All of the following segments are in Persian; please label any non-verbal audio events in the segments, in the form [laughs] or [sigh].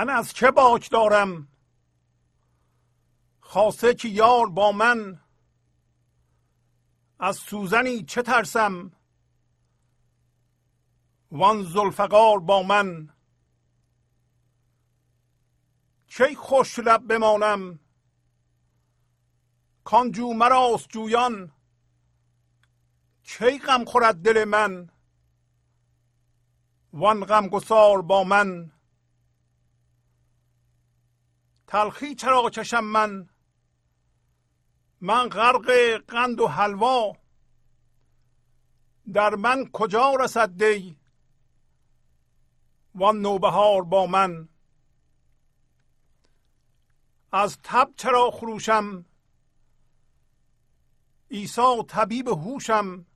من از چه باک دارم؟ خاصه که یار با من. از سوزنی چه ترسم؟ وان زلفقار با من. کی خوش لب بمانم؟ کان جو مراست جویان. کی غم خورد دل من؟ وان غم گسار با من. تلخی چرا چشم من. من غرق قند و حلوا. در من کجا رسد دی؟ وان نوبهار با من. از تب چرا خروشم؟ عیسی طبیب هوشم.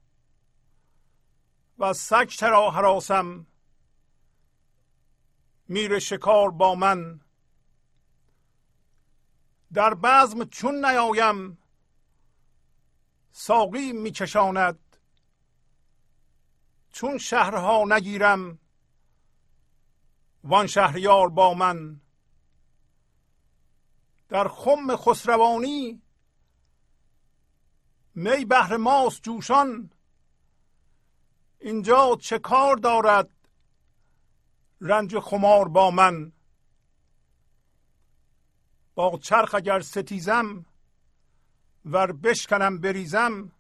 و سگ چرا حراسم؟ میر شکار با من. در بزم چون نیایم ساقی میچشاند. چون شهرها نگیرم وان شهریار با من. در خم خسروانی می بهر ماست جوشان. اینجا چه کار دارد؟ رنج خمار با من. با چرخ اگر ستیزم ور بشکنم بریزم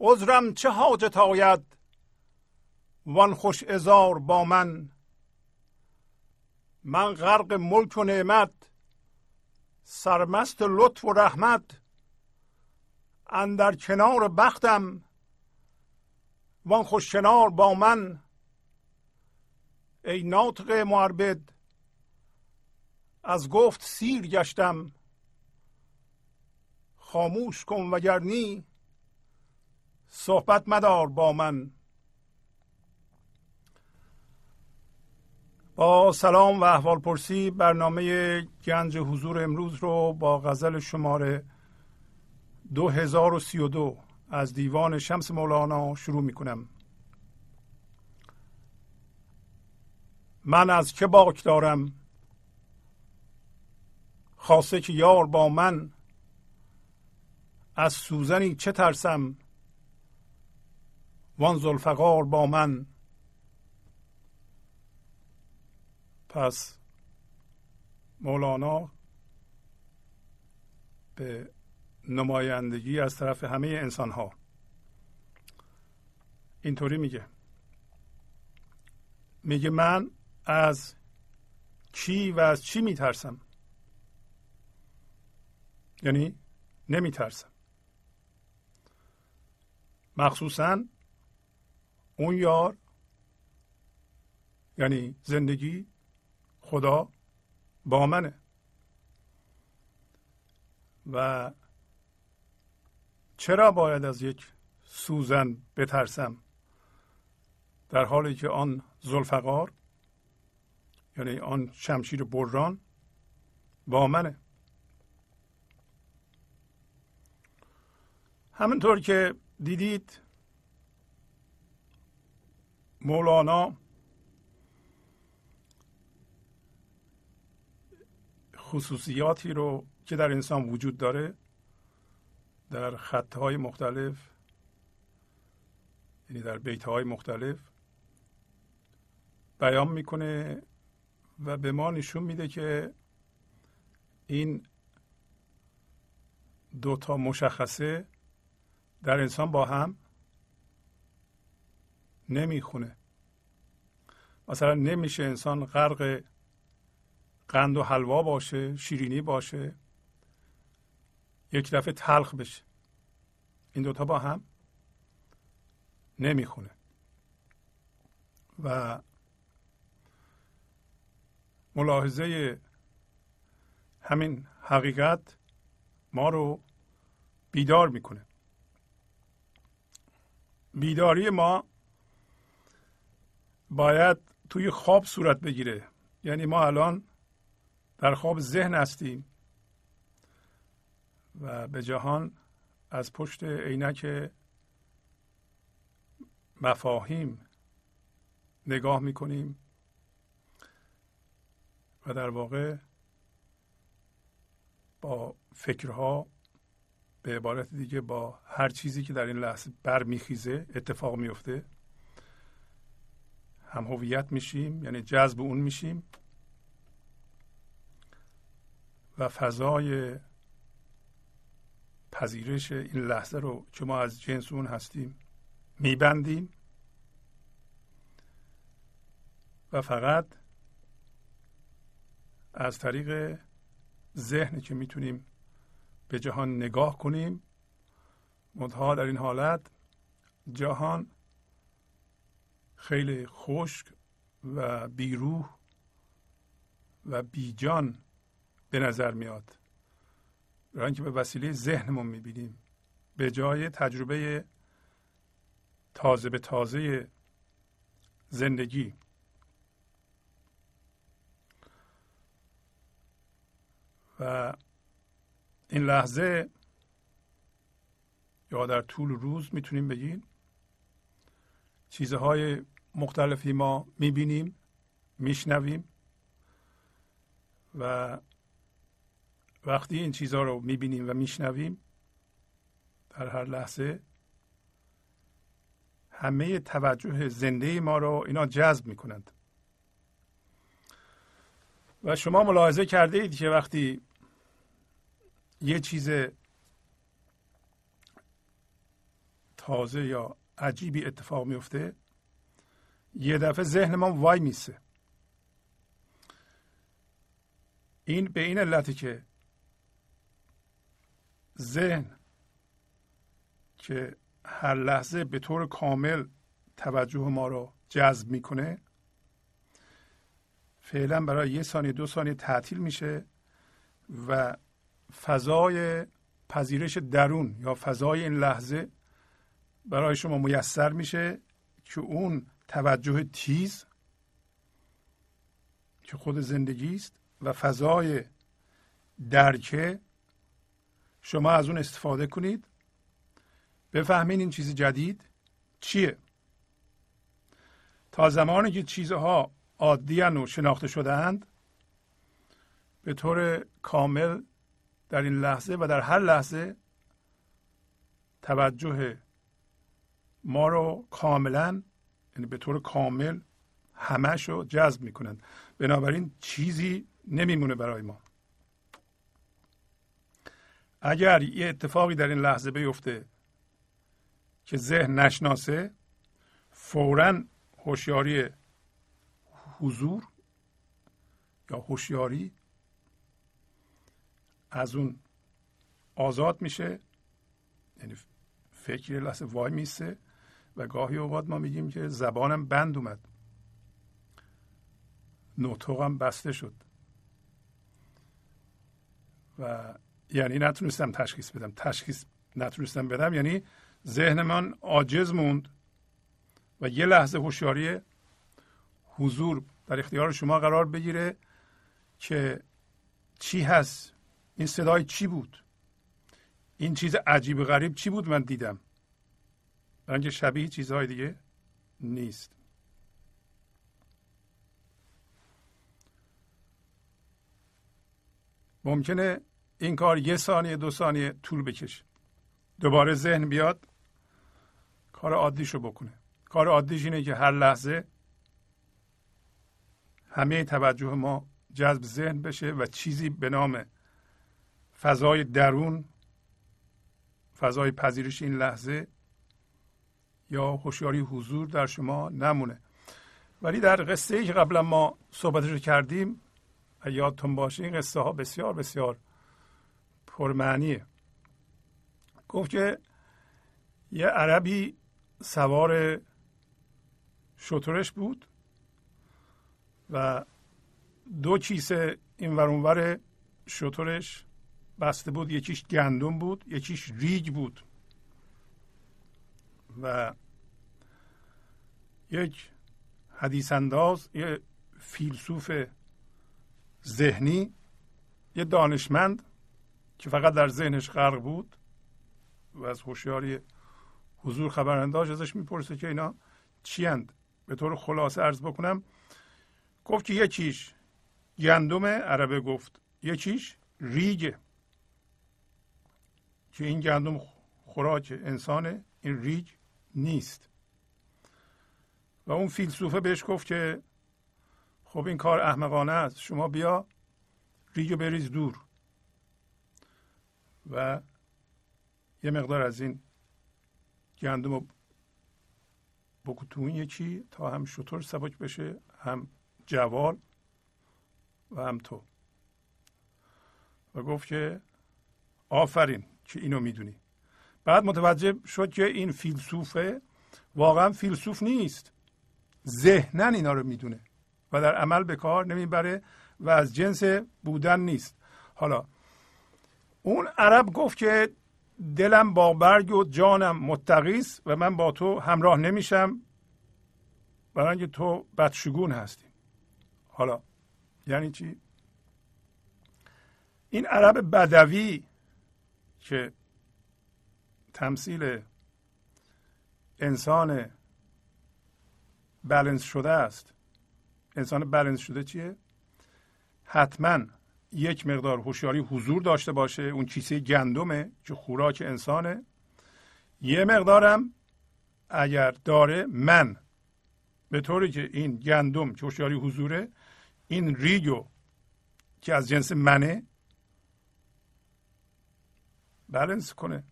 عذرم چه حاجت آید؟ وان خوش ازار با من. من غرق ملک و نعمت سرمست لطف و رحمت اندر کنار بختم. وان خوش کنار با من. ای ناطق معربد از گفت سیر گشتم. خاموش کن وگرنی صحبت مدار با من. با سلام و احوال پرسی برنامه گنج حضور امروز رو با غزل شماره 2032 از دیوان شمس مولانا شروع می کنم من از که باک دارم؟ خاصه که یار با من از سوزنی چه ترسم؟ وان زلفقار با من. پس مولانا به نمایندگی از طرف همه انسان ها اینطوری میگه. میگه من از چی و از چی میترسم؟ یعنی نمیترسم. مخصوصا اون یار یعنی زندگی خدا با منه. و چرا باید از یک سوزن بترسم؟ در حالی که آن زلفقار یعنی آن شمشیر بران با منه. همینطور که دیدید مولانا خصوصیاتی رو که در انسان وجود داره در خطهای مختلف یعنی در بیتهای مختلف بیان می‌کنه و به ما نشون میده که این دو تا مشخصه در انسان با هم نمی‌خونه. مثلا نمیشه انسان غرق قند و حلوا باشه شیرینی باشه یک دفعه تلخ بشه. این دوتا با هم نمی‌خونه. و ملاحظه همین حقیقت ما رو بیدار می‌کنه. بیداری ما باید توی خواب صورت بگیره. یعنی ما الان در خواب ذهن هستیم و به جهان از پشت عینک مفاهیم نگاه می‌کنیم و در واقع با فکرها به عبارت دیگه با هر چیزی که در این لحظه برمیخیزه اتفاق میفته. هم هویت میشیم یعنی جذب اون میشیم. و فضای پذیرش این لحظه رو که ما از جنس اون هستیم میبندیم. و فقط از طریق ذهن که می‌تونیم به جهان نگاه کنیم. منتها در این حالت جهان خیلی خشک و بیروح و بیجان به نظر میاد. برای اینکه به وسیله ذهنمون می‌بینیم. به جای تجربه تازه به تازه زندگی. و این لحظه یا در طول روز می‌تونیم بگیم چیزهای مختلفی ما می‌بینیم میشنویم و وقتی این چیزها رو می‌بینیم و میشنویم در هر لحظه همه توجه زنده ما رو اینا جذب می‌کنند. و شما ملاحظه کرده اید که وقتی یه چیز تازه یا عجیبی اتفاق میفته. یه دفعه ذهن ما وای میسه. این به این علتی که ذهن که هر لحظه به طور کامل توجه ما رو جذب می‌کنه فعلا برای یه ثانیه دو ثانیه تعطیل میشه و فضای پذیرش درون یا فضای این لحظه برای شما میسر میشه که اون توجه تیز که خود زندگی است و فضای درکه شما از اون استفاده کنید. بفهمین این چیز جدید چیه. تا زمانی که چیزها عادی و شناخته شدهاند به طور کامل در این لحظه و در هر لحظه توجه ما رو کاملا یعنی به طور کامل همش رو جذب می‌کنند. بنابراین چیزی نمیمونه برای ما. اگر یه اتفاقی در این لحظه بیفته که ذهن نشناسه فورا هوشیاری حضور یا هوشیاری از اون آزاد میشه یعنی فکر لحظه وای میسته و گاهی اوقات ما میگیم که زبانم بند اومد. نطقم بسته شد. و یعنی نتونستم تشخیص بدم. تشخیص نتونستم بدم یعنی ذهن من عاجز موند و یه لحظه هوشیاری حضور در اختیار شما قرار بگیره که چی هست این صدای چی بود؟ این چیز عجیب غریب چی بود من دیدم؟ اینکه شبیه چیزهای دیگه نیست. ممکنه این کار یه ثانیه دو ثانیه طول بکشه. دوباره ذهن بیاد کار عادیشو بکنه. کار عادیش اینه که هر لحظه همه توجه ما جذب ذهن بشه و چیزی به نام فضای درون فضای پذیرش این لحظه یا هوشیاری حضور در شما نمونه. ولی در قصه ای که قبلا ما صحبتش رو کردیم یادتون باشه این قصه ها بسیار بسیار پرمعنیه. گفت که یه عربی سوار شطورش بود و دو کیسه این ورانور شطورش بسته بود یکیش گندم بود یکیش ریگ بود و یک حدیث انداز یه فیلسوف ذهنی یه دانشمند که فقط در ذهنش غرق بود و از هوشیاری حضور خبر انداز ازش می‌پرسه که اینا چی هند؟ به طور خلاصه ارز بکنم گفت که یکیش گندم عربه گفت یکیش ریگه که این گندم خوراک انسانه این ریگ نیست. و اون فیلسوفه بهش گفت که خب این کار احمقانه است شما بیا ریگو بریز دور. و یه مقدار از این گندم رو بکو تو یکی تا هم شطور سبک بشه هم جوال و هم تو. و گفت که آفرین. که اینو می‌دونی. بعد متوجه شد که این فیلسوفه. واقعا فیلسوف نیست. ذهنا اینا رو می‌دونه و در عمل به کار نمی‌بره و از جنس بودن نیست. حالا اون عرب گفت که دلم با برگ و جانم متقیس و من با تو همراه نمیشم. برای اینکه تو بدشگون هستی. حالا یعنی چی؟ این عرب بدوی که تمثیل انسان بلنس شده است. انسان بلنس شده چیه؟ حتما یک مقدار هوشیاری حضور داشته باشه. اون کیسه گندمه که خوراک انسانه. یه مقدارم اگر داره من به طوری که این گندم که هوشیاری حضوره این ریگو که از جنس منه بلنس کنه.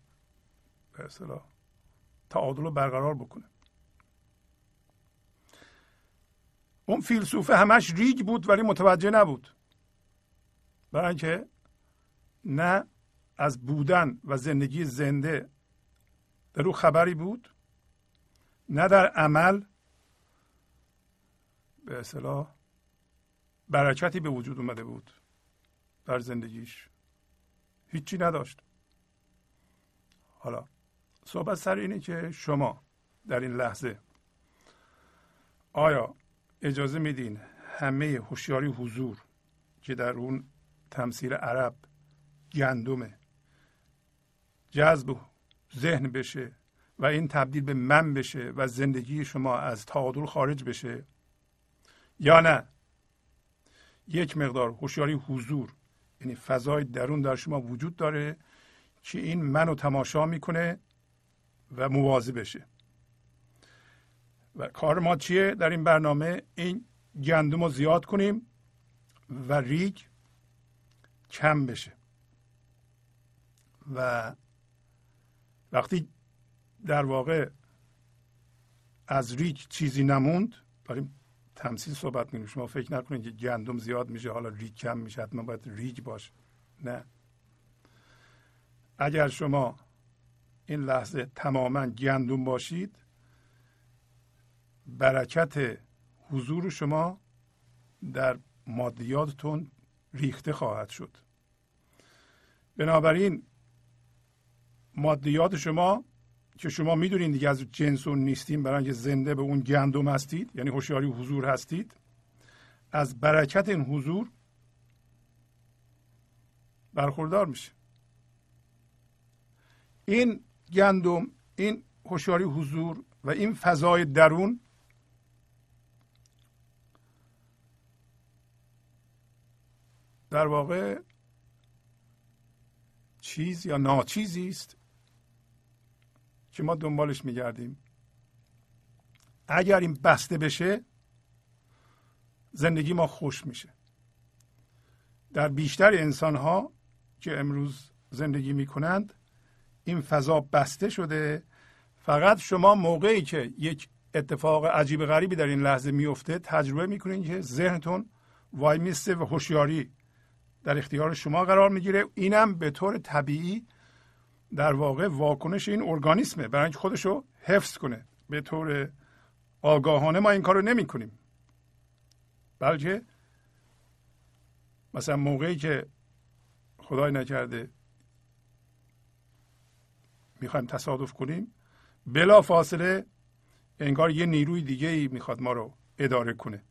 به اصطلاح. تعادل رو برقرار بکنه. اون فیلسوفه همش ریگ بود ولی متوجه نبود. برای اینکه نه از بودن و زندگی زنده در او خبری بود نه در عمل به اصطلاح برکتی به وجود اومده بود در زندگیش. هیچی نداشت. حالا صحبت سر اینه که شما در این لحظه آیا اجازه میدین همه هوشیاری حضور که در اون تمثیل عرب گندمه جذب ذهن بشه و این تبدیل به من بشه و زندگی شما از تعادل خارج بشه؟ یا نه؟ یک مقدار هوشیاری حضور یعنی فضای درون در شما وجود داره که این منو تماشا می‌کنه و موازی بشه. و کار ما چیه در این برنامه؟ این گندم رو زیاد کنیم و ریگ کم بشه. و وقتی در واقع از ریگ چیزی نموند داریم تمثیل صحبت می‌کنیم شما فکر نکنید که گندم زیاد میشه حالا ریگ کم میشه حتما باید ریگ باشه. نه. اگر شما این لحظه تماما گندم باشید برکت حضور شما در مادیاتتون ریخته خواهد شد. بنابراین مادیات شما که شما می‌دونید دیگه از جنس اون نیستیم برای اینکه زنده به اون گندم هستید یعنی هوشیاری حضور هستید از برکت این حضور برخوردار میشه. این گندم این هوشیاری حضور و این فضای درون در واقع چیز یا ناچیزی است که ما دنبالش میگردیم. اگر این بسته بشه زندگی ما خوش میشه. در بیشتر انسان ها که امروز زندگی می‌کنند این فضا بسته شده فقط شما موقعی که یک اتفاق عجیب غریبی در این لحظه میفته تجربه می‌کنین که ذهنتون وای میسته و هوشیاری در اختیار شما قرار می‌گیره. اینم به طور طبیعی در واقع واکنش این ارگانیسمه. برای اینکه خودش حفظ کنه. به طور آگاهانه ما این کار رو نمی کنیم بلکه مثلا موقعی که خدای نکرده می‌خوایم تصادف کنیم بلا فاصله انگار یه نیروی دیگه ای می‌خواد ما رو اداره کنه.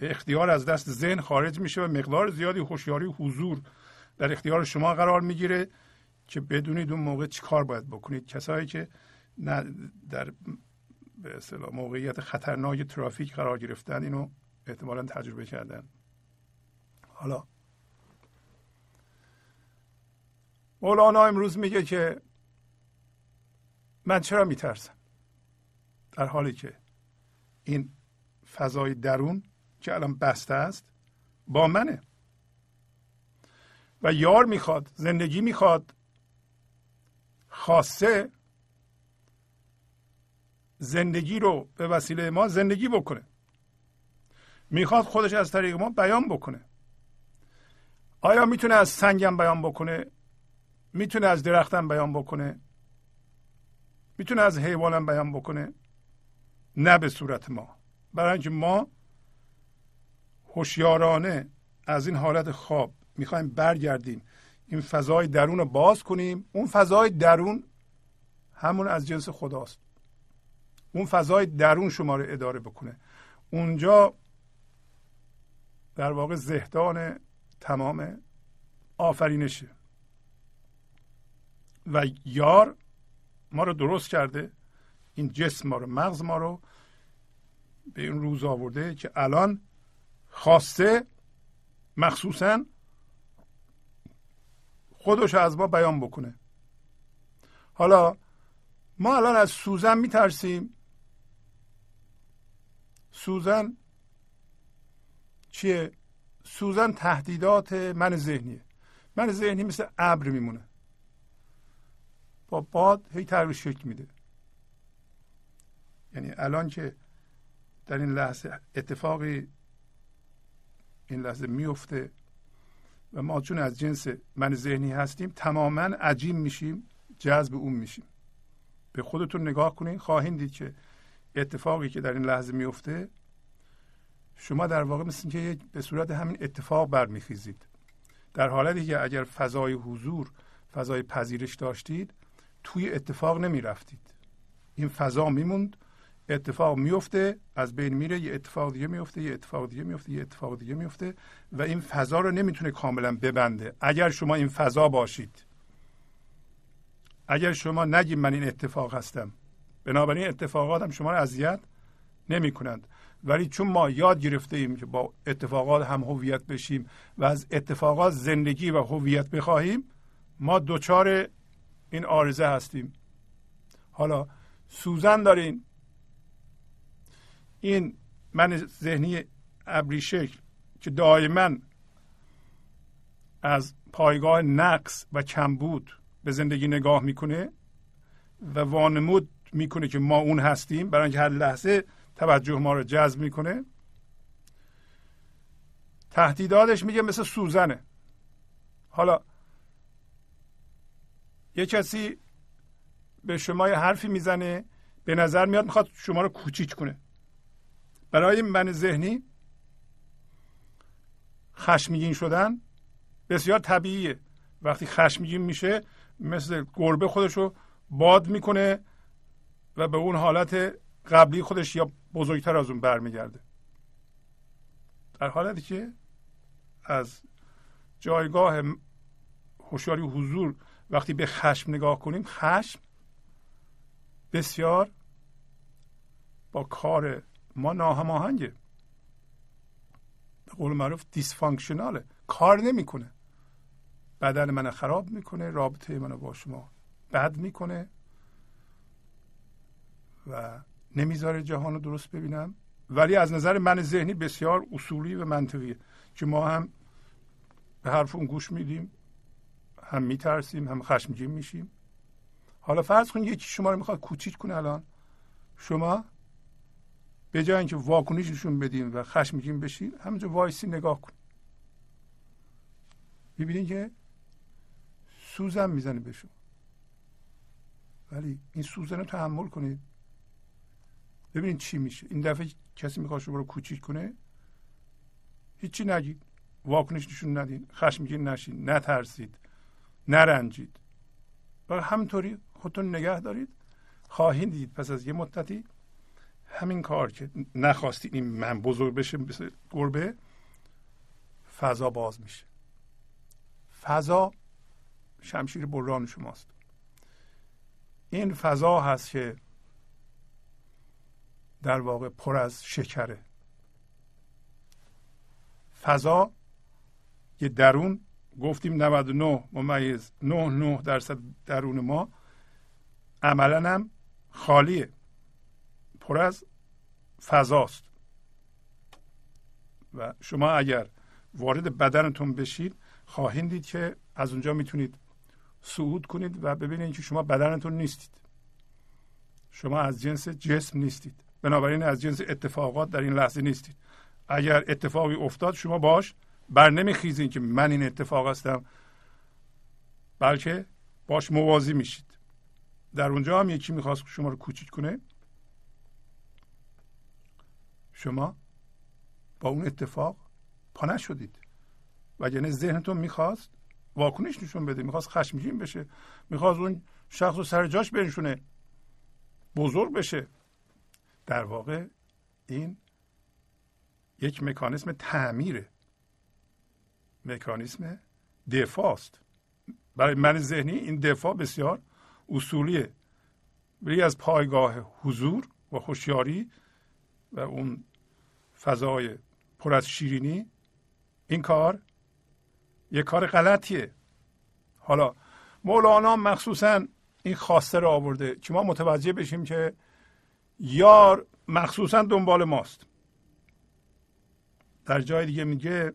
اختیار از دست ذهن خارج میشه و مقدار زیادی هوشیاری حضور در اختیار شما قرار می‌گیره که بدونید اون موقع چی کار باید بکنید. کسایی که نه در به اصطلاح موقعیت خطرناک ترافیک قرار گرفتن اینو احتمالا تجربه کردن. حالا مولانا امروز میگه که من چرا میترسم؟ در حالی که این فضای درون که الان بسته است با منه. و یار می‌خواد زندگی می‌خواد خاصه زندگی رو به وسیله ما زندگی بکنه. می‌خواد خودش از طریق ما بیان بکنه. آیا می‌تونه از سنگم بیان بکنه؟ می‌تونه از درختم بیان بکنه؟ می‌تونه از حیوانم بیان بکنه؟ نه به صورت ما. برای اینکه ما هوشیارانه از این حالت خواب می‌خوایم برگردیم. این فضای درون رو باز کنیم. اون فضای درون همون از جنس خداست. اون فضای درون شما رو اداره بکنه. اونجا در واقع زهدان تمام آفرینشه. و یار ما رو درست کرده. این جسم ما رو مغز ما رو به این روز آورده که الان خواسته مخصوصا خودش از ما بیان بکنه. حالا ما الان از سوزن میترسیم. سوزن چیه؟ سوزن تهدیدات من ذهنیه. من ذهنی مثل ابر میمونه. با باد هی تغییر شکل میده. یعنی الان که در این لحظه اتفاقی این لحظه میفته و ما چون از جنس من ذهنی هستیم تماما عجیم میشیم جذب اون میشیم. به خودتون نگاه کنین خواهید دید که اتفاقی که در این لحظه میفته شما در واقع مثل که به صورت همین اتفاق برمیخیزید. در حالتی که اگر فضای حضور فضای پذیرش داشتید توی اتفاق نمی‌رفتید. این فضا میموند اتفاق میفته از بین میره یه اتفاق دیگه میفته یه اتفاق دیگه میفته یه اتفاق دیگه میفته و این فضا رو نمی‌تونه کاملا ببنده. اگر شما این فضا باشید اگر شما نگید من این اتفاق هستم بنابراین اتفاقات هم شما رو اذیت نمی کنند ولی چون ما یاد گرفته ایم که با اتفاقات هم هویت بشیم و از اتفاقات زندگی و هویت بخواهیم ما دوچار این آرزه هستیم. حالا سوزن دارین. این من ذهنی ابری شکل که دائما از پایگاه نقص و کمبود به زندگی نگاه می‌کنه و وانمود می‌کنه که ما اون هستیم. برای اینکه هر لحظه توجه ما رو جذب می‌کنه. تهدیداتش میگه مثل سوزنه. حالا یه کسی به شما یه حرفی می‌زنه به نظر میاد می‌خواد شما رو کوچیک کنه. برای من ذهنی خشمگین شدن بسیار طبیعیه. وقتی خشمگین میشه مثل گربه خودشو باد می‌کنه و به اون حالت قبلی خودش یا بزرگتر از اون برمیگرده. در حالتی که از جایگاه هوشیاری حضور وقتی به خشم نگاه کنیم خشم بسیار با کار ما ناهماهنگه. به قول معروف دیسفانکشناله کار نمی‌کنه. بدن من خراب می‌کنه رابطه منو با شما بد می‌کنه و نمی‌ذاره جهان رو درست ببینم. ولی از نظر من ذهنی بسیار اصولی و منطقیه که ما هم به حرف اون گوش میدیم. هم میترسیم هم خشمگین میشیم. حالا فرض کنید یکی شما رو می‌خواد کوچیک کنه الان. شما به جای اینکه واکنش نشون بدین و خشمگین بشین همینجا وایسی نگاه کن. ببینید که سوزن می‌زنه به ولی این سوزن رو تحمل کنید. ببینید چی میشه. این دفعه کسی می‌خواد شما رو کوچیک کنه هیچی نگید. واکنش نشون ندین. خشمگین نشین. نترسید. نرنجید. و همینطوری خودتون نگه دارید. خواهید دید پس از یه مدتی همین کار که نخواستید این من بزرگ بشه مثل گربه فضا باز میشه. فضا شمشیر بران شماست. این فضا هست که در واقع پر از شکره. فضا یه درون گفتیم 99 ممیز 9 9 درصد درون ما عملا هم خالیه. پر از فضاست. و شما اگر وارد بدنتون بشید خواهید دید که از اونجا می‌تونید صعود کنید و ببینید که شما بدنتون نیستید. شما از جنس جسم نیستید. بنابراین از جنس اتفاقات در این لحظه نیستید. اگر اتفاقی افتاد شما باش بر نمیخیزین که من این اتفاق هستم. بلکه باش موازی میشید. در اونجا هم یکی می‌خواست شما رو کوچیک کنه. شما با اون اتفاق پا نشدید. و یعنی ذهنتون می‌خواست واکنش نشون بده. می‌خواست خشمگین بشه. می‌خواست اون شخص رو سر جاش بنشونه. بزرگ بشه. در واقع این یک مکانیسم تعمیره. مکانیسم دفاع است برای من ذهنی این دفاع بسیار اصولیه. بری از پایگاه حضور و هوشیاری و اون فضای پر از شیرینی این کار یه کار غلطیه. حالا مولانا مخصوصا این خواسته رو آورده که ما متوجه بشیم که یار مخصوصا دنبال ماست. در جای دیگه میگه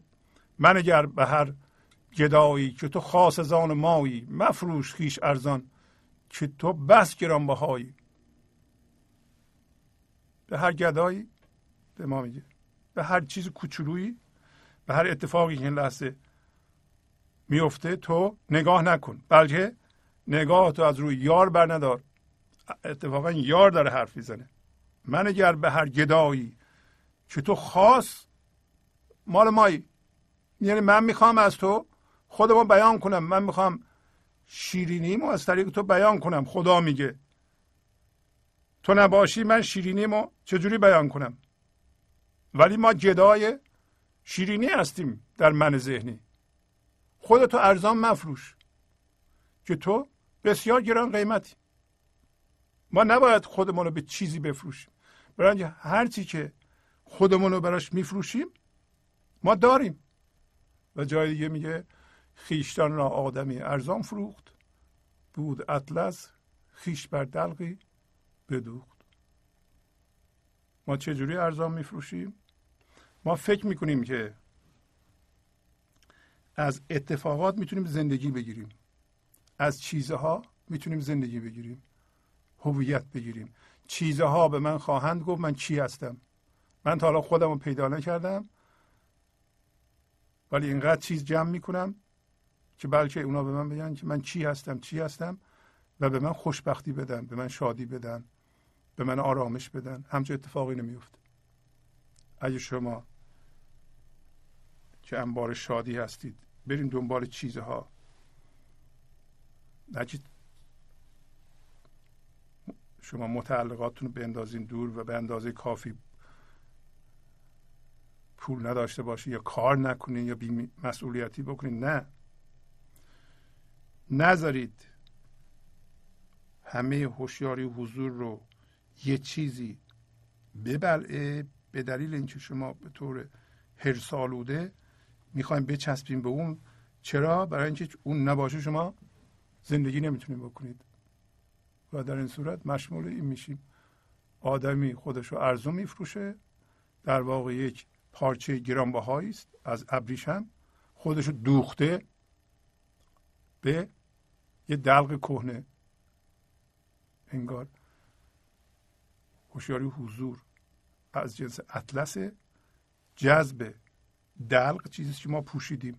من اگر به هر گدایی که تو خاص زان مایی مفروش خیش ارزان که تو بس گران بهایی به هر گدایی به ما میگه. به هر چیز کوچولویی به هر اتفاقی که این لحظه میفته تو نگاه نکن. بلکه نگاه تو از روی یار بر ندار اتفاقا یار داره حرف می‌زنه. من اگر به هر گدایی که تو خاص مال مایی یعنی من می‌خوام از تو خودمو بیان کنم. من می‌خوام شیرینیمو از طریق تو بیان کنم. خدا میگه. تو نباشی من شیرینیمو چجوری بیان کنم؟ ولی ما گدای شیرینی هستیم در من ذهنی. خودتو ارزان مفروش که تو بسیار گران قیمتی. ما نباید خودمون رو به چیزی بفروشیم. برای هر چی که خودمون رو براش میفروشیم ما داریم. و جای دیگه میگه خیشتن را آدمی ارزان فروخت بود اطلس خیش بر دلقی بدوخت. ما چجوری ارزان میفروشیم؟ ما فکر می‌کنیم که از اتفاقات می‌تونیم زندگی بگیریم. از چیزها می‌تونیم زندگی بگیریم. هویت بگیریم. چیزها به من خواهند گفت من چی هستم. من تا حالا خودم رو پیدا نکردم. ولی اینقدر چیز جمع می‌کنم که بلکه اونا به من بگن که من چی هستم چی هستم و به من خوشبختی بدن به من شادی بدن به من آرامش بدن. همچه اتفاقی نمیفته اگه شما که انبار شادی هستید بریم دنبال چیزها. نجید شما متعلقاتتون رو بندازین دور و به اندازه کافی پول نداشته باشین یا کار نکنین یا بی مسئولیتی بکنین نه. نذارید همه هوشیاری حضور رو یه چیزی ببلعه به دلیل اینکه شما به طور هرسالوده می‌خوایم بچسبیم به اون. چرا؟ برای اینکه اون نباشه شما زندگی نمی‌تونید بکنید. و در این صورت مشمول این میشیم. آدمی خودش رو ارزو میفروشه. در واقع یک پارچه گرانبهایی است. از ابریشم خودش رو دوخته به یه دلق کهنه. انگار هوشیاری حضور. از جنس اطلس جذب دلق چیزی که ما پوشیدیم.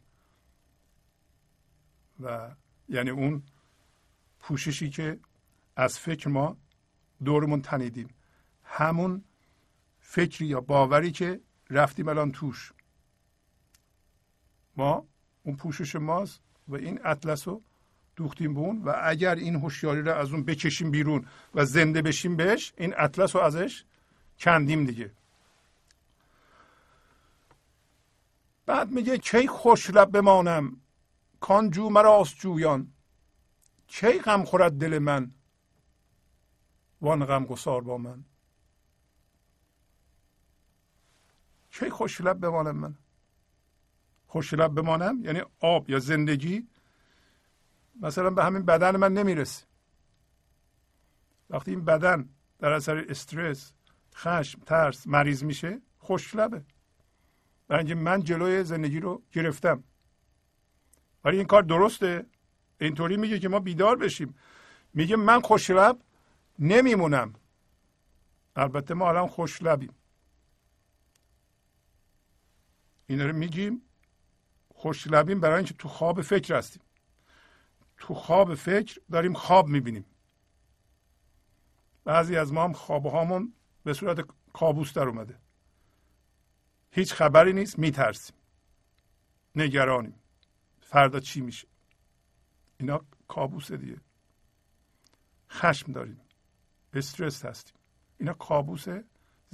و یعنی اون پوششی که از فکر ما دورمون تنیدیم. همون فکری یا باوری که رفتیم الان توش. ما اون پوشش ماست و این اطلس رو دوختیم به اون و اگر این هوشیاری رو از اون بکشیم بیرون و زنده بشیم بهش این اطلس رو ازش کندیم دیگه. بعد میگه کی خوش لب بمانم؟ کان جو مراست جویان. کی غم خورد دل من؟ وان غم گسار با من. کی خوش لب بمانم من؟ خوشلب بمانم؟ یعنی آب یا زندگی؟ مثلا به همین بدن من نمی‌رسه. وقتی این بدن در اثر استرس خشم ترس مریض میشه خوشلبه برای اینکه من جلوی زندگی رو گرفتم. ولی این کار درسته. اینطوری میگه که ما بیدار بشیم. میگه من خوشلب نمیمونم. البته ما الان خوشلبیم اینا رو میگیم خوشلبیم برای اینکه تو خواب فکر هستیم. تو خواب فکر داریم خواب می‌بینیم. بعضی از ما هم خواب هامون به صورت کابوس در اومده. هیچ خبری نیست میترسیم. نگرانیم. فردا چی میشه؟ اینا کابوس دیگه. خشم داریم. استرس هستیم. اینا کابوس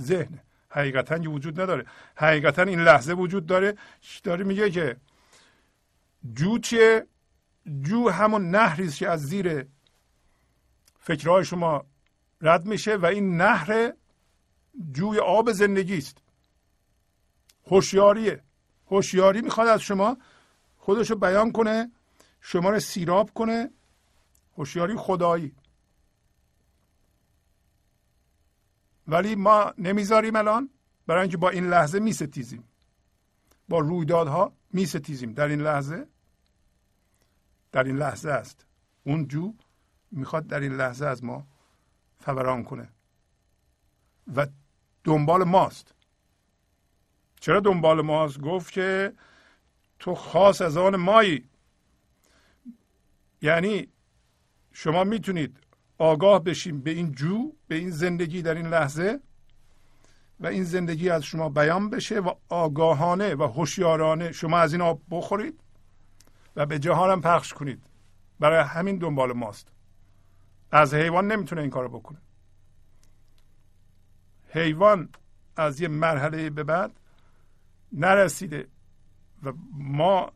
ذهنه. حقیقتا وجود نداره. حقیقتا این لحظه وجود داره. داره میگه که جو چیه؟ جو همون نهری که از زیر فکرهای شما رد میشه و این نهر جوی آب زندگی است. هوشیاریه. هوشیاری می‌خواد از شما خودشو بیان کنه شما رو سیراب کنه. هوشیاری خدایی. ولی ما نمی‌ذاریم الان برای اینکه با این لحظه میستیزیم. با رویدادها میستیزیم. در این لحظه؟ در این لحظه است. اون جو می‌خواد در این لحظه از ما فوران کنه. و دنبال ماست. چرا دنبال ماست؟ گفت که تو خاص از آن مایی. یعنی شما می‌تونید آگاه بشیم به این جو به این زندگی در این لحظه و این زندگی از شما بیان بشه و آگاهانه و هوشیارانه شما از این آب بخورید و به جهانم پخش کنید. برای همین دنبال ماست. از حیوان نمی‌تونه این کارو بکنه. حیوان از یه مرحله به بعد نرسیده و ما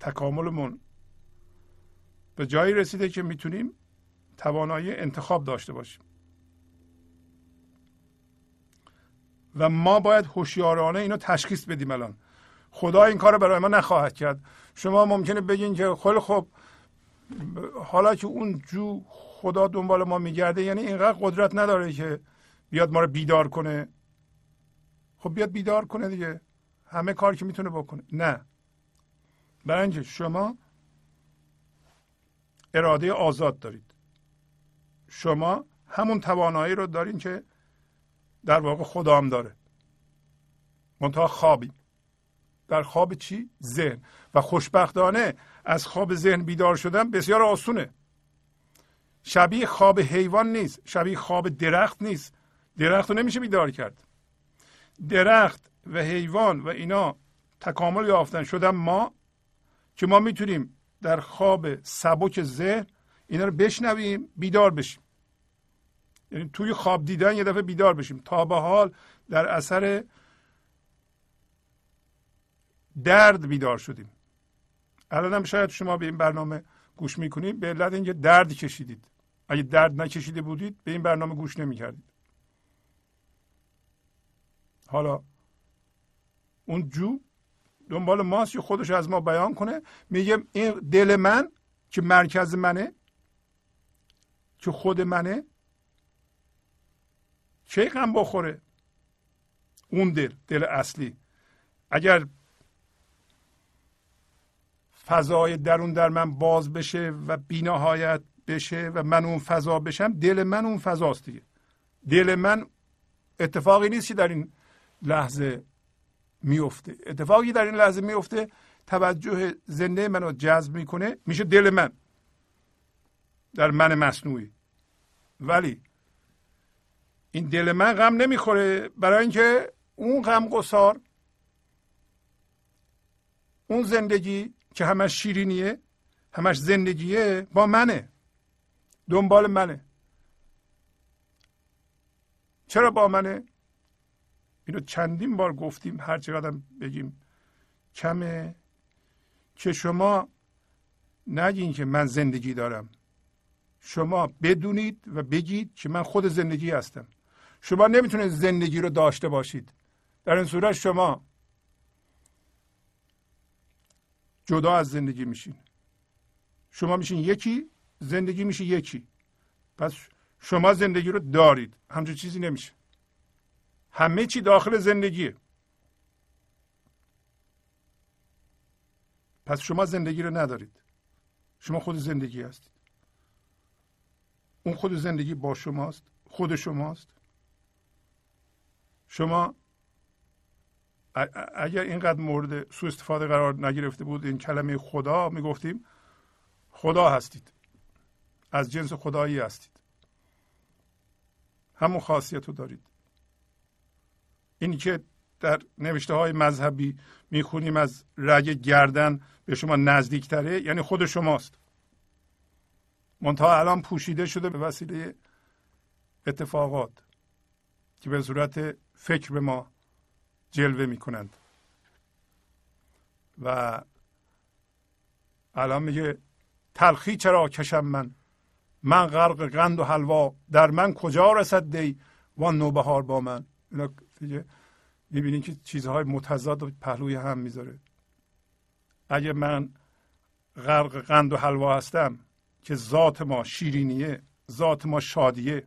تکاملمون به جایی رسیده که می‌تونیم توانایی انتخاب داشته باشیم. و ما باید هوشیارانه اینو تشخیص بدیم الان. خدا این کار برای ما نخواهد کرد. شما ممکنه بگین که خیلی خب حالا که اون جو خدا دنبال ما میگرده یعنی اینقدر قدرت نداره که بیاد ما رو بیدار کنه. خب بیاد بیدار کنه دیگه. همه کار که می‌تونه بکنه. نه. برای شما اراده آزاد دارید. شما همون توانایی رو دارین که در واقع خدا هم داره. منتها خوابی. در خواب چی؟ ذهن. و خوشبختانه از خواب ذهن بیدار شدن بسیار آسونه. شبیه خواب حیوان نیست شبیه خواب درخت نیست. درخت رو نمیشه بیدار کرد. درخت و حیوان و اینا تکامل یافتن شدن ما که ما می‌تونیم در خواب سبک ذهن اینا رو بشنویم بیدار بشیم. یعنی توی خواب دیدن یه دفعه بیدار بشیم. تا به حال در اثر درد بیدار شدیم. الان هم شاید شما به این برنامه گوش می‌کنید. به علت اینکه درد کشیدید. اگه درد نکشیده بودید به این برنامه گوش نمی‌کردید. حالا اون جو دنبال ماست که خودش از ما بیان کنه. میگه این دل من که مرکز منه که خود منه چه غم بخوره. اون دل دل اصلی. اگر فضای درون در من باز بشه و بینهایت بشه و من اون فضا بشم دل من اون فضاست دیگه. دل من اتفاقی نیست که در این لحظه میفته. اتفاقی در این لحظه میفته توجه زنده منو جذب می‌کنه میشه دل من. در من مصنوعی. ولی این دل من غم نمی‌خوره. برای اینکه اون غم قصار اون زندگی که همش شیرینیه همش زندگیه با منه. دنبال منه. چرا با منه؟ اینو چندین بار گفتیم. هر چقدر بگیم کمه. که شما نگین که من زندگی دارم. شما بدونید و بگید که من خود زندگی هستم. شما نمی‌تونید زندگی رو داشته باشید. در این صورت شما جدا از زندگی میشین. شما میشین یکی زندگی میشه یکی. پس شما زندگی رو دارید. همچون چیزی نمیشه. همه چی داخل زندگیه. پس شما زندگی رو ندارید. شما خود زندگی هستید. اون خود زندگی با شماست خود شماست. شما اگر اینقدر مورد سوء استفاده قرار نگرفته بود این کلمه خدا می‌گفتیم خدا هستید. از جنس خدایی هستید. همون خاصیت رو دارید. اینی که در نوشته های مذهبی می‌خونیم از رگ گردن به شما نزدیکتره یعنی خود شماست. منتها الان پوشیده شده به وسیله اتفاقات که به صورت فکر به ما جلوه می کنند و الان میگه تلخی چرا کشم من؟ من غرق قند و حلوا در من کجا رسد دی؟ وان نوبهار با من. اینا دیگه می‌بینین که چیزهای متضاد و پهلوی هم می‌ذاره. اگه من غرق قند و حلوا هستم که ذات ما شیرینیه ذات ما شادیه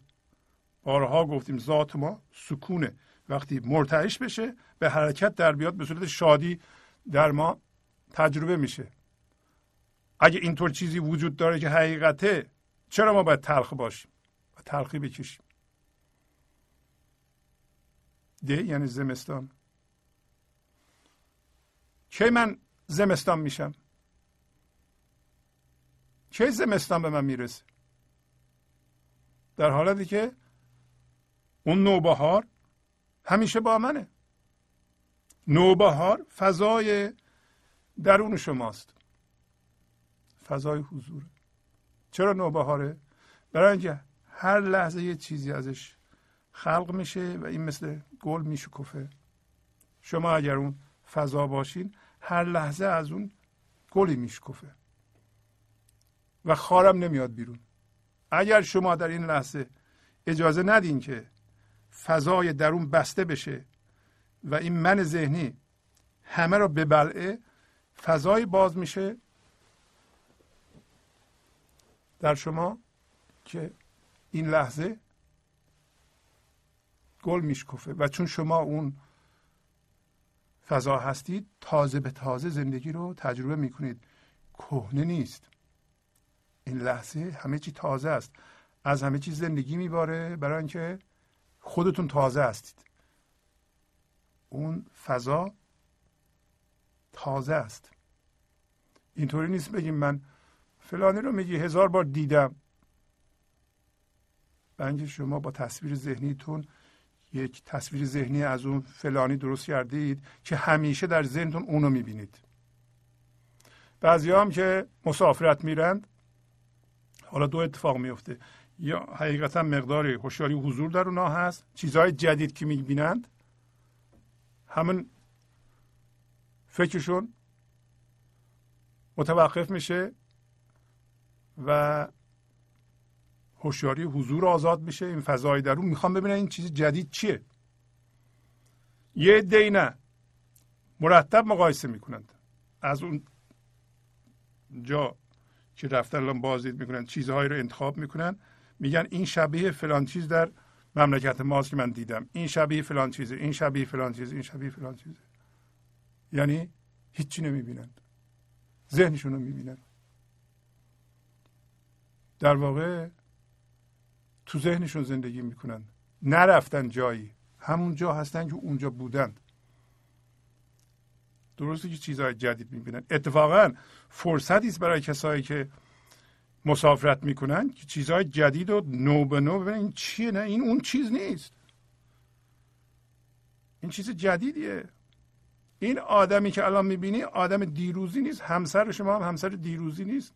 بارها گفتیم ذات ما سکونه. وقتی مرتعش بشه به حرکت در بیاد به صورت شادی در ما تجربه میشه. اگه اینطور چیزی وجود داره که حقیقته چرا ما باید تلخ باشیم و تلخی بکشیم؟ ده یعنی زمستان. کی من زمستان میشم؟ کی زمستان به من می‌رسه؟ در حالتی که اون نوبهار همیشه با منه. نوبهار فضای درون شماست. فضای حضور. چرا نوبهاره؟ برای اینکه هر لحظه یه چیزی ازش خلق میشه و این مثل گل میشکفه. شما اگر اون فضا باشین هر لحظه از اون گلی میشکفه. و خارم نمیاد بیرون. اگر شما در این لحظه اجازه ندین که فضای درون بسته بشه و این من ذهنی همه را ببلعه فضای باز میشه. در شما که این لحظه گل میشکفه و چون شما اون فضا هستید تازه به تازه زندگی رو تجربه می‌کنید. کهنه نیست. این لحظه همه چی تازه است. از همه چیز زندگی میباره برای اینکه خودتون تازه هستید. اون فضا تازه است. اینطوری نیست بگیم من فلانی رو میگی هزار بار دیدم. اینکه شما با تصویر ذهنیتون یک تصویر ذهنی از اون فلانی درست کردید که همیشه در ذهنتون اونو می‌بینید. بعضی هم که مسافرت میرند حالا دو اتفاق میفته یا حقیقتا مقداری هوشیاری حضور در اونها هست. چیزهای جدید که می‌بینند همون فکرشون متوقف میشه و هوشیاری حضور آزاد میشه. این فضای درون می‌خوام ببینم این چیز جدید چیه. یه دی نه. مرتب مقایسه می‌کنند. از اون جا که رفتن الان بازدید می‌کنن چیزهایی رو انتخاب می‌کنن. میگن این شبیه فلان چیز در مملکت ماست که من دیدم. این شبیه فلان چیزه این شبیه فلان چیزه این شبیه فلان چیزه. یعنی هیچی نمی‌بینند ذهنشون رو می‌بینند در واقع تو ذهنشون زندگی می‌کنن. نرفتن جایی. همون جا هستن که اونجا بودند درسته که چیزهای جدید می‌بینن. اتفاقا فرصتی است برای کسایی که مسافرت می‌کنن که چیزهای جدید و نو به نو ببینن این چیه؟ نه این اون چیز نیست. این چیز جدیدیه. این آدمی که الان می‌بینی آدم دیروزی نیست همسر شما هم همسر دیروزی نیست.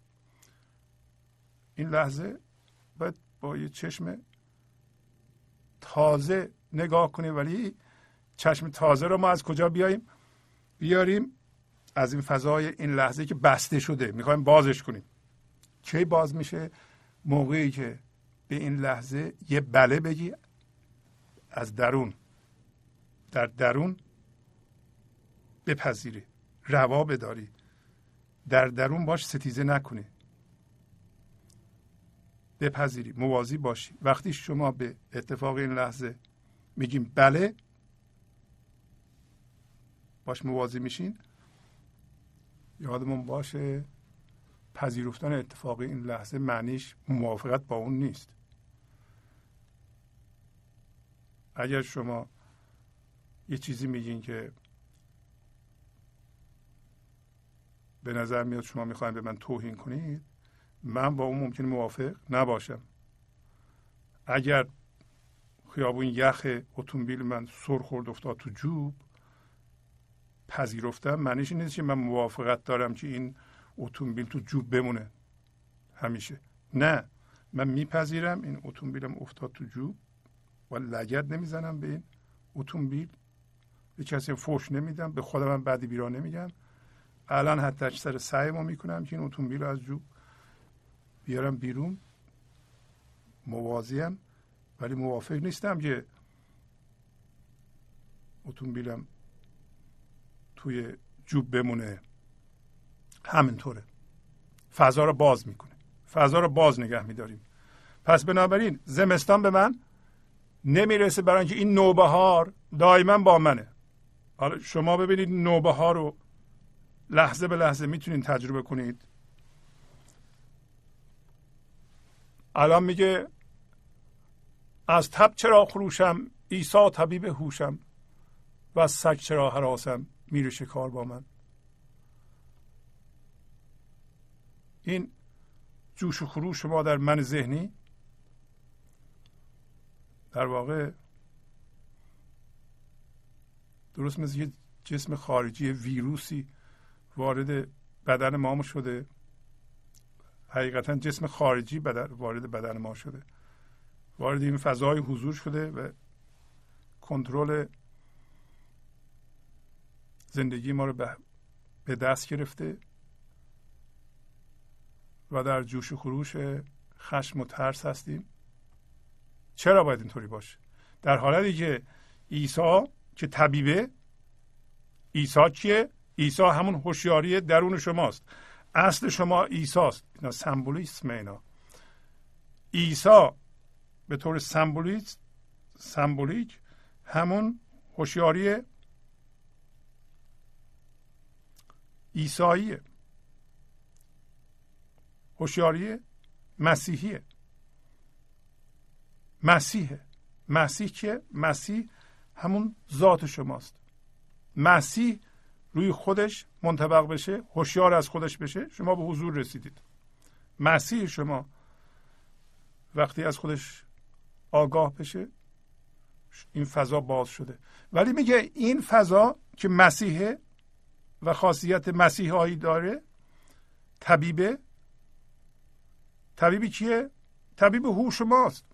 این لحظه باید با یه چشم تازه نگاه کنیم ولی چشم تازه رو ما از کجا بیاییم؟ بیاریم از این فضای این لحظه که بسته شده. می‌خوایم بازش کنیم. کی باز میشه موقعی که به این لحظه یه بله بگی از درون در درون بپذیری روا بداری در درون باش ستیزه نکنی بپذیری موازی باشی. وقتی شما به اتفاق این لحظه میگیم بله باش موازی میشین یادمون باشه پذیرفتن اتفاقی این لحظه معنیش موافقت با اون نیست. اگر شما یه چیزی میگین که به نظر میاد شما می‌خواین به من توهین کنید من با اون ممکن موافق نباشم. اگر خیابون یخ اتومبیل من سر خورد افتاد تو جوب پذیرفتم معنیش نیست که من موافقت دارم که این اتومبیل تو جوب بمونه. همیشه. نه من میپذیرم این اتومبیلم افتاد تو جوب و لگت نمی‌زنم به این اتومبیل. به کسی فوش نمیدم به خودم بعدی بیرا نمیگم. الان حتی اکثر سعی ما می‌کنم که این اتومبیل از جوب بیارم بیرون. موازیم ولی موافق نیستم که اتومبیلم توی جوب بمونه. همینطوره. فضا رو باز می‌کنه. فضا رو باز نگه میداریم. پس بنابراین زمستان به من نمی‌رسه برای اینکه این نوبهار دائما با منه. حالا شما ببینید نوبهار رو لحظه به لحظه می‌تونید تجربه کنید. الان میگه از تب چرا خروشم عیسی طبیب هوشم و از سگ چرا حراسم میره شکار با من. این جوش و خروش ما در من ذهنی در واقع درست مثل یه جسم خارجی ویروسی وارد بدن ما شده. حقیقتا جسم خارجی بدن وارد بدن ما شده. وارد این فضای حضور شده و کنترل زندگی ما رو به دست گرفته. و در جوش و خروش خشم و ترس هستیم. چرا باید اینطوری باشه؟ در حالتی که عیسی که طبیبه عیسی کیه؟ عیسی همون هوشیاری درون شماست. اصل شما عیسی است اینا سمبولیسم اینا. عیسی به طور سمبولیک سمبولیک همون هوشیاری عیساییه. هوشیاری مسیحیه. مسیحه. مسیح که مسیح همون ذات شماست. مسیح روی خودش منطبق بشه هوشیار از خودش بشه. شما به حضور رسیدید. مسیح شما وقتی از خودش آگاه بشه این فضا باز شده. ولی میگه این فضا که مسیحه و خاصیت مسیحایی داره طبیبه. طبیبی کیه طبیب هوش ماست.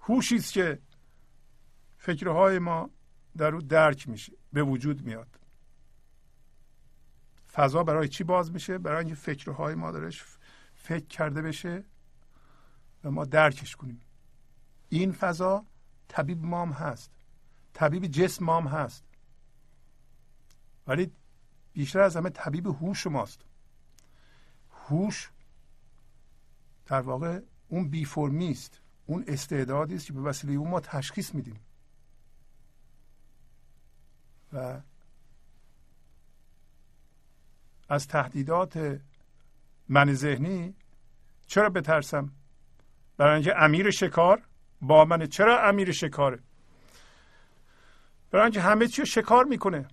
هوشی است که فکرهای ما در او درک میشه به وجود میاد. فضا برای چی باز میشه؟ برای اینکه فکرهای ما درش فکر کرده بشه و ما درکش کنیم. این فضا طبیب مام هست. طبیب جسم مام هست. ولی بیشتر از همه طبیب هوش ماست. هوش در واقع اون بی فرمی است اون استعدادی است که به وسیله اون ما تشخیص میدیم. و از تهدیدات من ذهنی چرا بترسم؟ برای اینکه امیر شکار با منه چرا امیر شکاره برای اینکه همه چی شکار می‌کنه.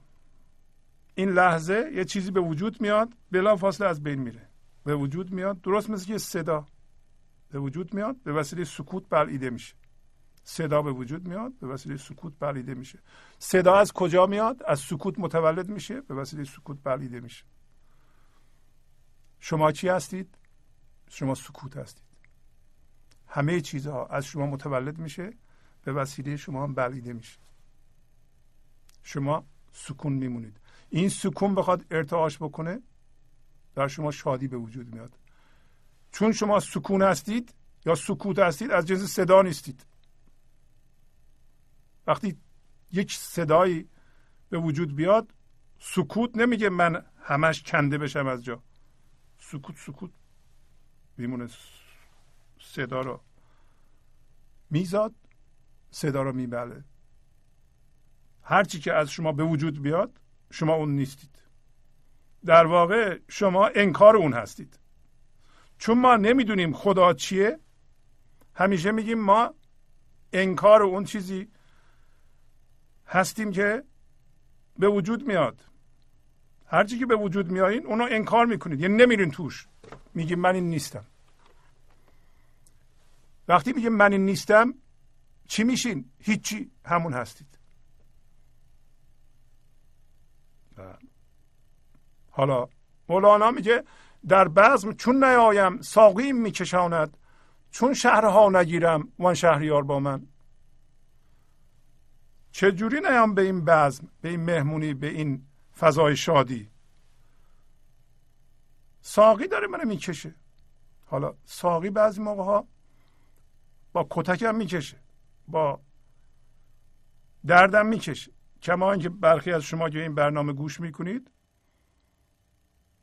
این لحظه یه چیزی به وجود میاد بلا فاصله از بین میره. به وجود میاد درست مثل یه صدا به وجود میاد به وسیله سکوت بلعیده میشه. صدا به وجود میاد به وسیله سکوت بلعیده میشه. صدا از کجا میاد؟ از سکوت متولد میشه به وسیله سکوت بلعیده میشه. شما چی هستید؟ شما سکوت هستید. همه چیزها از شما متولد میشه به وسیله شما هم بلعیده میشه. شما سکون میمونید. این سکون بخواد ارتعاش بکنه در شما شادی به وجود میاد. چون شما سکون هستید یا سکوت هستید از جنس صدا نیستید. وقتی یک صدایی به وجود بیاد سکوت نمیگه من همش کنده بشم از جا. سکوت سکوت میمونه صدا رو میزاد صدا رو میبله. هرچی که از شما به وجود بیاد شما اون نیستید. در واقع شما انکار اون هستید. چون ما نمی‌دونیم خدا چیه همیشه میگیم ما انکار اون چیزی هستیم که به وجود میاد. هرچی که به وجود میایین اونو انکار می‌کنید. یعنی نمیرین توش. میگیم من این نیستم. وقتی میگیم من این نیستم چی میشین؟ هیچی. همون هستید. حالا مولانا میگه در بزم چون نیایم ساقیم میکشاند چون شهرها نگیرم وان شهریار با من. چجوری نیام به این بزم به این مهمونی به این فضای شادی؟ ساقی داره منو می‌کشه. حالا ساقی بعضی موقع ها با کتکم می‌کشه با دردم می‌کشه. کما اینکه برخی از شما که این برنامه گوش می‌کنید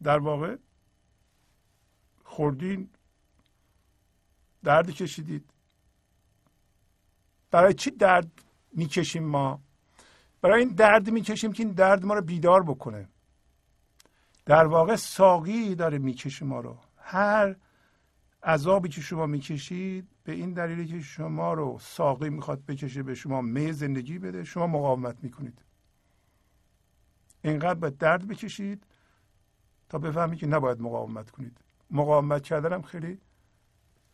در واقع خوردین درد کشیدید. برای چی درد می‌کشیم ما؟ برای این درد می‌کشیم که این درد ما رو بیدار بکنه. در واقع ساقی داره می‌کشه ما رو. هر عذابی که شما می‌کشید به این دلیلی که شما رو ساقی می‌خواد بکشه به شما می زندگی بده شما مقاومت می‌کنید. اینقدر به درد بکشید تا بفهمید که نباید مقاومت کنید. مقاومت کردن هم خیلی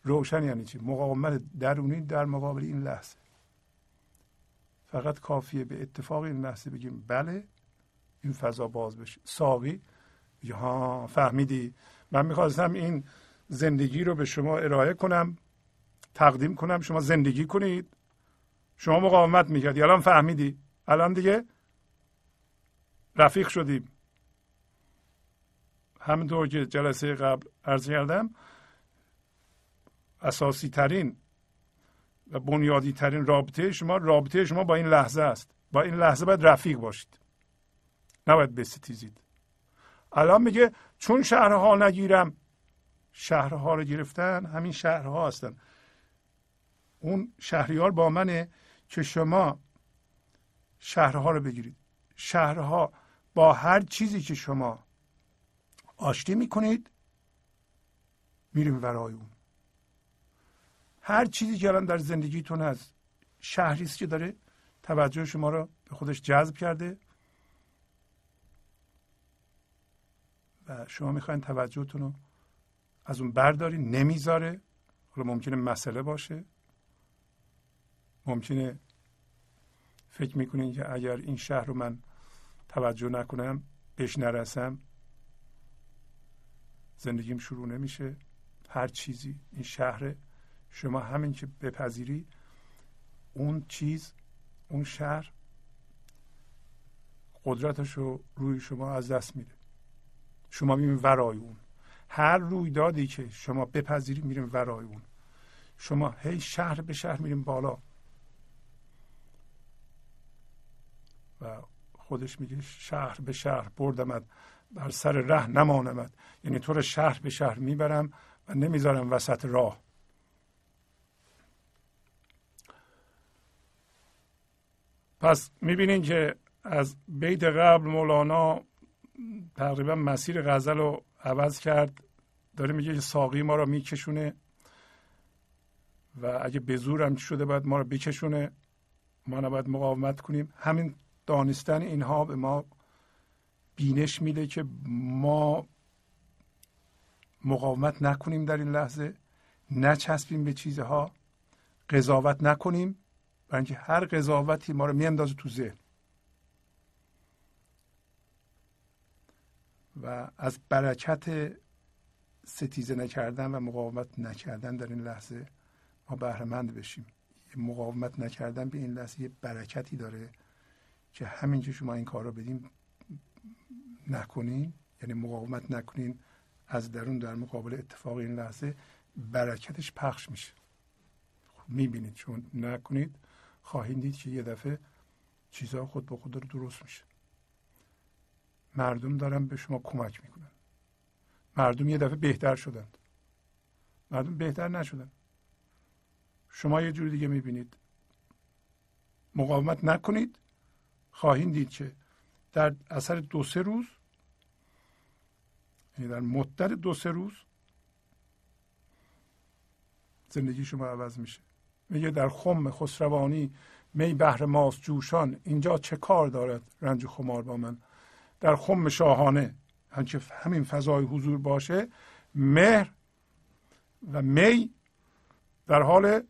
روشن یعنی چی؟ مقاومت درونی در مقابل این لحظه. فقط کافیه به اتفاق این لحظه بگیم بله این فضا باز بشه. ساقی ها فهمیدی. من می‌خواستم این زندگی رو به شما ارائه کنم تقدیم کنم شما زندگی کنید. شما مقاومت می‌کردی. الان فهمیدی. الان دیگه رفیق شدیم. همینطور که جلسه قبل عرض کردم اساسی ترین و بنیادی ترین رابطه شما رابطه شما با این لحظه است. با این لحظه باید رفیق باشید. نباید بستیزید. الان میگه چون شهرها نگیرم شهرها رو گرفتن همین شهرها هستن. اون شهریار با منه که شما شهرها رو بگیرید. شهرها با هر چیزی که شما آشتی می‌کنید میریم ورای اون. هر چیزی که الان در زندگیتون هست شهری که داره توجه شما رو به خودش جذب کرده و شما می‌خواین توجهتون رو از اون برداری نمی‌ذاره. حالا ممکنه مسئله باشه. ممکنه فکر می‌کنین که اگر این شهر رو من توجه نکنم بهش نرسم. زندگیم شروع نمیشه. هر چیزی این شهر شما همین که بپذیری اون چیز اون شهر قدرتش رو روی شما از دست میده. شما میرین ورای اون. هر رویدادی که شما بپذیری میریم ورای اون. شما هی شهر به شهر میریم بالا. و خودش میگه شهر به شهر بردمد بر سر ره نمانمد یعنی تو رو شهر به شهر می‌برم و نمی‌ذارم وسط راه. پس می‌بینین که از بیت قبل مولانا تقریبا مسیر غزل رو عوض کرد. داره میگه ساقی ما رو میکشونه و اگه به زورم شده باید ما رو بکشونه. ما نباید مقاومت کنیم. همین دانستن اینها به ما بینش میده که ما مقاومت نکنیم در این لحظه نچسبیم به چیزها قضاوت نکنیم برای اینکه هر قضاوتی ما رو میاندازه تو ذهن. و از برکت ستیزه نکردن و مقاومت نکردن در این لحظه ما بهرهمند بشیم. مقاومت نکردن به این لحظه یه برکتی داره که همین که شما این کار رو بدین. نکنین یعنی مقاومت نکنین از درون در مقابل اتفاق این لحظه برکتش پخش میشه. می‌بینید چون نکنید خواهید دید که یه دفعه چیزها خود به خود رو درست میشه. مردم دارن به شما کمک می‌کنن. مردم یه دفعه بهتر شدند. مردم بهتر نشدن. شما یه جور دیگه می‌بینید. مقاومت نکنید. خواهید دید که در اثر دو سه روز یعنی در مدت دو سه روز زندگی شما عوض میشه. میگه در خم خسروانی می بهر ماست جوشان اینجا چه کار دارد رنج خمار با من؟ در خم شاهانه هنچه همین فضای حضور باشه مهر و می در حال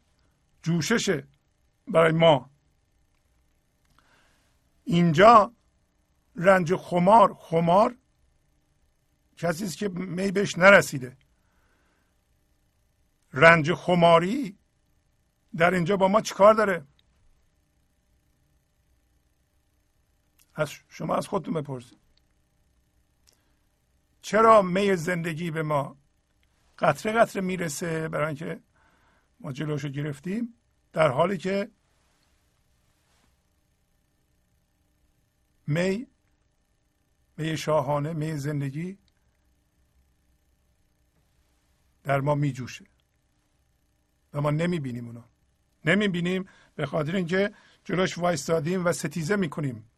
جوشش برای ما. اینجا رنج خمار خمار کسی است که می بهش نرسیده. رنج خماری در اینجا با ما چیکار داره؟ از شما از خودتون بپرسید. چرا می زندگی به ما قطره قطره می‌رسه برای اینکه ما جلوشو گرفتیم؟ در حالی که می می شاهانه می زندگی در ما میجوشه. و ما نمی‌بینیم اونا نمی‌بینیم به خاطر اینکه جلوش وایستادیم و ستیزه می‌کنیم.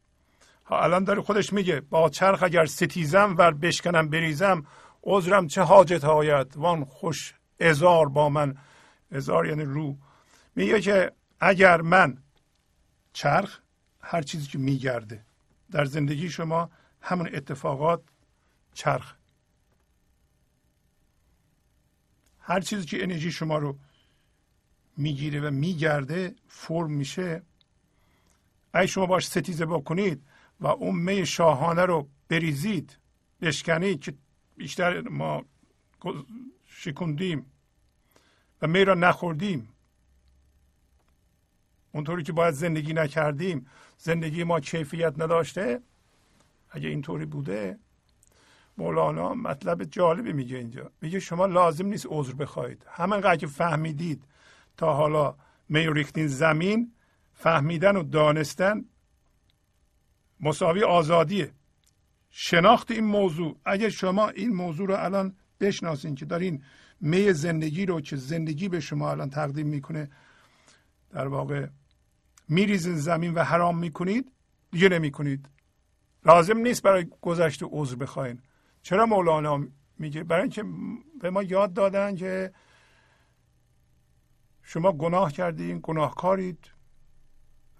ها الان داره خودش میگه با چرخ اگر ستیزم و بشکنم بریزم عذرم چه حاجت آید؟ وان خوش ازار با من. ازار یعنی رو. میگه که اگر من چرخ هر چیزی که میگرده در زندگی شما همون اتفاقات چرخ هر چیزی که انرژی شما رو می‌گیره و میگرده فرم میشه. اگه شما باش ستیزه بکنید و اون می شاهانه رو بریزید بشکنید که بیشتر ما شکندیم و می را نخوردیم. اونطوری که باید زندگی نکردیم زندگی ما کیفیت نداشته اگه اینطوری بوده مولانا مطلب جالبی میگه اینجا. میگه شما لازم نیست عذر بخواید همانقدر که فهمیدید تا حالا می ریختین زمین فهمیدن و دانستن مساوی آزادیه. شناخت این موضوع. اگر شما این موضوع رو الان بشناسین که دارین می زندگی رو که زندگی به شما الان تقدیم می‌کنه در واقع میریزین زمین و حرام می‌کنید دیگه نمی‌کنید. لازم نیست برای گذشته عذر بخواین. چرا مولانا میگه؟ برای اینکه به ما یاد دادن که شما گناه کردین گناهکارید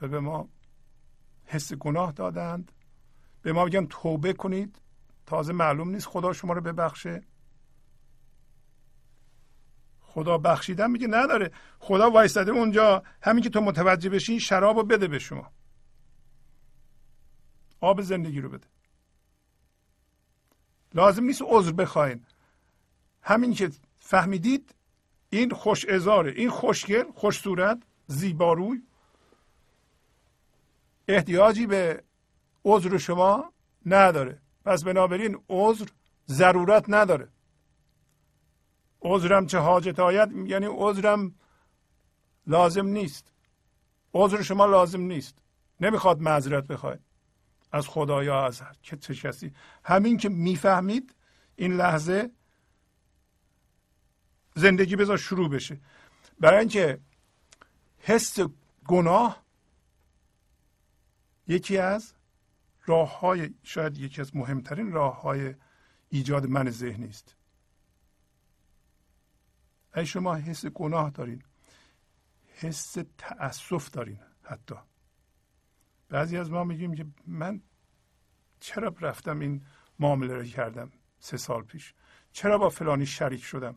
و به ما حس گناه دادند. به ما میگن توبه کنید. تازه معلوم نیست خدا شما رو ببخشه. خدا بخشیدن میگه نداره. خدا وایستاده اونجا. همین که تو متوجه بشین شراب رو بده به شما. آب زندگی رو بده. لازم نیست عذر بخواین. همین که فهمیدید این خوش ازاره این خوشگل خوش صورت زیباروی احتیاجی به عذر شما نداره. پس بنابراین عذر ضرورت نداره. عذرم چه حاجت آید؟ یعنی عذرم لازم نیست. عذر شما لازم نیست. نمی‌خواد معذرت بخواید. از خدا یا از چه کسی. همین که می‌فهمید این لحظه زندگی بذار شروع بشه. برای اینکه حس گناه یکی از راه های شاید یکی از مهمترین راه های ایجاد من ذهنی است ای شما حس گناه دارین. حس تأسف دارین حتی. بعضی از ما میگیم که من چرا رفتم این معامله رو کردم سه سال پیش؟ چرا با فلانی شریک شدم؟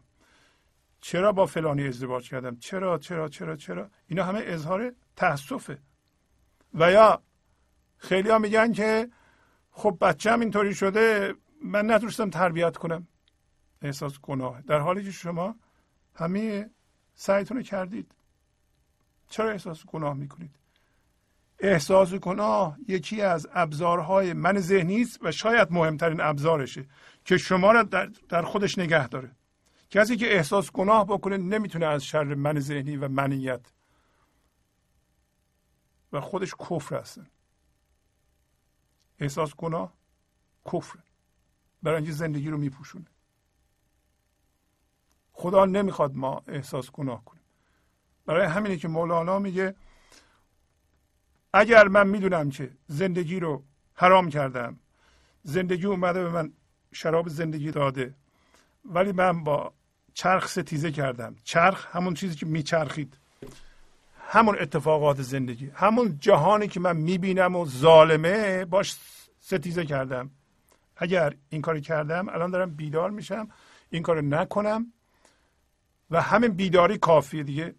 چرا با فلانی ازدواج کردم؟ چرا چرا چرا چرا؟ اینا همه اظهار تاسفه و یا خیلی ها میگن که خب بچم اینطوری شده من نتونستم تربیت کنم. احساس گناه. در حالی که شما همه سعیتون رو کردید. چرا احساس گناه می‌کنید؟ احساس گناه یکی از ابزارهای من ذهنی است و شاید مهمترین ابزارشه که شما را در, در خودش نگه داره. کسی که احساس گناه بکنه نمی‌تونه از شر من ذهنی و منیت و خودش کفر هستن. احساس گناه کفر برای اینکه زندگی رو میپوشونه. خدا نمی‌خواد ما احساس گناه کنیم. برای همینه که مولانا میگه اگر من می‌دونم که زندگی رو حرام کردم زندگی اومده به من شراب زندگی داده ولی من با چرخ ستیزه کردم. چرخ همون چیزی که میچرخید. همون اتفاقات زندگی همون جهانی که من می‌بینم و ظالمه باش ستیزه کردم. اگر این کار کردم الان دارم بیدار میشم این کار نکنم و همین بیداری کافیه دیگه.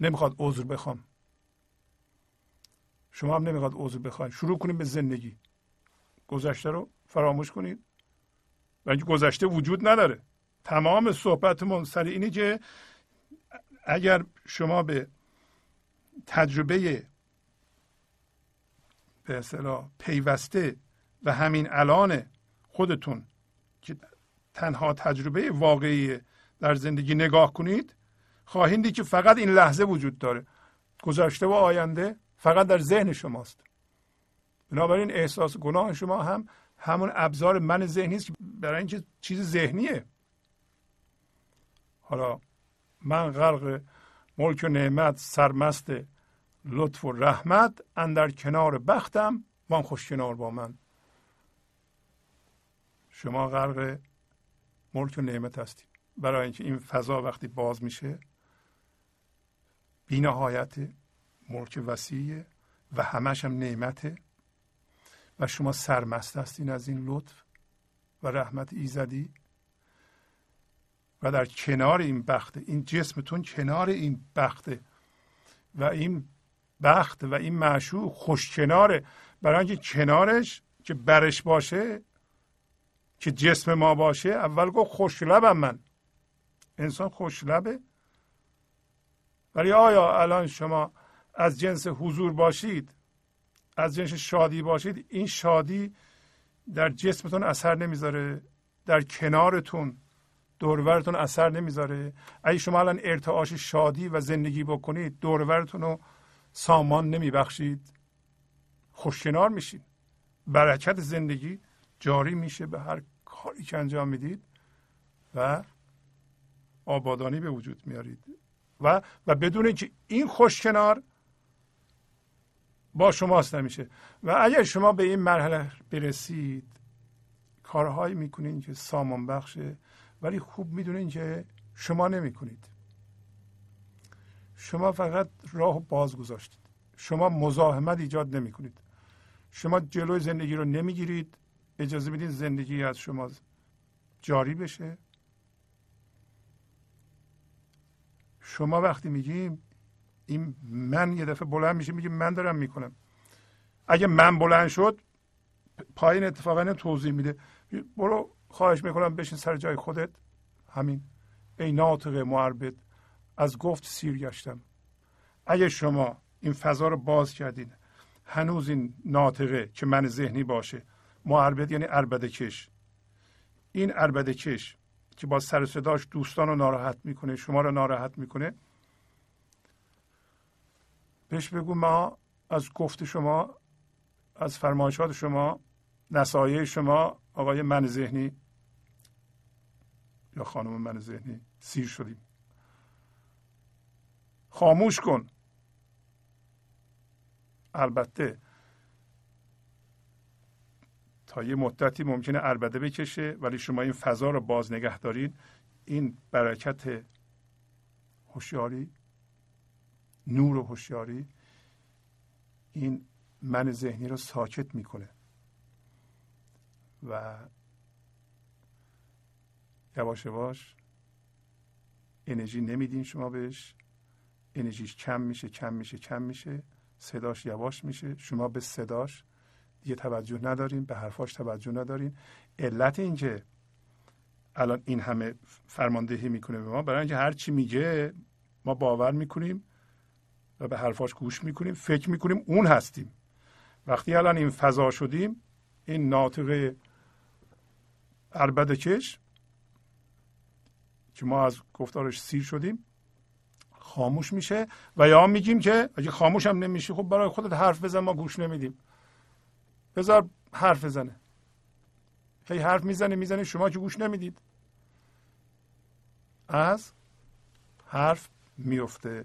نمی‌خواد عذر بخوام. شما هم نمی‌خواد عذر بخواید شروع کنیم به زندگی. گذشته رو فراموش کنید. و اینکه گذشته وجود نداره. تمام صحبتمون سر اینه که اگر شما به تجربه به اصطلاح پیوسته و همین الان خودتون که تنها تجربه واقعی در زندگی نگاه کنید خواهید که فقط این لحظه وجود داره. گذشته و آینده فقط در ذهن شماست. بنابراین احساس گناه شما هم همون ابزار من ذهنی است برای اینکه چیز ذهنیه. حالا من غرق ملک و نعمت سرمست لطف و رحمت اندر کنار بختم وان خوش کنار با من. شما غرق ملک و نعمت هستید. برای اینکه این فضا وقتی باز میشه بینهایت ملک وسیعه و همش هم نعمته. و شما سرمست هستین از این لطف و رحمت ایزدی. و در کنار این بخته این جسمتون کنار این بخته و این بخت و این معشوق خوش کناره برای اینکه کنارش که برش باشه که جسم ما باشه اول گفت خوش لبم من. انسان خوش لبه ولی آیا الان شما از جنس حضور باشید از جنس شادی باشید این شادی در جسمتون اثر نمی‌ذاره در کنارتون دورورتون اثر نمی‌ذاره. اگه شما الان ارتعاش شادی و زندگی بکنید دورورتون رو سامان نمیبخشید. خوشکنار میشید برکت زندگی جاری میشه به هر کاری که انجام می‌دید و آبادانی به وجود میارید. و و بدون اینکه این خوشکنار با شماست نمیشه و اگر شما به این مرحله برسید کارهایی می‌کنین که سامان بخشه ولی خوب می‌دونین که شما نمی‌کنید. شما فقط راه باز گذاشتید شما مزاحمت ایجاد نمی کنید شما جلوی زندگی رو نمی‌گیرید. اجازه بدید زندگی از شما جاری بشه. شما وقتی میگیم این من یه دفعه بلند میشه میگه من دارم می‌کنم. اگه من بلند شد پایین اتفاقا توضیح میده. برو خواهش می‌کنم بشین سر جای خودت. همین. ای ناطق معربد از گفت سیر گشتم. اگه شما این فضا رو باز کردین هنوز این ناطقه که من ذهنی باشه معربد یعنی اربده کش این اربده کش که با سر صداش دوستان رو ناراحت می‌کنه شما رو ناراحت می‌کنه بهش بگو ما از گفت شما از فرمایشات شما نصایح شما آقای من ذهنی یا خانم من ذهنی سیر شدیم. خاموش کن. البته تا یه مدتی ممکنه اربده بکشه ولی شما این فضا رو باز نگه دارین. این برکت هوشیاری نور و هوشیاری این من ذهنی رو ساکت می‌کنه. و یواش یواش انرژی نمیدین شما بهش. انرژیش کم میشه کم میشه کم میشه. صداش یواش میشه. شما به صداش دیگه توجه ندارین به حرفاش توجه ندارین. علت اینکه الان این همه فرماندهی می‌کنه به ما برای اینکه هر چی میگه ما باور می‌کنیم. و به حرفاش گوش می‌کنیم فکر می‌کنیم اون هستیم. وقتی الان این فضا شدیم این ناطقه کش که ما از گفتارش سیر شدیم خاموش میشه و یا میگیم که اگه خاموش هم نمیشه خب برای خودت حرف بزن ما گوش نمیدیم. بذار حرف بزنه. هی حرف می‌زنه می‌زنه شما که گوش نمی‌دید. از حرف میفته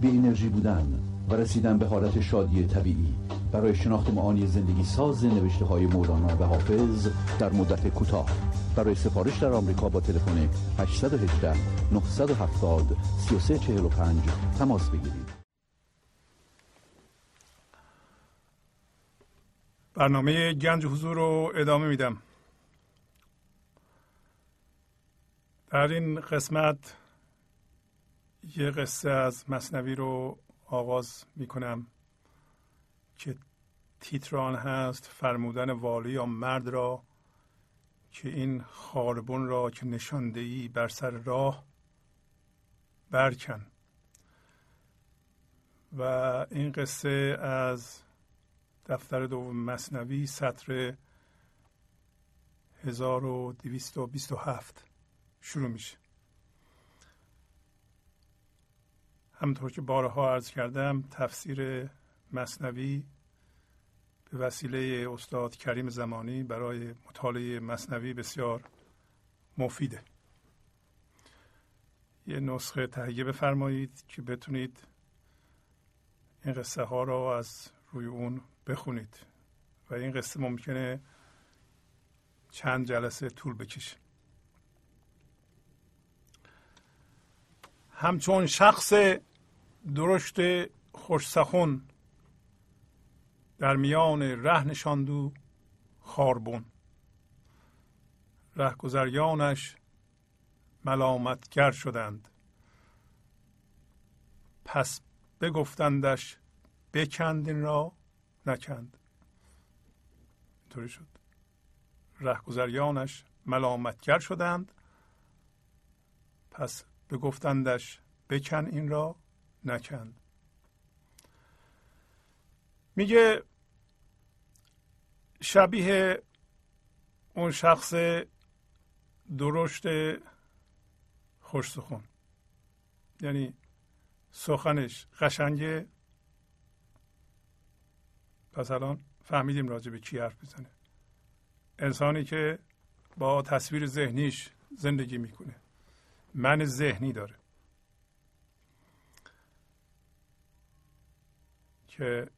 بی انرژی بودن و رسیدن به حالت شادی طبیعی. برای شناخت معانی زندگی ساز نوشته های مولانا و حافظ در مدت کوتاه. برای سفارش در آمریکا با تلفن 818 970 3345 تماس بگیرید. برنامه گنج حضور رو ادامه میدم. در این قسمت یه قصه از مصنوی رو آغاز می کنم که تیتر آن هست فرمودن والی یا مرد را که این خاربون را که نشانده ای بر سر راه برکن. و این قصه از دفتر دوم مصنوی سطر 1227 شروع میشه. همطور که بارها عرض کردم تفسیر مصنوی به وسیله استاد کریم زمانی برای مطالعه مصنوی بسیار مفیده. یه نسخه تهیه بفرمایید که بتونید این قصه ها را از روی اون بخونید و این قصه ممکنه چند جلسه طول بکشه. همچون شخص درشت خوش سخن در میان ره نشاندو خاربون. رهگذریانش ملامتگر شدند. پس بگفتندش بکند این را نکند. اینطوری شد. رهگذریانش ملامتگر شدند. پس بگفتندش بکن این را نکند. میگه شبیه اون شخص درشت خوش سخن. یعنی سخنش قشنگه. پس الان فهمیدیم راجع به کی حرف می‌زنه. انسانی که با تصویر ذهنیش زندگی می‌کنه. من ذهنی داره. که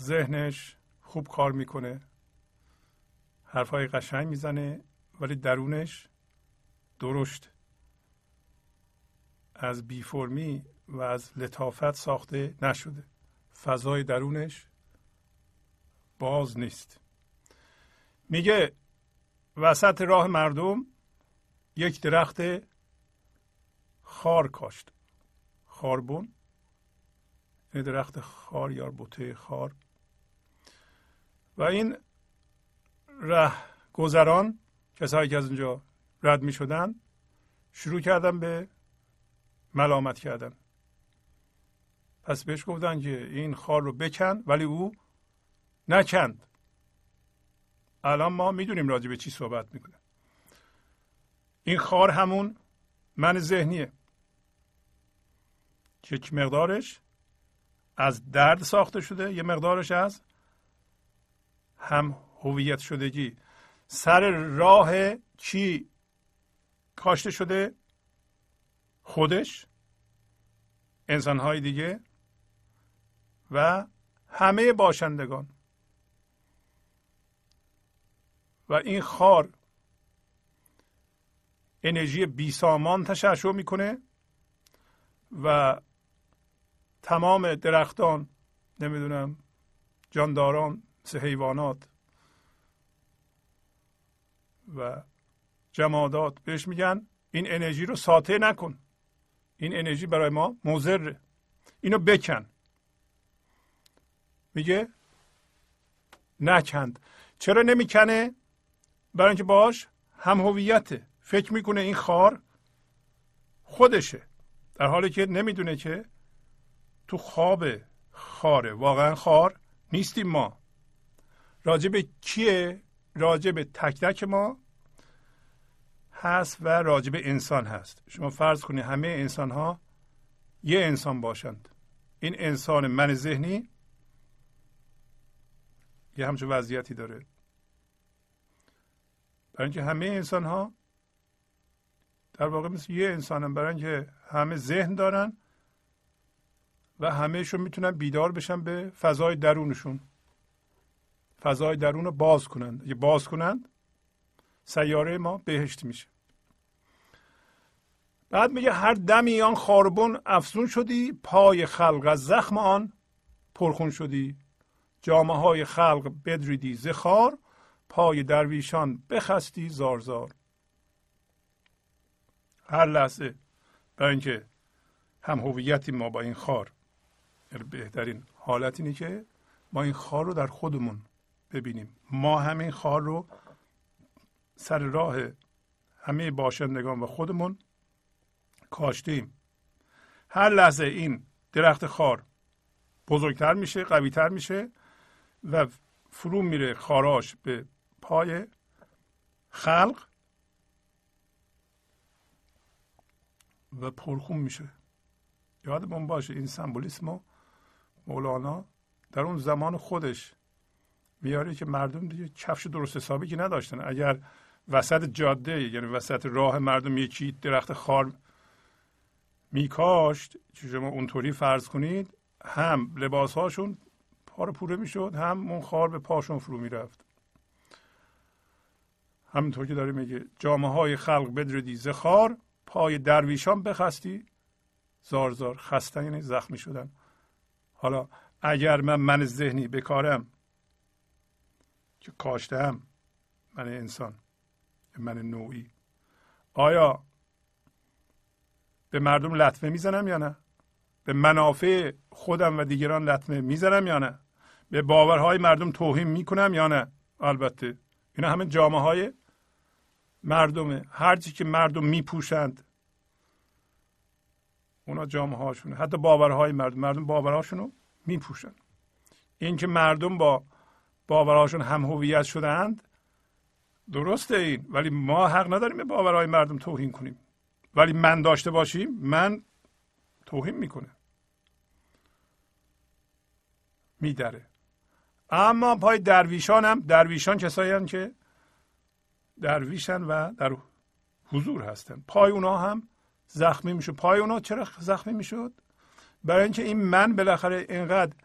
ذهنش خوب کار می‌کنه حرفهای قشنگ می‌زنه ولی درونش درشت. از بیفرمی و از لطافت ساخته نشده. فضای درونش باز نیست. میگه وسط راه مردم یک درخت خار کاشت. خاربون درخت خار یا بوته خار. و این ره گذران کسایی که از اونجا رد می شدن شروع کردن به ملامت کردن. پس بهش گفتن که این خار رو بکن ولی او نکند. الان ما می‌دونیم راجع به چی صحبت می‌کنه. این خار همون من ذهنیه. یک مقدارش از درد ساخته شده یه مقدارش از هم هویت شدگی. سر راه چی کاشته شده؟ خودش انسانهای دیگه و همه باشندگان. و این خار انرژی بیسامان تشعشع می‌کنه و تمام درختان نمی‌دونم جانداران مثل حیوانات و جمادات بهش میگن این انرژی رو ساطع نکن. این انرژی برای ما مضره. اینو بکن. میگه؟ نکند. چرا نمی‌کنه؟ برای اینکه باش هم هویته. فکر می‌کنه این خار خودشه. در حالی که نمی‌دونه که تو خواب خاره. واقعا خار نیستیم ما. راجب کیه؟ راجب تک تک ما هست و راجب انسان هست. شما فرض کنید همه انسان ها یه انسان باشند. این انسان من ذهنی یه همچون وضعیتی داره. برای اینکه همه انسان ها در واقع مثل یه انسان هم برای اینکه همه ذهن دارن و همهشون می‌تونن بیدار بشن به فضای درونشون. فضای درون رو باز کنند. اگه باز کنند سیاره ما بهشت میشه. بعد میگه هر دمی آن خاربون افزون شدی پای خلق از زخم آن پرخون شدی. جامعه های خلق بدریدی زخار پای درویشان بخستی زارزار هر لحظه برای اینکه هم هویتی ما با این خار بهترین حالت اینه که ما این خار رو در خودمون ببینیم. ما همین خار رو سر راه همه باشندگان و خودمون کاشتیم. هر لحظه این درخت خار بزرگتر میشه قویتر میشه و فرو میره خاراش به پای خلق و پرخون میشه. یادمون باشه این سمبولیسم مولانا در اون زمان خودش میاره که مردم دیگه کفش درست حسابی که نداشتن. اگر وسط جاده یعنی وسط راه مردم یکی درخت خار میکاشت که شما اونطوری فرض کنید هم لباس هاشون پاره پوره می‌شد هم اون خار به پاشون فرو می‌رفت. همینطور که داره میگه جامعه های خلق بدردی زخار پای درویشان بخستی زار زار خستن یعنی زخمی شدن. حالا اگر من من ذهنی بکارم که کاشتم من انسان من نوعی؟ آیا به مردم لطمه می‌زنم یا نه؟ به منافع خودم و دیگران لطمه می‌زنم یا نه؟ به باورهای مردم توهین می‌کنم یا نه؟ البته اینا همه جامعه های مردمه هرچی که مردم میپوشند اونا جامعه هاشونه حتی باورهای مردم مردم باورهاشونو میپوشند این که مردم با باورهاشون هم هویت شدند درسته این ولی ما حق نداریم به باورهای مردم توهین کنیم. ولی من داشته باشیم من توهین می‌کنه میدره. اما پای درویشان هم درویشان کسایی که درویشن و در حضور هستن پای اونا هم زخمی می‌شد. پای اونا چرا زخمی می‌شد؟ برای اینکه این من بالاخره اینقدر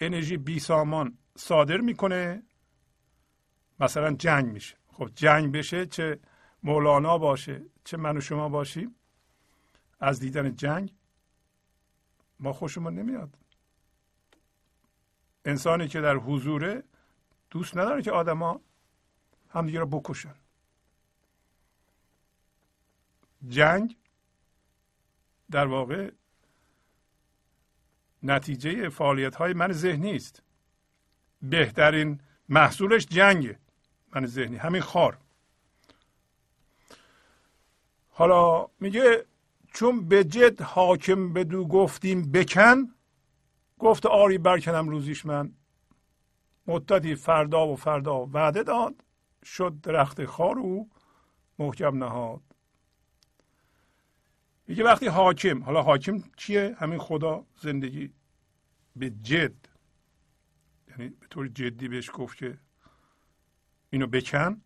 انرژی بی سامان صادر می‌کنه مثلا جنگ میشه. خب جنگ بشه چه مولانا باشه چه من و شما باشیم از دیدن جنگ ما خوشمون نمیاد. انسانی که در حضوره دوست نداره که آدما همدیگه رو بکشن. جنگ در واقع نتیجه فعالیت های من ذهنی است. بهترین محصولش جنگه من ذهنی همین خار. حالا میگه چون به جد حاکم بدو گفتیم بکن گفت آری برکنم روزیش من. مدتی فردا و فردا وعده داد شد درخت خار او محکم نهاد. میگه وقتی حاکم حالا حاکم کیه همین خدا زندگی به جد. یعنی به طور جدی بهش گفت که اینو بکن.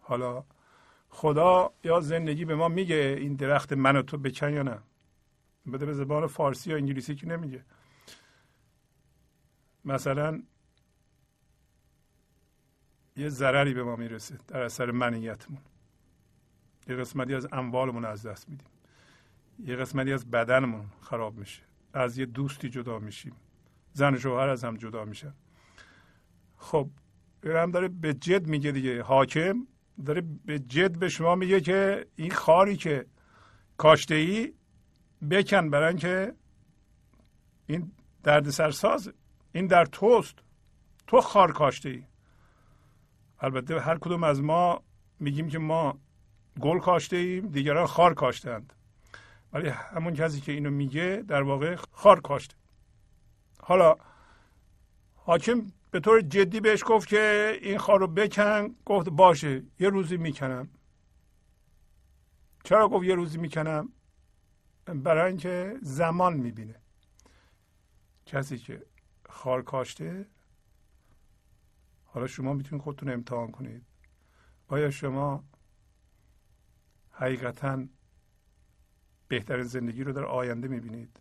حالا خدا یا زندگی به ما میگه این درخت من و تو بکن یا نه. بده به زبان فارسی یا انگلیسی که نمیگه. مثلا یه ضرری به ما می‌رسه در اثر منیتمون. یه قسمتی از اموالمون از دست میدیم. یه قسمتی از بدنمون خراب میشه. از یه دوستی جدا میشیم. زن و شوهر از هم جدا میشن. خب هم داره به جد میگه دیگه. حاکم داره به جد به شما میگه که این خاری که کاشته ای بکن برای اینکه این درد سرساز این در توست. تو خار کاشته ای البته هر کدوم از ما میگیم که ما گل کاشته ایم دیگران خار کاشتند ولی همون کسی که اینو میگه در واقع خار کاشته. حالا حاکم به طور جدی بهش گفت که این خار رو بکن گفت باشه یه روزی می‌کنم. چرا گفت یه روزی می‌کنم؟ برای اینکه زمان می‌بینه. کسی که خار کاشته حالا شما می‌تونید خودتون امتحان کنید. آیا شما حقیقتا بهترین زندگی رو در آینده می‌بینید.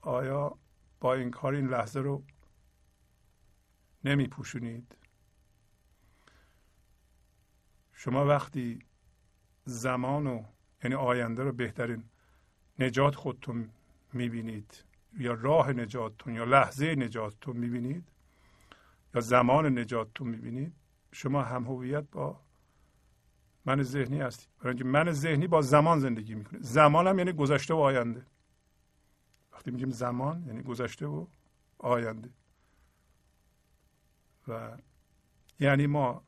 آیا با این کار این لحظه رو نمیپوشونید؟ شما وقتی زمان و یعنی آینده رو بهترین نجات خودتون می‌بینید یا راه نجاتتون یا لحظه نجاتتون می‌بینید یا زمان نجاتتون می‌بینید شما هم هویت با من ذهنی هستید برای اینکه من ذهنی با زمان زندگی می‌کنه. زمان هم یعنی گذشته و آینده. وقتی میگیم زمان یعنی گذشته و آینده. و یعنی ما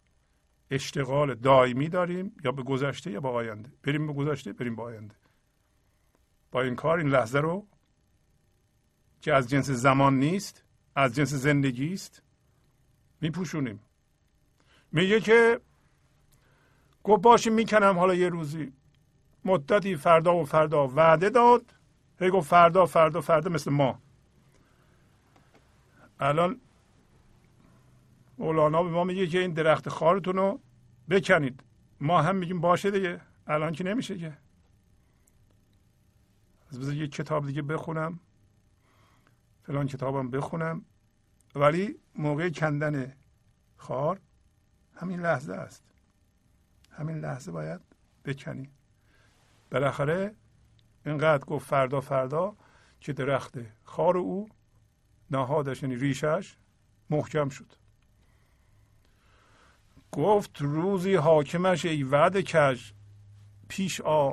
اشتغال دائمی داریم یا به گذشته یا به آینده. بریم به گذشته بریم به آینده. با این کار این لحظه رو که از جنس زمان نیست از جنس زندگی است میپوشونیم. میگه که گفت باشیم می‌کنم. حالا یه روزی مدتی فردا و فردا وعده داد. هی گفت فردا فردا فردا مثل ما. الان مولانا به ما میگه که این درخت خارتون رو بکنید. ما هم میگیم باشه دیگه. الان که نمیشه که. از بذار کتاب دیگه بخونم. فلان کتابم بخونم. ولی موقع کندن خار همین لحظه است. همین لحظه باید بکنی. بالاخره اینقدر گفت فردا فردا که درخت خار او نهادش یعنی ریشش محکم شد. گفت روزی حاکمش ای وعده کش پیش آ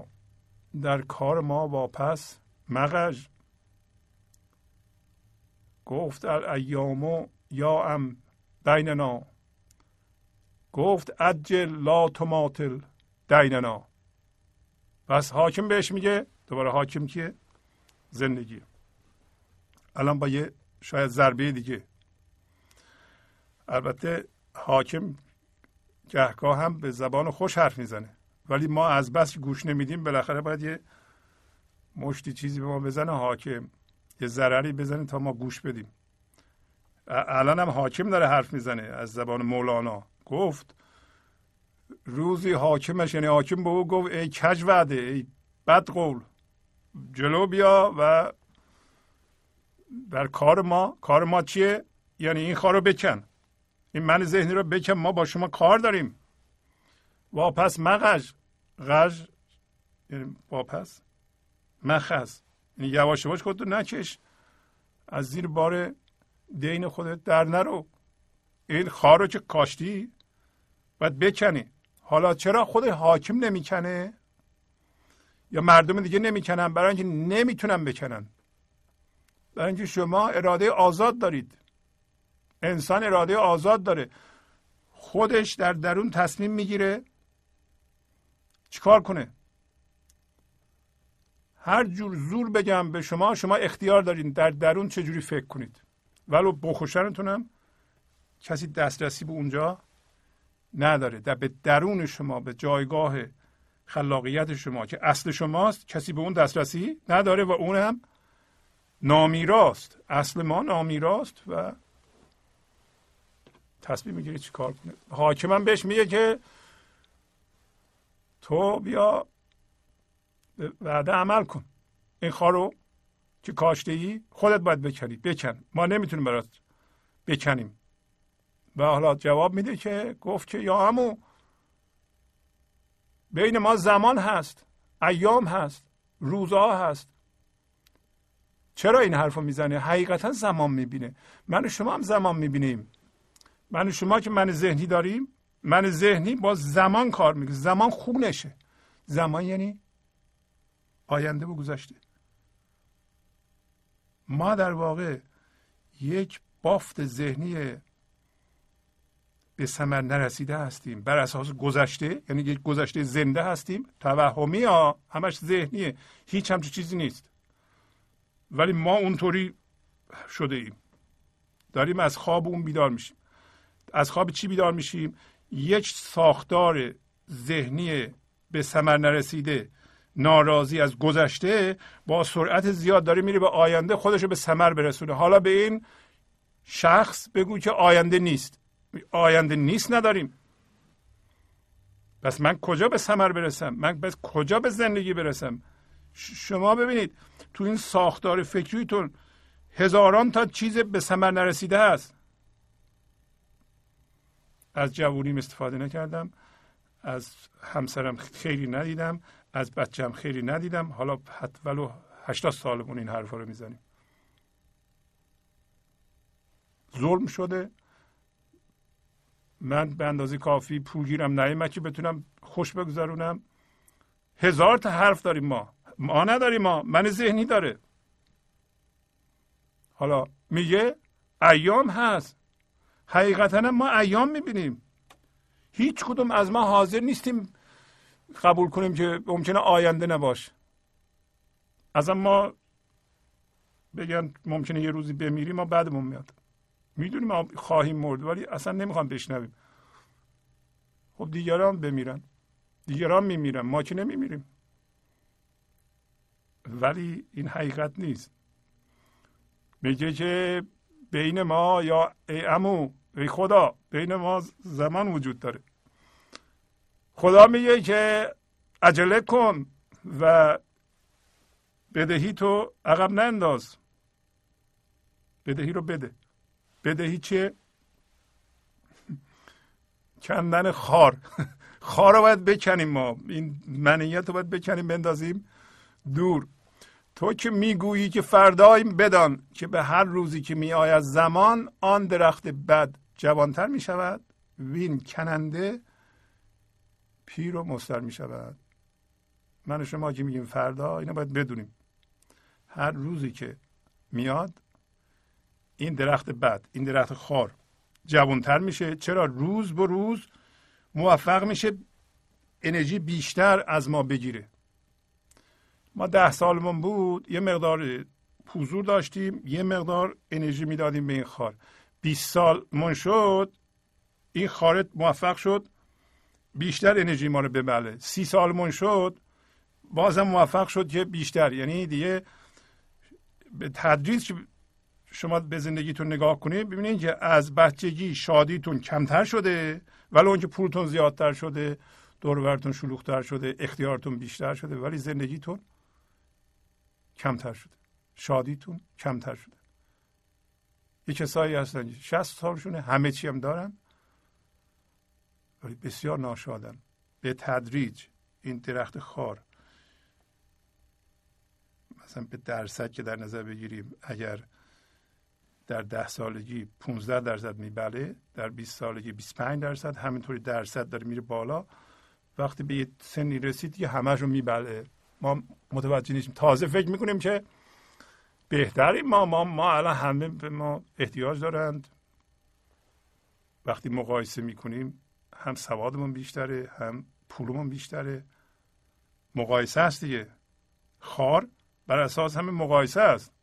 در کار ما واپس مغج گفت الایامو یا ام بیننا. گفت اجل لا تماتل دیننا. پس حاکم بهش میگه دوباره حاکم که زندگی. الان با یه شاید ضربه دیگه. البته حاکم گهگاه هم به زبان خوش حرف می‌زنه. ولی ما از بس گوش نمیدیم بالاخره باید یه مشتی چیزی به ما بزنه حاکم. یه ضرری بزنه تا ما گوش بدیم. الان هم حاکم داره حرف می‌زنه از زبان مولانا. گفت روزی حاکمش یعنی حاکم به او گفت ای کج وعده ای بد قول جلو بیا و در کار ما کار ما چیه؟ یعنی این کار رو بکن. این من ذهنی رو بکن ما با شما کار داریم. واپس مغج غج یعنی واپس مخز. یعنی یواش یواش خودتو نکش. از زیر بار دین خودت در نرو. این خار رو که کاشتی. باید بکنی. حالا چرا خود حاکم نمی‌کنه؟ یا مردم دیگه نمی‌کنن؟ برای اینکه نمی‌تونن بکنن. برای اینکه شما اراده آزاد دارید. انسان اراده آزاد داره. خودش در درون تصمیم می‌گیره چیکار کنه. هر جور زور بگم به شما شما اختیار دارین در درون چجوری فکر کنید. ولو بخوشنتونم. کسی دسترسی به اونجا نداره. در به درون شما به جایگاه خلاقیت شما که اصل شماست کسی به اون دسترسی نداره و اون هم نامیراست. اصل ما نامیراست و تصمیم می‌گیری چی کار کنه. حاکمم بهش میگه که تو بیا به وعده عمل کن. این خارو که کاشته ای خودت باید بکنی بکن. ما نمی‌تونیم برات بکنیم. و حالا جواب میده که گفت که یا همو بین ما زمان هست ایام هست روزها هست. چرا این حرف رو می‌زنه؟ حقیقتا زمان می‌بینه. من و شما هم زمان می‌بینیم. من و شما که من ذهنی داریم من ذهنی با زمان کار می‌کنه زمان خونشه. زمان یعنی آینده و گذشته ما در واقع یک بافت ذهنی به ثمر نرسیده هستیم. بر اساس گذشته یعنی یک گذشته زنده هستیم. توهمی ها همش ذهنیه. هیچ همچین چیزی نیست. ولی ما اونطوری شده ایم. داریم از خواب اون بیدار میشیم. از خواب چی بیدار میشیم؟ یک ساختار ذهنی به ثمر نرسیده ناراضی از گذشته با سرعت زیاد داره میره به آینده خودش به ثمر برسونه. حالا به این شخص بگو که آینده نیست. آینده نیست نداریم. پس من کجا به ثمر برسم؟ من بس کجا به زندگی برسم؟ شما ببینید تو این ساختار فکریتون هزاران تا چیز به ثمر نرسیده هست. از جوونیم استفاده نکردم از همسرم خیلی ندیدم از بچم خیلی ندیدم. حالا ولو هشتاد سالمون این حرفا رو می‌زنیم. ظلم شده. من به اندازه کافی پول گیرم نیمه که بتونم خوش بگذرونم. هزار تا حرف داریم ما. ما نداریم ما. من ذهنی داره. حالا میگه ایام هست. حقیقتا ما ایام می‌بینیم. هیچ کدوم از ما حاضر نیستیم قبول کنیم که ممکنه آینده نباشه. از ما بگن ممکنه یه روزی بمیریم ما بعدمون میاد. می‌دونیم ما خواهیم مرد ولی اصلا نمی‌خوام بشنویم. خب دیگران بمیرن. دیگران میمیرن. ما که نمیمیریم. ولی این حقیقت نیست. میگه که بین ما یا ای امو ای خدا بین ما زمان وجود داره. خدا میگه که عجله کن و بدهی تو عقب ننداز. بدهی رو بده. بدهی چه کندن خار. [laughs] خار رو باید بکنیم ما. این منیت رو باید بکنیم بندازیم دور. تو که می‌گویی که فردای بدان که به هر روزی که میآید زمان آن درخت بد جوانتر می شود وین کننده پیر و مستر می شود من و شما که میگیم فردا اینو باید بدونیم. هر روزی که میاد این درخت بد این درخت خار جوانتر میشه. چرا؟ روز به روز موفق میشه انرژی بیشتر از ما بگیره. ما ده سالمون بود یه مقدار حضور داشتیم یه مقدار انرژی می‌دادیم به این خار. 20 سال من شد این خارت موفق شد بیشتر انرژی ما رو ببله. سی سال من شد بازم موفق شد که بیشتر. یعنی دیگه به تدریج شما به زندگیتون نگاه کنید ببینید که از بچگی شادیتون کمتر شده ولی اون که پولتون زیادتر شده دورورتون شلوغتر شده اختیارتون بیشتر شده ولی زندگیتون کمتر شده. شادیتون کمتر شده. یه کسایی هستن 60 سالشونه همه چی هم دارن ولی بسیار ناشادن. به تدریج این درخت خار. مثلا به درصد که در نظر بگیریم اگر در ده سالگی 15 درصد میبله در 20 سالگی 25 درصد همینطوری درصد داره میره بالا. وقتی به سنی رسید که همش رو میبله. ما متوجه نیستیم. تازه فکر می‌کنیم که بهتریم. ما ما ما الان همه به ما احتیاج دارند. وقتی مقایسه می‌کنیم هم سوادمون بیشتره هم پولمون بیشتره. مقایسه است دیگه. خار بر اساس همه مقایسه است.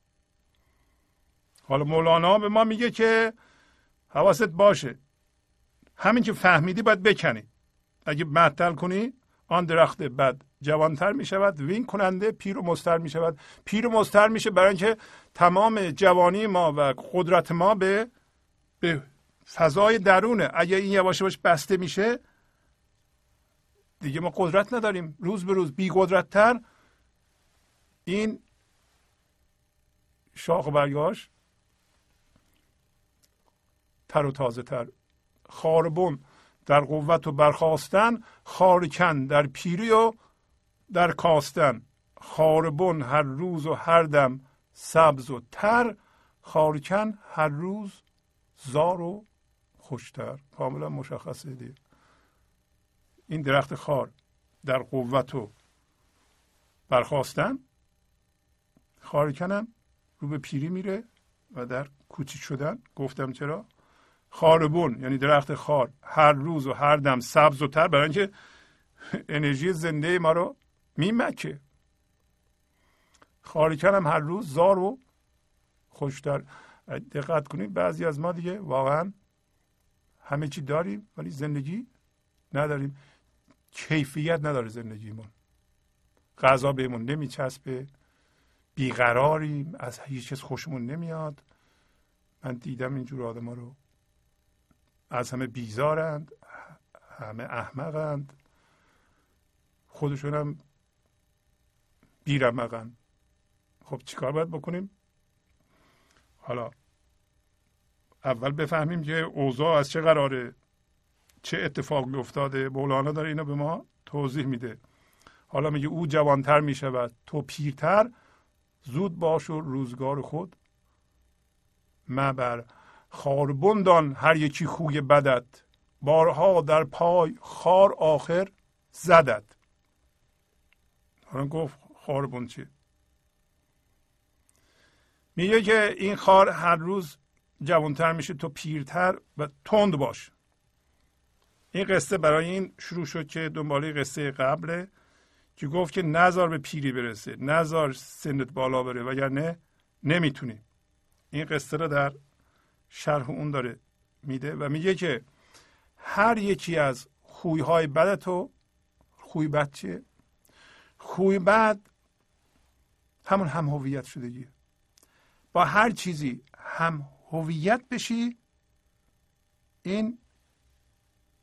حالا مولانا به ما میگه که حواست باشه. همین که فهمیدی باید بکنی. اگه معطل کنی آن درخت بد جوانتر می شود وین کننده پیر و مستر می شود پیر و مستر میشه برای اینکه تمام جوانی ما و قدرت ما به به فضای درونه. اگه این یواش یواش بسته میشه دیگه ما قدرت نداریم. روز به روز بی قدرتتر این شاخ و برگاش تر و تازه تر. خاربون در قوت و برخواستن خارکن در پیری و در کاستن. خاربون هر روز و هر دم سبز و تر خارکن هر روز زار و خوشتر. کاملا مشخصه دید این درخت خار در قوت و برخواستن خارکنم رو به پیری میره و در کوچیک شدن. گفتم چرا؟ خاربون یعنی درخت خار. هر روز و هر دم سبز و تر برای اینکه انرژی زنده ما رو میمکه. خارکن هم هر روز زار و خوشتر. دقت کنید بعضی از ما دیگه واقعا همه چی داریم ولی زندگی نداریم. کیفیت نداره زندگیمون. غذا بهمون نمیچسبه. بیقراریم از هیچ چیز خوشمون نمیاد. من دیدم اینجور آدم ها رو. از همه بیزارند همه احمقند. خودشون هم بیرمقند خب چیکار باید بکنیم؟ حالا اول بفهمیم که اوضاع از چه قراره چه اتفاقی افتاده. مولانا داره اینو به ما توضیح میده. حالا میگه او جوانتر می‌شود تو پیرتر. زود باش و روزگار خود مبر. خاربندان هر یکی خوی بدت. بارها در پای خار آخر زدد حالا گفت خاربند چیه؟ میگه که این خار هر روز جوانتر میشه تو پیرتر و تند باش. این قصه برای این شروع شد که دنباله قصه قبله که گفت که نزار به پیری برسه. نزار سنت بالا بره وگرنه نمی‌تونی. این قصه رو در شرح اون داره میده و میگه که هر یکی از خویهای بد تو خوی بد چیه؟ خوی بد همون هم هویت شدگی با هر چیزی هم هویت بشی این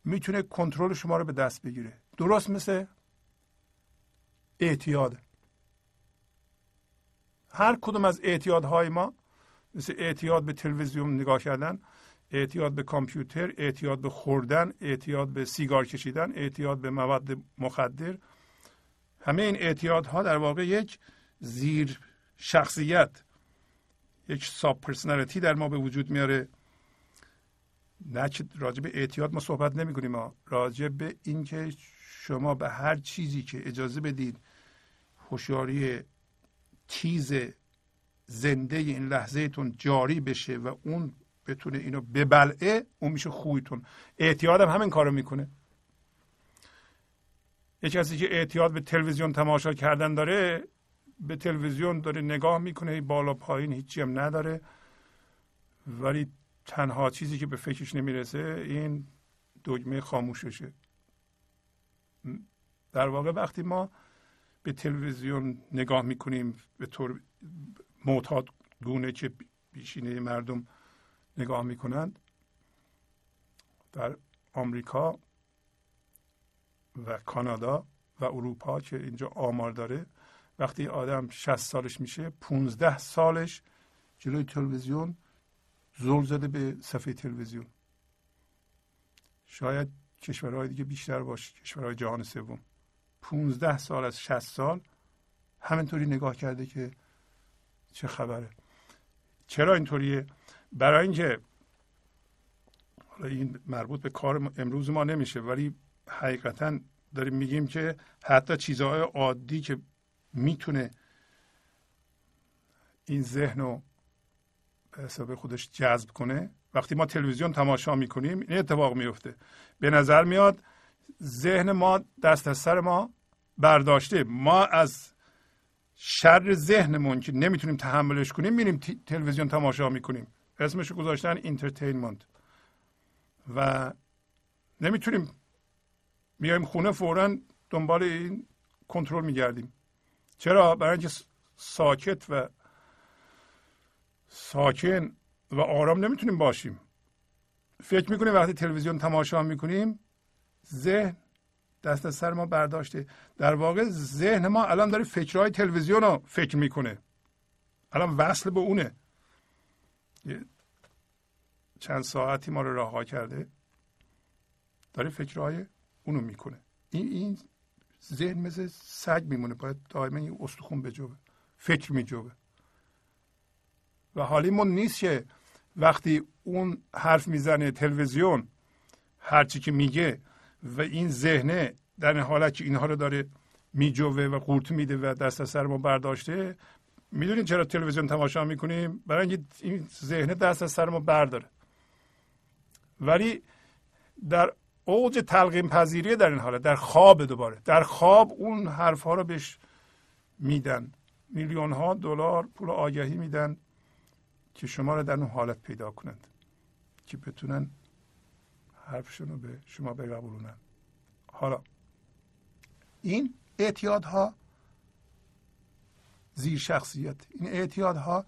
می‌تونه کنترل شما رو به دست بگیره. درست مثل اعتیاد. هر کدوم از اعتیادهای ما مثل اعتیاد به تلویزیون نگاه کردن اعتیاد به کامپیوتر اعتیاد به خوردن اعتیاد به سیگار کشیدن اعتیاد به مواد مخدر. همه این اعتیادها در واقع یک زیر شخصیت یک ساب پرسنالیتی در ما به وجود میاره. نه راجع به اعتیاد ما صحبت نمی کنیم ما راجع به اینکه شما به هر چیزی که اجازه بدید هوشیاری تیز زنده این لحظهتون جاری بشه و اون بتونه اینو ببلعه اون میشه خویتون. اعتیاد هم همین کارو می‌کنه. یه کسی که اعتیاد به تلویزیون تماشا کردن داره به تلویزیون داره نگاه می‌کنه بالا پایین هیچی هم نداره. ولی تنها چیزی که به فکرش نمی‌رسه این دگمه خاموششه. در واقع وقتی ما به تلویزیون نگاه می‌کنیم به طور معتاد گونه که بیشینه مردم نگاه می‌کنند در آمریکا و کانادا و اروپا که اینجا آمار داره. وقتی آدم 60 سالش میشه 15 سالش جلوی تلویزیون زل زده به صفحه تلویزیون. شاید کشورهای دیگه بیشتر باشه کشورهای جهان سوم. 15 سال از 60 سال همینطوری نگاه کرده که چه خبره؟ چرا اینطوریه؟ برای اینکه حالا این مربوط به کار امروز ما نمیشه ولی حقیقتا داریم میگیم که حتی چیزهای عادی که می‌تونه این ذهن رو به حساب خودش جذب کنه وقتی ما تلویزیون تماشا می‌کنیم این اتفاق میفته به نظر میاد ذهن ما دست از سر ما برداشته. ما از شر ذهنمون که نمی‌تونیم تحملش کنیم میریم تلویزیون تماشا می‌کنیم. اسمش گذاشتن entertainment و نمی‌تونیم میایم خونه فورا دنبال این کنترل میگردیم. چرا؟ برای اینکه ساکت و ساکن و آرام نمی‌تونیم باشیم. فکر می‌کنیم وقتی تلویزیون تماشا می‌کنیم ذهن دست از سر ما برداشته. در واقع ذهن ما الان داره فکرهای تلویزیون رو فکر می‌کنه. الان وصل به اونه. چند ساعتی ما رو رها کرده داره فکرهای اونو می‌کنه. این این ذهن مثل سگ میمونه. باید دائما این استخون بجوبه فکر میجوبه و حالیمون نیست که وقتی اون حرف می‌زنه تلویزیون هرچی که میگه و این ذهنه در این حالت که اینها رو داره میجوه و قورت میده و دست از سر ما برداشته می‌دونید چرا تلویزیون تماشا می‌کنیم؟ برای اینکه این ذهنه دست از سر ما برداره. ولی در اوج تلقیم پذیری در این حالت در خواب دوباره در خواب اون حرف ها رو بهش میدن. میلیون ها دلار پول آگهی میدن که شما رو در اون حالت پیدا کنند که بتونن حرفشون رو به شما بقبولونن حالا این اعتیادها زیر شخصیت. این اعتیادها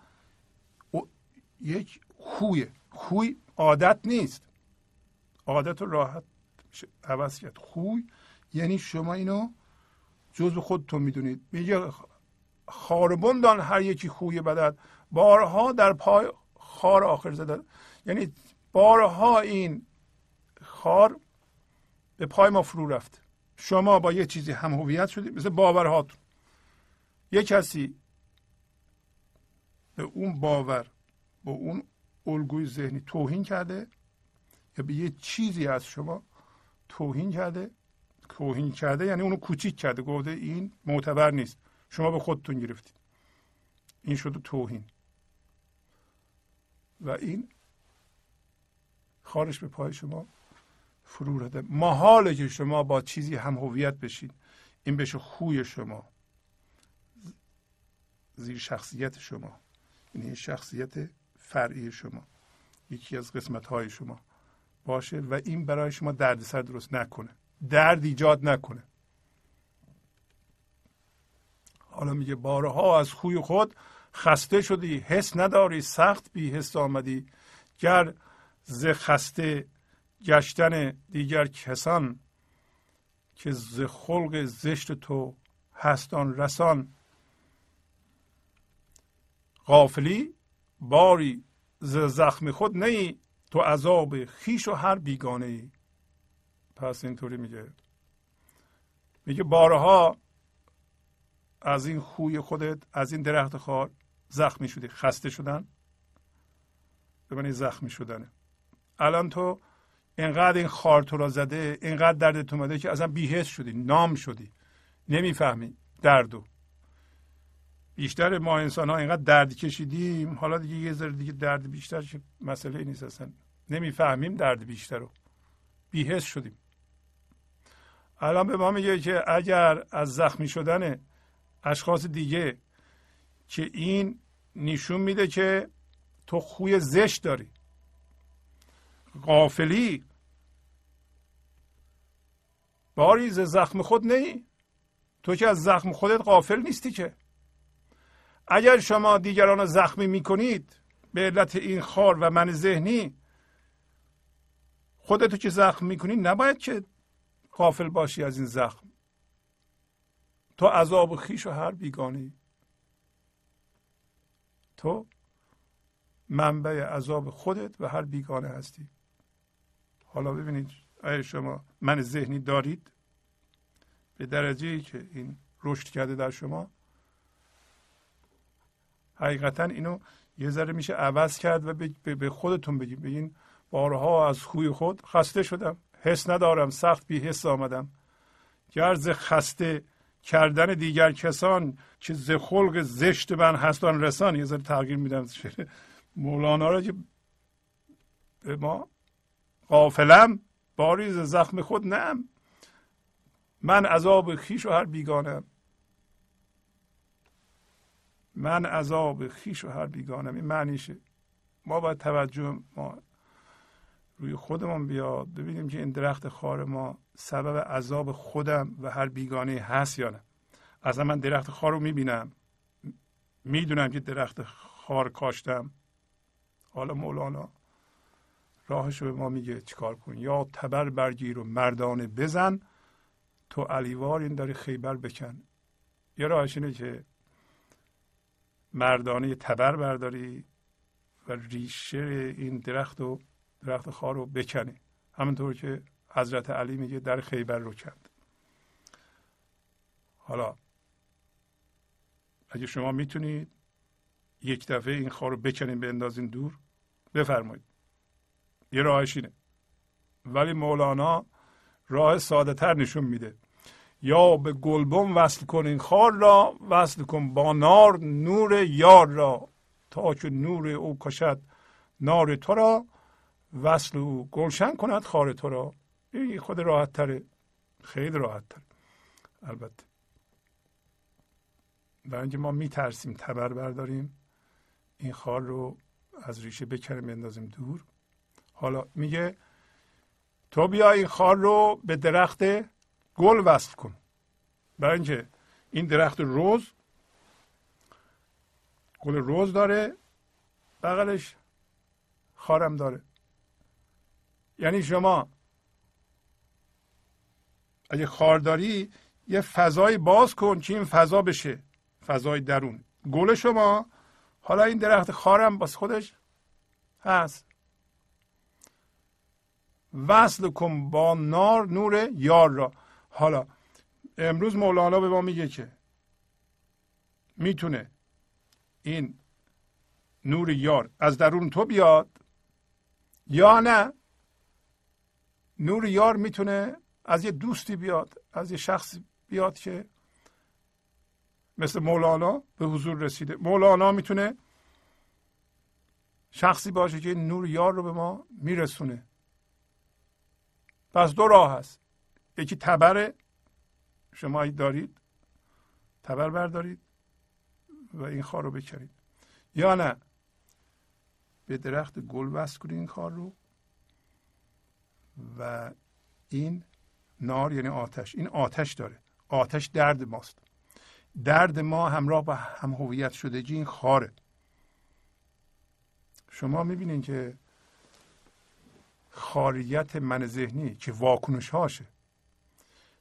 یک خویه. خوی عادت نیست. عادت رو راحت عوض کرد. خوی یعنی شما اینو جزء خودتون می‌دونید. میگه خاربندان هر یکی خوی بدد. بارها در پای خار آخر زده یعنی بارها این خار به پای ما فرو رفت. شما با یه چیزی هم هویت شدید مثل باورهاتون یه کسی به اون باور با اون الگوی ذهنی توهین کرده یا به یه چیزی از شما توهین کرده؟ توهین کرده یعنی اونو کوچیک کرده گفته این معتبر نیست. شما به خودتون گرفتید. این شده توهین. و این خارش به پای شما فرو رده. محاله که شما با چیزی هم هویت بشید. این بشه خوی شما. زیر شخصیت شما. یعنی شخصیت فرعی شما. یکی از قسمت های شما باشه و این برای شما دردسر درست نکنه. درد ایجاد نکنه. حالا میگه بارها از خوی خود خسته شدی. حس نداری. سخت بی حس آمدی. گر ز خسته گشتن دیگر کسان که ز خلق زشت تو هستان رسان. غافلی باری ز زخم خود نی تو عذاب خیش و هر بیگانه ای. پس اینطوری میگه. میگه بارها از این خوی خودت از این درخت خار زخمی شدی خسته شدن. من زخمی شدنه. الان تو اینقدر این خار تو را زده اینقدر دردت اومده که اصلا بیهست شدی نام شدی نمی‌فهمی دردو بیشتر ما انسان ها اینقدر درد کشیدیم حالا دیگه یه ذره دیگه درد بیشتر که مسئله نیست اصلا. نمی‌فهمیم درد بیشتر رو بیهست شدیم. الان به ما میگه که اگر از زخمی شدن اشخاص دیگه که این نشون میده که تو خوی زشت داری. قافلی باری ز زخم خود نی. تو که از زخم خودت قافل نیستی که. اگر شما دیگران رو زخمی می‌کنید به علت این خار و من ذهنی خودتو که زخم می‌کنی نباید که قافل باشی از این زخم. تو عذاب خیش و هر بیگانه تو منبع عذاب خودت و هر بیگانه هستی. حالا ببینید اگر شما من ذهنی دارید؟ به درجه ای که این رشد کرده در شما؟ حقیقتا اینو یه ذره میشه عوض کرد و به خودتون بگید. بگین بارها از خوی خود خسته شدم. حس ندارم. سخت بی حس آمدم. گرز خسته کردن دیگر کسان که ز خلق زشت من هستان رسان. یه ذره تغییر میدم. [laughs] مولانا را که به ما قافلم باریز زخم خود نم. من عذاب خیش و هر بیگانم من عذاب خیش و هر بیگانم این معنیشه ما باید توجه ما روی خودمون بیاد ببینیم که این درخت خار ما سبب عذاب خودم و هر بیگانه هست یا نه. اصلا من درخت خار رو می‌بینم. می‌دونم که درخت خار کاشتم. حالا مولانا راهش به ما میگه چیکار کن. یا تبر برگیر و مردانه بزن. تو علیوار این داری خیبر بکن. یه راهش اینه که مردانه تبر برداری و ریشه این درخت و درخت خار رو بکنی. همونطور که حضرت علی میگه در خیبر رو کند. حالا اگه شما می‌تونید یک دفعه این خار رو بکنین به اندازین دور بفرمایید. یه راهش اینه. ولی مولانا راه ساده تر نشون میده. یا به گلبم وصل کن این خار را وصل کن با نار نور یار را. تا که نور او کشد نار تو را وصل او گلشن کند خار تو را. این خود راحت تره خیلی راحت تره البته. برای اینکه ما میترسیم تبر برداریم این خار رو از ریشه بکنیم بندازیم دور. حالا میگه تو بیا این خار رو به درخت گل وصل کن. برای اینکه این درخت روز گل روز داره بغلش خارم داره. یعنی شما اگه خار داری یه فضای باز کن که این فضا بشه فضای درون. گل شما حالا این درخت خارم باز خودش هست. وصل کن با نار نور یار را. حالا امروز مولانا به ما میگه که می‌تونه این نور یار از درون تو بیاد یا نه؟ نور یار می‌تونه از یه دوستی بیاد از یه شخصی بیاد که مثل مولانا به حضور رسیده. مولانا می‌تونه شخصی باشه که نور یار رو به ما میرسونه. پس دو راه هست. یکی تبر شما دارید تبر بردارید و این خار رو بکرید. یا نه به درخت گل وصل کنید این خار رو و این نار یعنی آتش. این آتش داره. آتش درد ماست. درد ما همراه با هم هویت شدگی این خاره. شما می‌بینید که خاریت من ذهنی که واکنش هاشه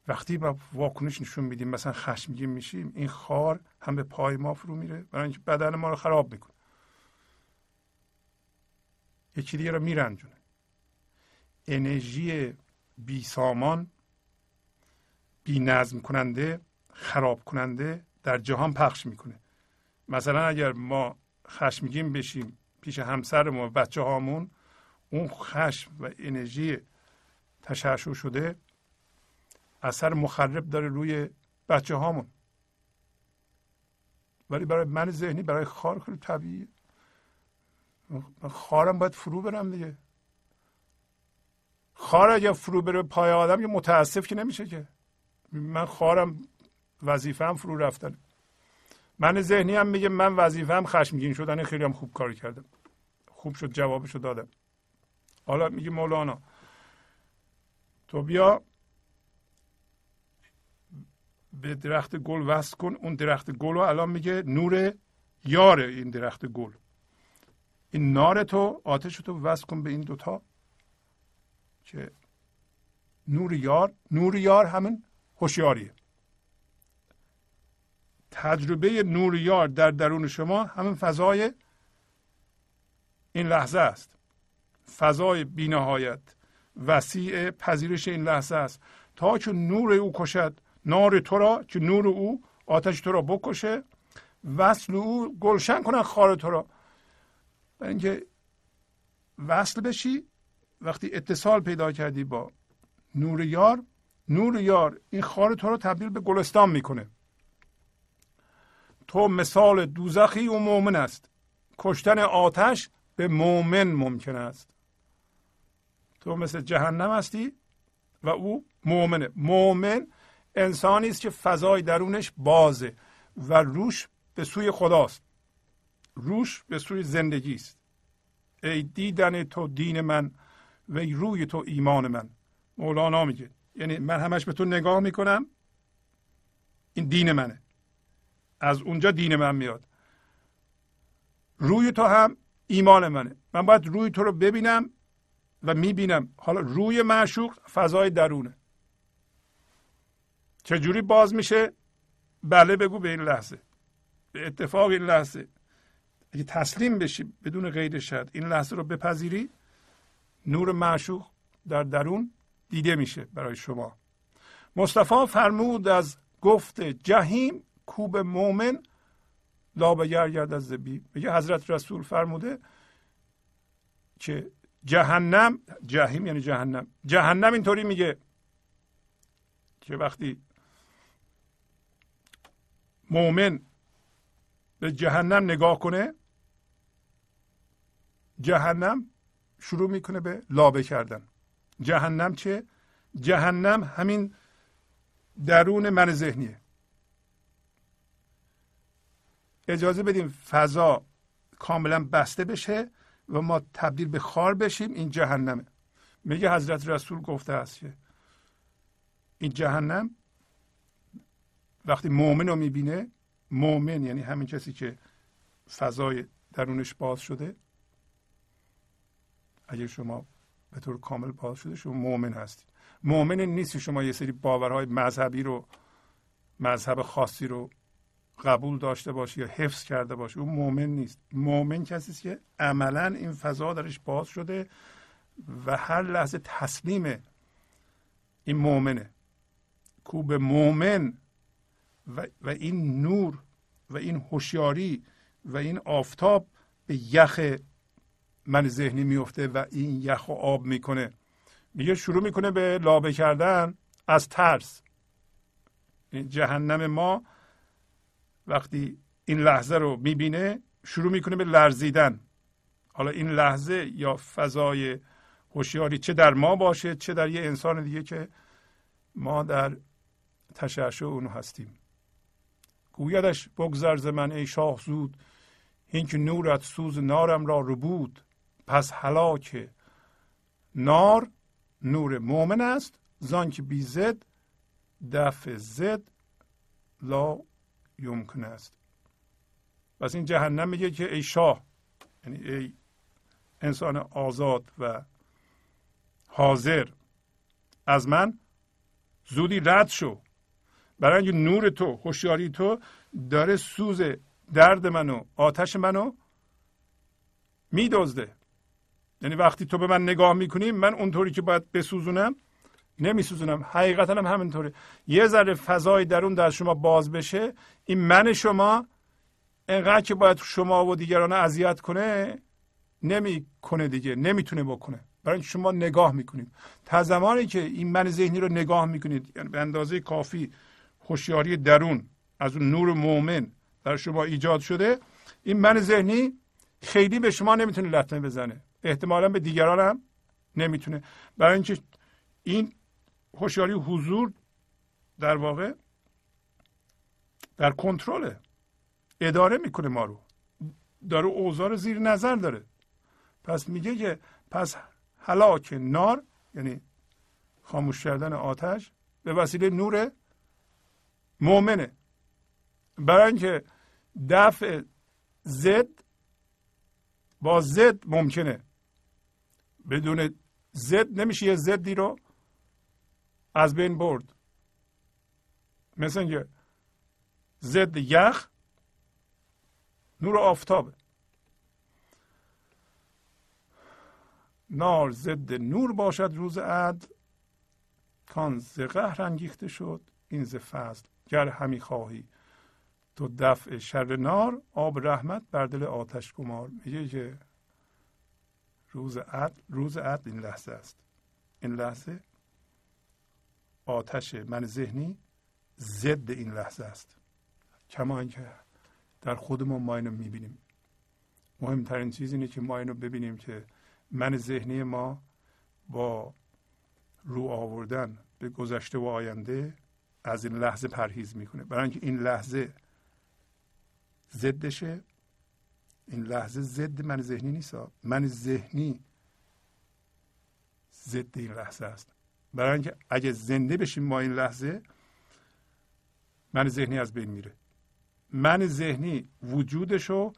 وقتی با واکنش نشون میدیم مثلا خشمگین میشیم این خار هم به پای ما فرو میره برای اینکه بدن ما رو خراب می‌کنه. یکی دیگه رو میرنجونه. انرژی بی سامان بی نظم کننده خراب کننده در جهان پخش می‌کنه. مثلا اگر ما خشمگین بشیم پیش همسرمون و بچه هامون اون خشم و انرژی تشعشع شده اثر مخرب داره روی بچه هامون. ولی برای من ذهنی برای خار خیلی طبیعیه. من خارم باید فرو برم دیگه. خار اگر فرو بره پای آدم یه متاسف که نمیشه که. من خارم وظیفم فرو رفتن. من ذهنی هم میگه من وظیفم خشمگین شدن خیلی هم خوب کار کردم. خوب شد جوابشو دادم. حالا میگه مولانا تو بیا به درخت گل وصل کن. اون درخت گل رو الان میگه نور یار این درخت گل. این نار تو آتش تو وصل کن به این دوتا که نور یار نور یار همین هوشیاریه. تجربه نور یار در درون شما همین فضای این لحظه است. فضای بینهایت. وسیع پذیرش این لحظه است. تا که نور او کشد نار تو را که نور او آتش تو را بکشه. وصل او گلشن کنن خار تو را. برای اینکه وصل بشی وقتی اتصال پیدا کردی با نور یار نور یار این خار تو رو تبدیل به گلستان می‌کنه. تو مثال دوزخی و مؤمن است. کشتن آتش به مؤمن ممکن است. تو مثل جهنم هستی و او مؤمنه. مؤمن انسانی است که فضای درونش بازه و روش به سوی خداست. روش به سوی زندگی است. ای دیدن تو دین من و روی تو ایمان من. مولانا میگه. یعنی من همش به تو نگاه می‌کنم این دین منه. از اونجا دین من میاد. روی تو هم ایمان منه. من باید روی تو رو ببینم و می‌بینم. حالا روی معشوق فضای درونه. چجوری باز میشه؟ بله بگو به این لحظه. به اتفاق این لحظه. اگه تسلیم بشی بدون غیر شد این لحظه رو بپذیری نور معشوق در درون دیده میشه برای شما. مصطفی فرمود از گفت جهیم کوب مؤمن لابگر گرد از زبی میگه حضرت رسول فرموده که جهنم جهیم یعنی جهنم. جهنم اینطوری میگه که وقتی مؤمن به جهنم نگاه کنه جهنم شروع می‌کنه به لابه کردن. جهنم چه؟ جهنم همین درون من ذهنیه. اجازه بدیم فضا کاملا بسته بشه. و ما تبدیل به خار بشیم این جهنمه. میگه حضرت رسول گفته است که این جهنم وقتی مؤمن رو می‌بینه مؤمن یعنی همین کسی که فضای درونش باز شده اگر شما به طور کامل باز شده شما مؤمن هستید مؤمن نیست شما یه سری باورهای مذهبی رو مذهب خاصی رو قبول داشته باشی یا حفظ کرده باشی اون مؤمن نیست. مؤمن کسی است که عملا این فضا درش باز شده و هر لحظه تسلیم این مؤمنه. کو به مؤمن و, و این نور و این هوشیاری و این آفتاب به یخ من ذهنی میفته و این یخ و آب می‌کنه. میگه شروع می‌کنه به لابه کردن از ترس. این جهنم ما وقتی این لحظه رو می‌بینه شروع می‌کنه به لرزیدن. حالا این لحظه یا فضای هوشیاری چه در ما باشه چه در یه انسان دیگه که ما در تشعشع اونو هستیم. گویدش بگذر ز من ای شاه زود این که نورت سوز نارم را رو بود پس هلاک نار نور مؤمن است زان که بی زد دفع زد لا یمکن است. پس این جهنم میگه که ای شاه یعنی ای انسان آزاد و حاضر از من زودی رد شو. برای اینکه نور تو هوشیاری تو داره سوز درد منو آتش منو میدزده. یعنی وقتی تو به من نگاه می‌کنی من اونطوری که باید بسوزونم نمیسوزونم. حقیقتا هم همینطوره. یه ذره فضای درون در شما باز بشه این من شما انقدر که باید شما و دیگران اذیت کنه نمی‌کنه دیگه نمی‌تونه بکنه. برای شما نگاه می‌کنید. تا زمانی که این من ذهنی رو نگاه می‌کنید یعنی به اندازه کافی هوشیاری درون از اون نور مؤمن در شما ایجاد شده این من ذهنی خیلی به شما نمی‌تونه لطمه بزنه. احتمالا به دیگران هم نمی‌تونه. برای اینکه این هوشیاری حضور در واقع در کنترل اداره می‌کنه ما رو. داره اوضاع زیر نظر داره. پس میگه که پس هلاک نار یعنی خاموش کردن آتش به وسیله نور مؤمنه. برای اینکه دفع زد با زد ممکنه. بدون زد نمیشه یه زدی رو از بین برد. مثل اینکه ضد یخ نور آفتابه نار ضد نور باشد روز عد. کان ز قهر انگیخته شد این ز فضل. گر همی خواهی. تو دفع شر نار آب رحمت بر دل آتش گمار. میگه که روز عدل روز عدل این لحظه است. این لحظه آتش من ذهنی ضد این لحظه است. کما اینکه در خودمون ما اینو می‌بینیم. مهمترین چیز اینه که ما اینو ببینیم که من ذهنی ما با رو آوردن به گذشته و آینده از این لحظه پرهیز می‌کنه. برای اینکه این لحظه ضدشه این لحظه ضد من ذهنی نیست. من ذهنی ضد این لحظه است. برای اینکه اگه زنده بشیم ما این لحظه من ذهنی از بین میره. من ذهنی وجودشو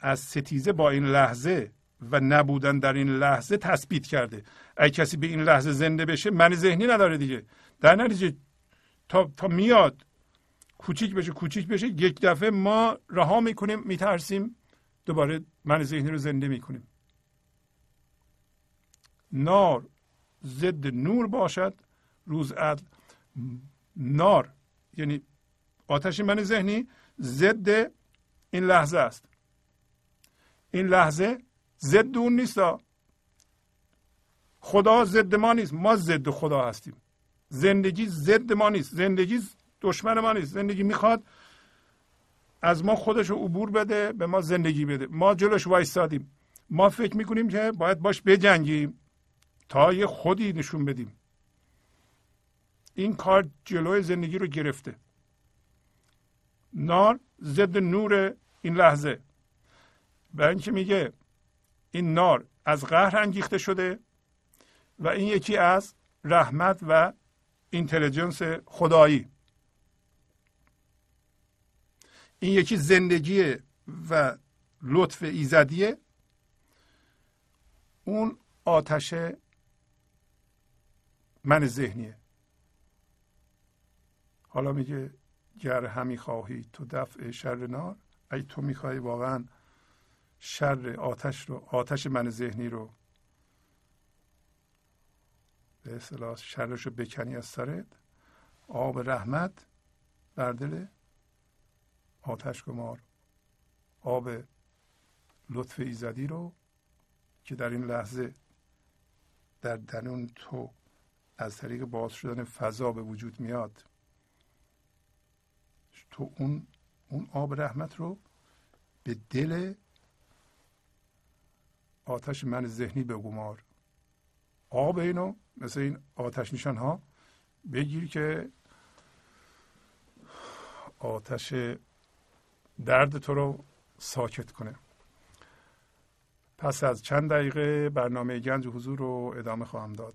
از ستیزه با این لحظه و نبودن در این لحظه تثبیت کرده. اگه کسی به این لحظه زنده بشه من ذهنی نداره دیگه. در نتیجه تا, تا میاد کوچیک بشه کوچیک بشه یک دفعه ما رها می‌کنیم میترسیم دوباره من ذهنی رو زنده می‌کنیم. نار ضد نور باشد. روز عدل نار یعنی آتش من ذهنی ضد این لحظه است. این لحظه ضد اون نیست. خدا ضد ما نیست. ما ضد خدا هستیم. زندگی ضد ما نیست. زندگی دشمن ما نیست. زندگی می‌خواد از ما خودش رو عبور بده به ما زندگی بده. ما جلوش وایستادیم. ما فکر می‌کنیم که باید باش بجنگیم. تا یه خودی نشون بدیم. این کار جلوی زندگی رو گرفته. نار ضد نور این لحظه. برای اینکه میگه این نار از قهر انگیخته شده و این یکی از رحمت و اینتلیجنس خدایی. این یکی زندگی و لطف ایزدیه. اون آتش من ذهنیه. حالا میگه گر همی خواهی تو دفع شر نار ای تو می‌خوای واقعا شر آتش رو آتش من ذهنی رو به اصطلاح شرش رو بکنی از سرت آب رحمت بر دل آتش گمار. آب لطف ایزدی رو که در این لحظه در درون تو از طریق باز شدن فضا به وجود میاد. تو اون اون آب رحمت رو به دل آتش من ذهنی بگمار. آب اینو مثل این آتش نشان ها بگیر که آتش درد تو رو ساکت کنه. پس از چند دقیقه برنامه گنج حضور رو ادامه خواهم داد.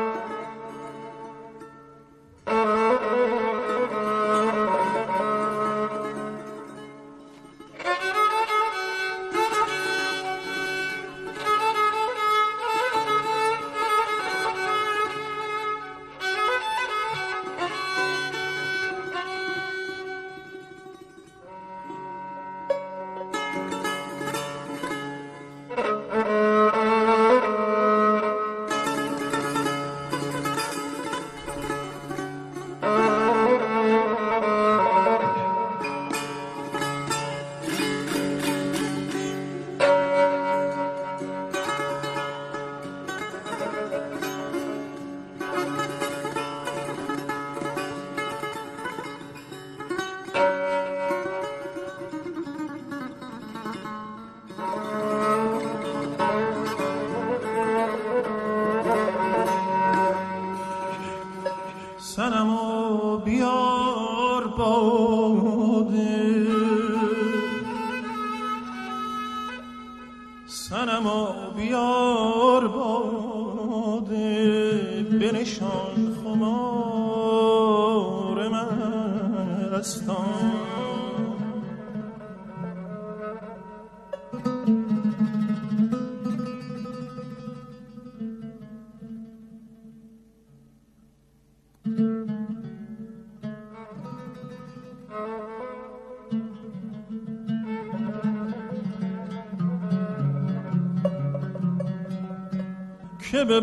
به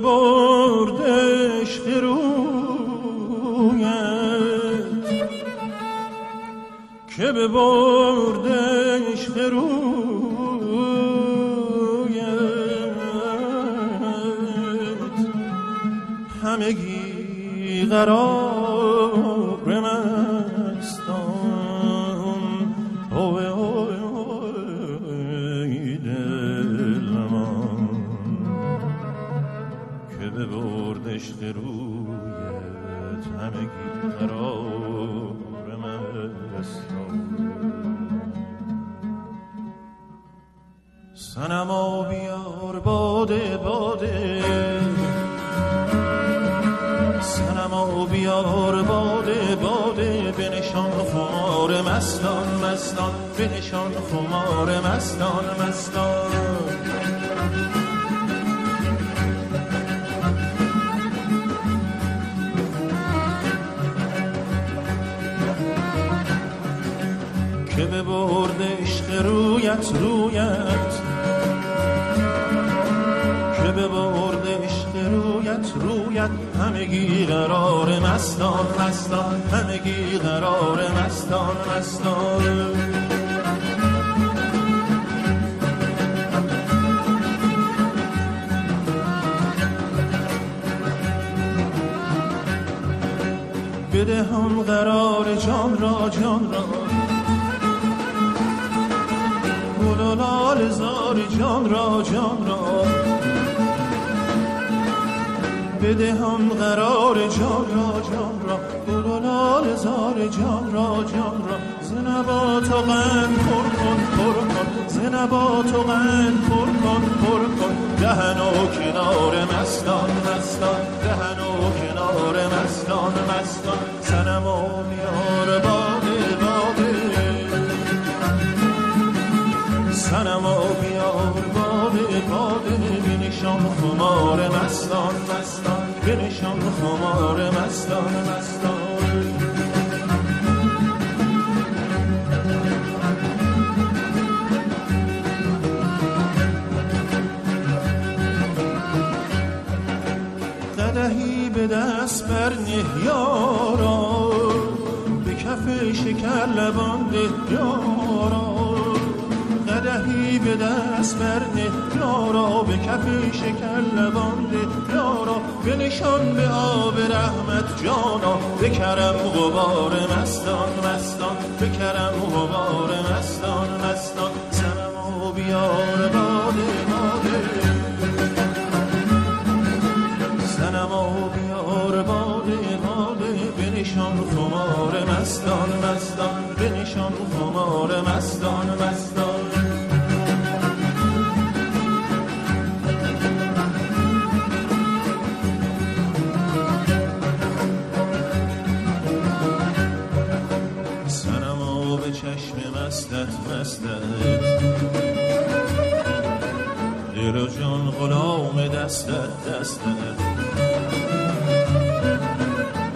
دستت دستت.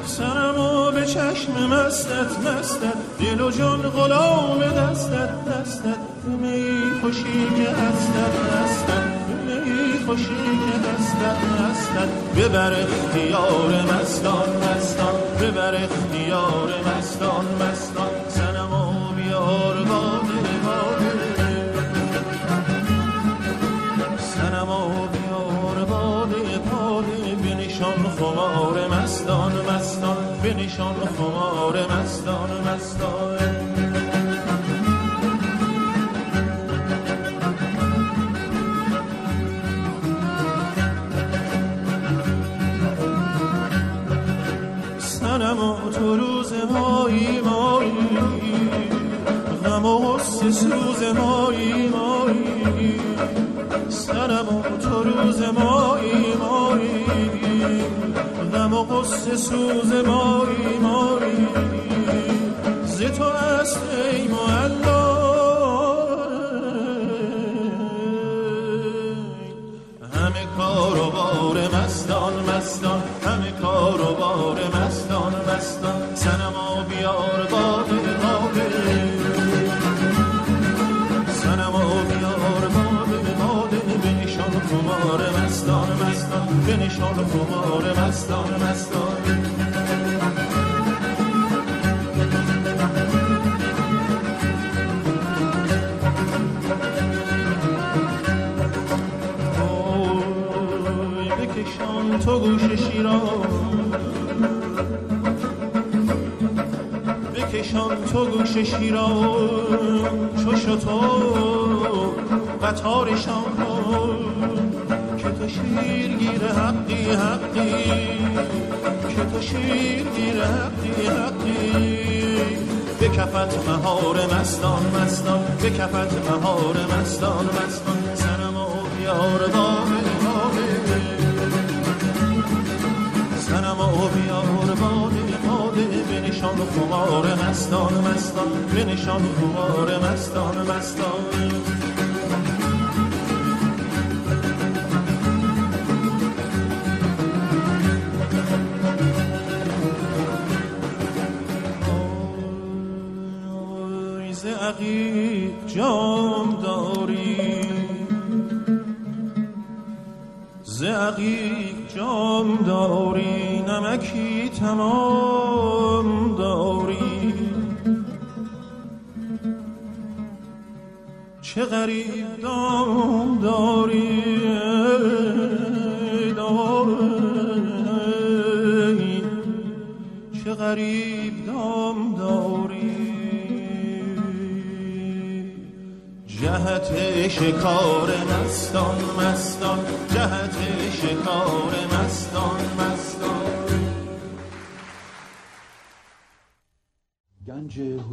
سرمو به چشم مستت مستت. دل و جان غلام دستت دستت. می خوشی که هستت هستت. می خوشی که هستت هستت. ببر اختیار مستان مستان. ببر اختیار مستان مستان. بنشان خمار مستان مستان. سنما تو روز مایی مایی. غم و غصه سوز مایی مایی. سنم و تو روز مایی مایی. غم و غصه سوز مایی مایی ز تو است ای معلا همه کار و بار مستان مستان. مستان بنشان خمار مستان مستان. بکشان تو گوش شیران. بکشان تو گوش شیران. چو شتو قطارشان شیرگیر حقی حقی. که تو شیرگیر حقی حقی. به کفت مهار مستان مستان. به کفت مهار مستان مستان. سنما بیار باده باده سنما بیار باده باده بنشان خمار مستان مستان. بنشان خمار مستان مستان. جام داری. ز جام داری نمکی تمام داری. چه غریب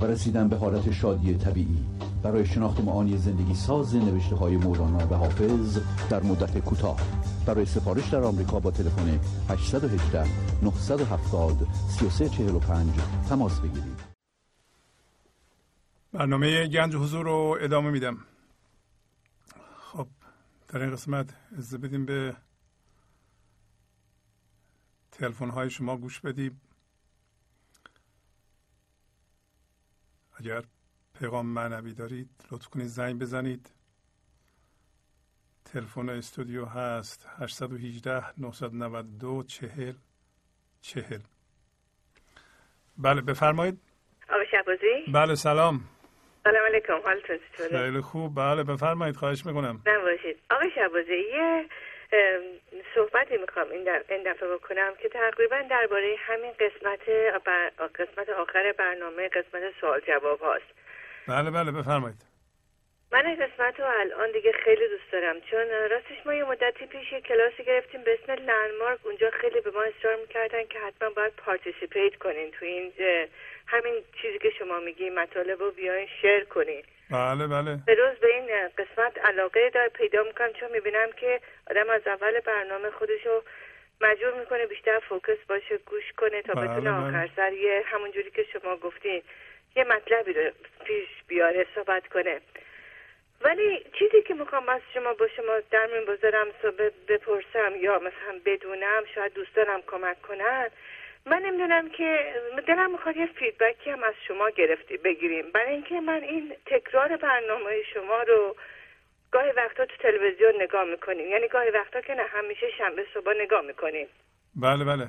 و رسیدن به حالت شادی طبیعی. برای شناخت معانی زندگی ساز نوشته های مولانا و حافظ در مدت کوتاه. برای سفارش در آمریکا با تلفن 818 970 3345 تماس بگیرید. برنامه گنج حضور رو ادامه میدم. خب در این قسمت از بدیم به تلفن های شما گوش بدیم. اگر پیغام معنوی دارید لطف کنید زنگ بزنید. تلفن استودیو هست 818 992 40 40 بله بفرمایید. آقای شبازی بله سلام. سلام علیکم حالتون چطوره؟ خیلی خوب. بله بفرمایید خواهش می‌کنم. نباشید. آقای شهبازی یه صحبتی می‌خوام این, این دفعه بکنم که تقریبا درباره همین قسمت قسمت آخر برنامه قسمت سوال جواب هاست. بله بله بفرمایید. من این قسمت رو الان دیگه خیلی دوست دارم چون راستش ما یه مدتی پیش یه کلاسی گرفتیم به اسم Landmark اونجا خیلی به ما اصرار می‌کردن که حتما باید participate کنین تو این همین چیزی که شما میگی مطالب رو بیاین شیر کنین. بله بله. به روز به این قسمت علاقه دار پیدا می‌کنم چون می‌بینم که آدم از اول برنامه خودشو مجبور می‌کنه بیشتر فوکس باشه گوش کنه تا بله بتونه بله. آخر سر یه همونجوری که شما گفتین یه مطلبی رو پیش بیاره صحبت کنه. ولی چیزی که می‌خوام از شما با شما در میون بذارم بپرسم یا مثلا بدونم شاید دوستانم کمک کنن. من نمی‌دونم که دلم می‌خواد یه فیدبکی هم از شما گرفتی بگیریم. برای اینکه من این تکرار برنامه شما رو گاهی وقتا تو تلویزیون نگاه می‌کنیم. یعنی گاهی وقتا که نه همیشه شنبه صبح نگاه می‌کنیم. بله بله.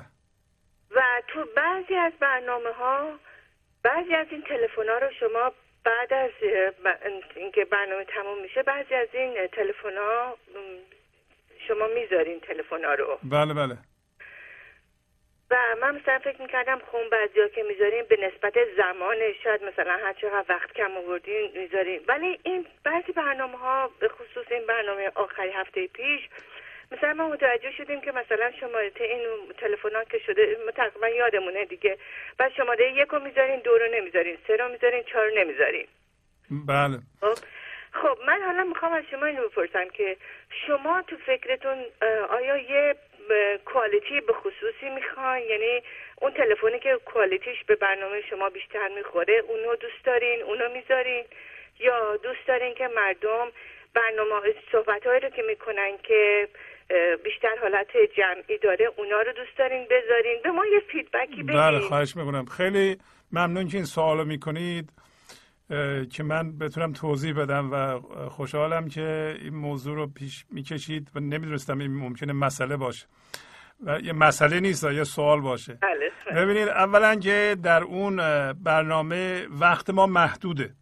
و تو بعضی از برنامه ها بعضی از این تلفن ها رو شما بعد از اینکه برنامه تموم میشه بعضی از این تلفن ها شما می‌ذارین تلفن ها رو. بله بله. و من مثلا فکر می‌کردم خون بعضی ها که می‌ذارین به نسبت زمان شاید مثلا هر چقدر وقت کم آوردین می‌ذارین ولی این بعضی برنامه ها به خصوص این برنامه آخری هفته پیش مثلا ما متوجه شدیم که مثلا شماره این تلفن که شده تقریبا یادمونه دیگه. بعد شماره یک رو می‌ذارین دو رو نمی‌ذارین سه رو می‌ذارین چهار رو نمی‌ذارین. بله. خب؟ خب من حالا می‌خوام از شما اینو بپرسم که شما تو فکرتون آیا یه کوالیتی به خصوصی می‌خواین یعنی اون تلفنی که کوالیتیش به برنامه شما بیشتر می‌خوره اونو دوست دارین اونو می‌ذارین. یا دوست دارین که مردم برنامه صحبت رو که می‌کنن که بیشتر حالت جمعی داره اونا رو دوست دارین بذارین. به ما یه فیدبکی بدین. بله خواهش می‌کنم. خیلی ممنون که این سوالو می‌کنید. که من بتونم توضیح بدم و خوشحالم که این موضوع رو پیش می‌کشید و نمی‌دونستم این ممکنه مسئله باشه. و یه مسئله نیست یه سوال باشه. بله. ببینید اولا که در اون برنامه وقت ما محدوده.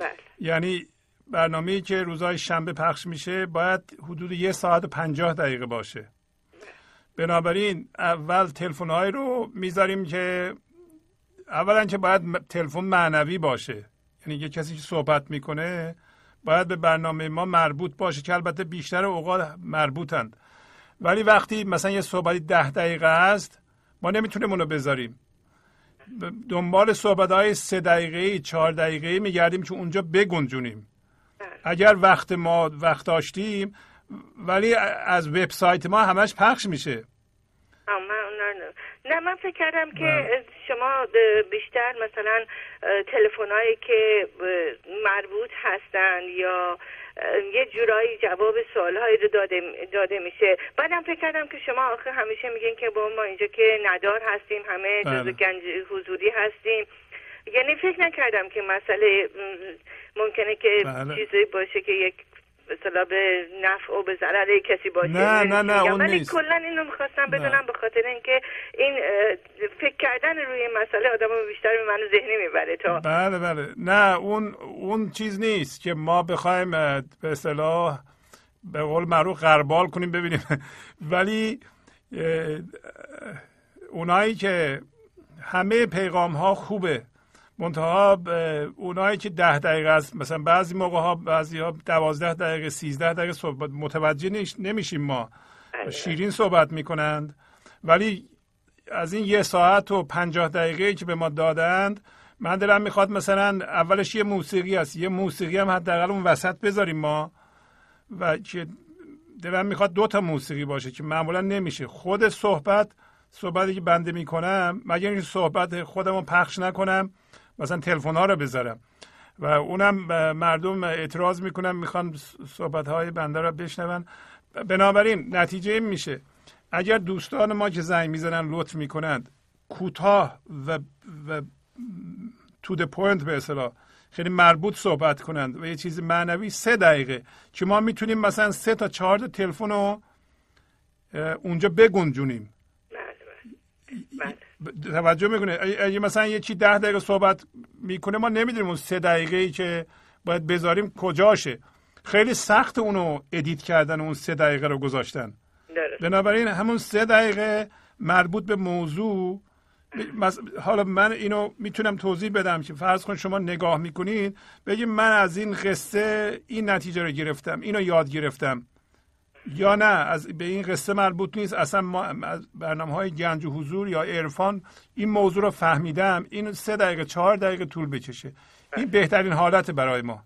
بله. یعنی برنامه که روزهای شنبه پخش میشه باید حدود یه ساعت و پنجاه دقیقه باشه. بنابراین اول تلفن رو می‌ذاریم که اولا که باید تلفن معنوی باشه. یعنی یه کسی که صحبت می‌کنه باید به برنامه ما مربوط باشه که البته بیشتر اوقات مربوطند. ولی وقتی مثلا یه صحبتی ده دقیقه است ما نمی‌تونیم اونو بذاریم. دنبال صحبت های سه دقیقه چهار دقیقه میگردیم که اونجا بگنجونیم. اگر وقت ما وقت داشتیم ولی از وبسایت ما همش پخش میشه. نه من فکر کردم که شما بیشتر مثلا تلفنایی که مربوط هستن یا یه جورایی جواب سوالهایی رو داده, داده میشه. بعدم فکر کردم که شما آخه همیشه میگین که با ما اینجا که ندار هستیم همه جزو گنج حضوری هستیم. یعنی فکر نکردم که مسئله ممکنه که بله. چیزی باشه که یک مثلا به نفع و به ضرر کسی باشه نه، نه، نه،. اون ولی نیست. کلا اینو می‌خواستم. بدونم به خاطر اینکه این فکر کردن روی این مسئله آدم بیشتر به من ذهنی می‌بره تا بله بله نه اون اون چیز نیست که ما بخوایم به اصطلاح به قول معروف غربال کنیم ببینیم [laughs] ولی اونایی که همه پیغام ها خوبه منتها اونایی که ده دقیقه است مثلا بعضی موقع ها بعضی ها دوازده دقیقه سیزده دقیقه صحبت متوجه نمیشیم ما. شیرین صحبت می‌کنند. ولی از این یه ساعت و پنجاه دقیقه که به ما دادند من دلم می‌خواد مثلا اولش یه موسیقی هست یه موسیقی هم حداقل اون وسط بذاریم ما. و که دلم می‌خواد دو تا موسیقی باشه که معمولا نمیشه. خود صحبت صحبتی که بنده می‌کنم مگر اینکه صحبت خودم رو پخش نکنم مثلا تلفن ها رو بذارم. و اونم مردم اعتراض می‌کنن می‌خوان صحبت های بنده رو بشنون. بنابراین نتیجه این میشه. اگر دوستان ما که زنگ می‌زنن لطف می‌کنند کوتاه و, و تو د پوینت به اصطلاح خیلی مربوط صحبت کنند و یه چیز معنوی سه دقیقه که ما می‌تونیم مثلا سه تا چهار تلفن رو اونجا بگنجونیم بله بله بله ب- توجه می‌کنه اگه مثلا یه چی ده دقیقه صحبت می‌کنه ما نمی‌دونیم اون سه دقیقه ای که باید بذاریم کجاشه. خیلی سخت اونو ادیت کردن اون سه دقیقه رو گذاشتن. درست. بنابراین همون سه دقیقه مربوط به موضوع حالا من اینو می‌تونم توضیح بدم که فرض کن شما نگاه می‌کنید بگید من از این قصه این نتیجه رو گرفتم اینو یاد گرفتم. یا نه از به این قصه مربوط نیست. اصلا ما از برنامه های گنج و حضور یا عرفان این موضوع رو فهمیدم. این سه دقیقه چهار دقیقه طول بکشه. این بهترین حالت برای ما.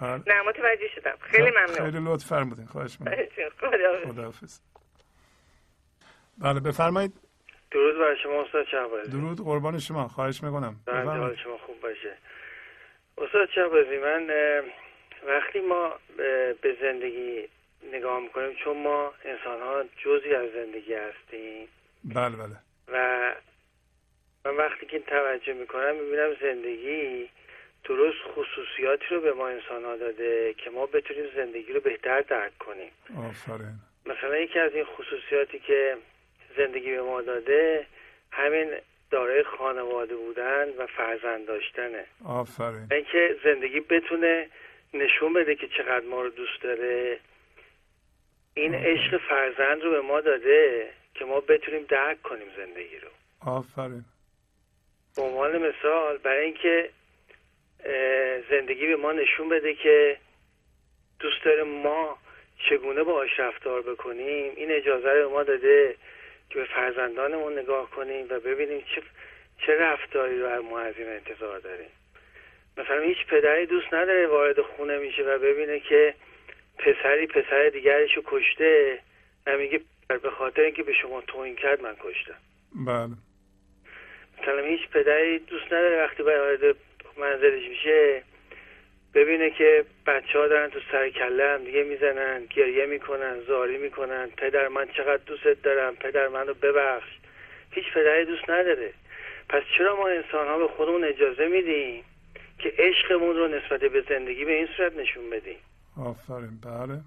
بله. نه متوجه شدم. خیلی ممنون. خیلی لطف فرمودین. خواهش می‌کنم. خدا خداحافظ. بله بفرمایید. درود بر شما استاد شهبازی. درود قربان شما. خواهش می‌کنم. بله، حال شما خوب باشه. استاد شهبازی من وقتی ما به زندگی نگاه می‌کنیم چون ما انسان ها جزی از زندگی هستیم. بله بله. و من وقتی که توجه می‌کنم می‌بینم زندگی درست خصوصیاتی رو به ما انسان ها داده که ما بتونیم زندگی رو بهتر درک کنیم. آفرین. مثلا یکی از این خصوصیاتی که زندگی به ما داده همین دارای خانواده بودن و فرزند داشتنه. آفرین. اینکه زندگی بتونه نشون بده که چقدر ما رو دوست داره. این. عشق فرزند رو به ما داده که ما بتونیم درک کنیم زندگی رو آفرین به عنوان مثال برای اینکه زندگی به ما نشون بده که دوست داره ما چگونه باهاش رفتار بکنیم این اجازه رو به ما داده که به فرزندانمون نگاه کنیم و ببینیم چه چه رفتاری رو از ما از این انتظار داریم مثلا هیچ پدری دوست نداره وارد خونه میشه و ببینه که پسری پسر دیگرش رو کشته. و میگه به خاطر اینکه به شما توهین کرد من کشتم. بله. مثلا هیچ پدری دوست نداره وقتی وارد منزلش میشه ببینه که بچه ها دارن تو سر کله هم دیگه می‌زنن گریه می‌کنن زاری می‌کنن. پدر من چقدر دوستت دارم؟ پدر منو ببخش. هیچ پدری دوست نداره. پس چرا ما انسان ها به خودمون اجازه میدیم که عشقمون رو نسبت به زندگی به این صورت نشون بدیم؟ آفرین بله.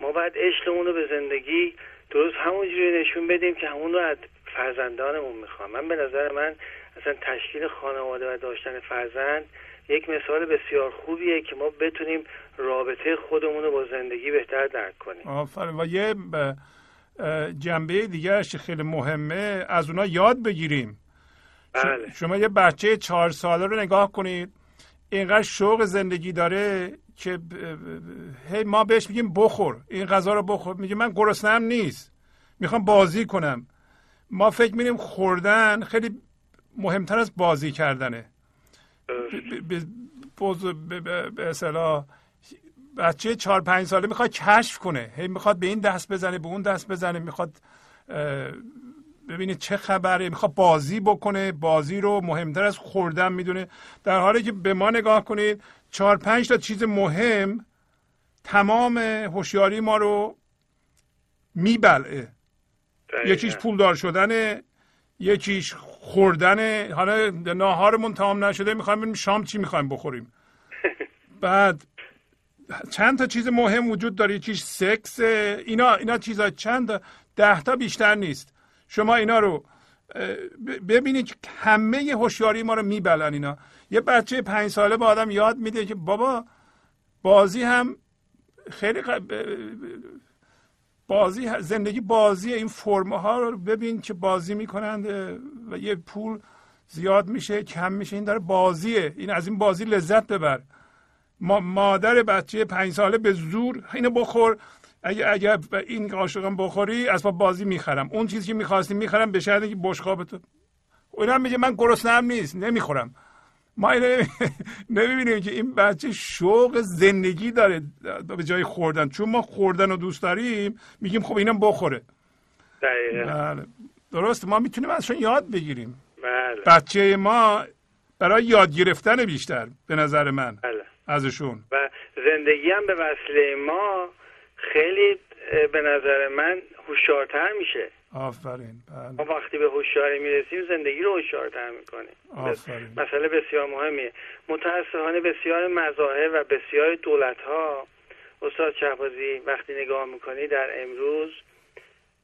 ما باید عشقمون رو به زندگی درست همونجوری نشون بدیم که همون رو از فرزندانمون می‌خوام. من به نظر من اصلا تشکیل خانواده و داشتن فرزند یک مثال بسیار خوبیه که ما بتونیم رابطه خودمون رو با زندگی بهتر درک کنیم. آفرین. و یه جنبه دیگرش خیلی مهمه از اونا یاد بگیریم. بله. شما یه بچه چهار ساله رو نگاه کنید. اینقدر شوق زندگی داره. که هی ما بهش میگیم بخور. این غذا رو بخور. میگه من گرسنم نیست. می‌خوام بازی کنم. ما فکر میریم خوردن خیلی مهمتر از بازی کردنه. به اصطلاح بچه چهار پنج ساله می‌خواد کشف کنه. هی می‌خواد به این دست بزنه به اون دست بزنه. می‌خواد اه، ببینید چه خبره. می‌خواد بازی بکنه. بازی رو مهمتر از خوردن می‌دونه. در حالی که به ما نگاه کنید چهار پنج تا چیز مهم تمام هوشیاری ما رو میبلعه. یکیش پولدار شدنه یکیش خوردن حالا ناهارمون تمام نشده می‌خوایم ببینیم شام چی می‌خوایم بخوریم. [laughs] بعد چند تا چیز مهم وجود داره؟ یکیش سکس اینا اینا چیزا چند ده تا بیشتر نیست. شما اینا رو ببینید همه هوشیاری ما رو میبلن اینا. یه بچه پنج ساله به آدم یاد میده که بابا بازی هم خیلی بازی زندگی بازی این فرم ها رو ببین که بازی می‌کنند و یه پول زیاد میشه کم میشه. این داره بازیه. این از این بازی لذت ببر. ما مادر بچه پنج ساله به زور اینو بخور. اگه اگه این قاشقم بخوری اسباب بازی می‌خرم. اون چیزی که می‌خواستیم می‌خرم به شرطی که بشقابتو اون میگه من گرسنه‌ام نیست. نمی‌خورم. ما اینو [laughs] نمی‌بینیم که این بچه شوق زندگی داره به جای خوردن. چون ما خوردن رو دوست داریم میگیم خب اینم بخوره. بله. درست. ما می‌تونیم ازشون یاد بگیریم. بله. بچه ما برای یاد گرفتن بیشتر به نظر من. بله. ازشون. و زندگی هم به وسیله ما خیلی به نظر من هوشیارتر میشه. آفرین بله. ما وقتی به هوشیاری می‌رسیم زندگی رو هوشیارتر می‌کنیم. آفرین. مسئله بسیار مهمیه. متاسفانه بسیار مظاهر و بسیار دولت ها استاد شهبازی وقتی نگاه می‌کنی در امروز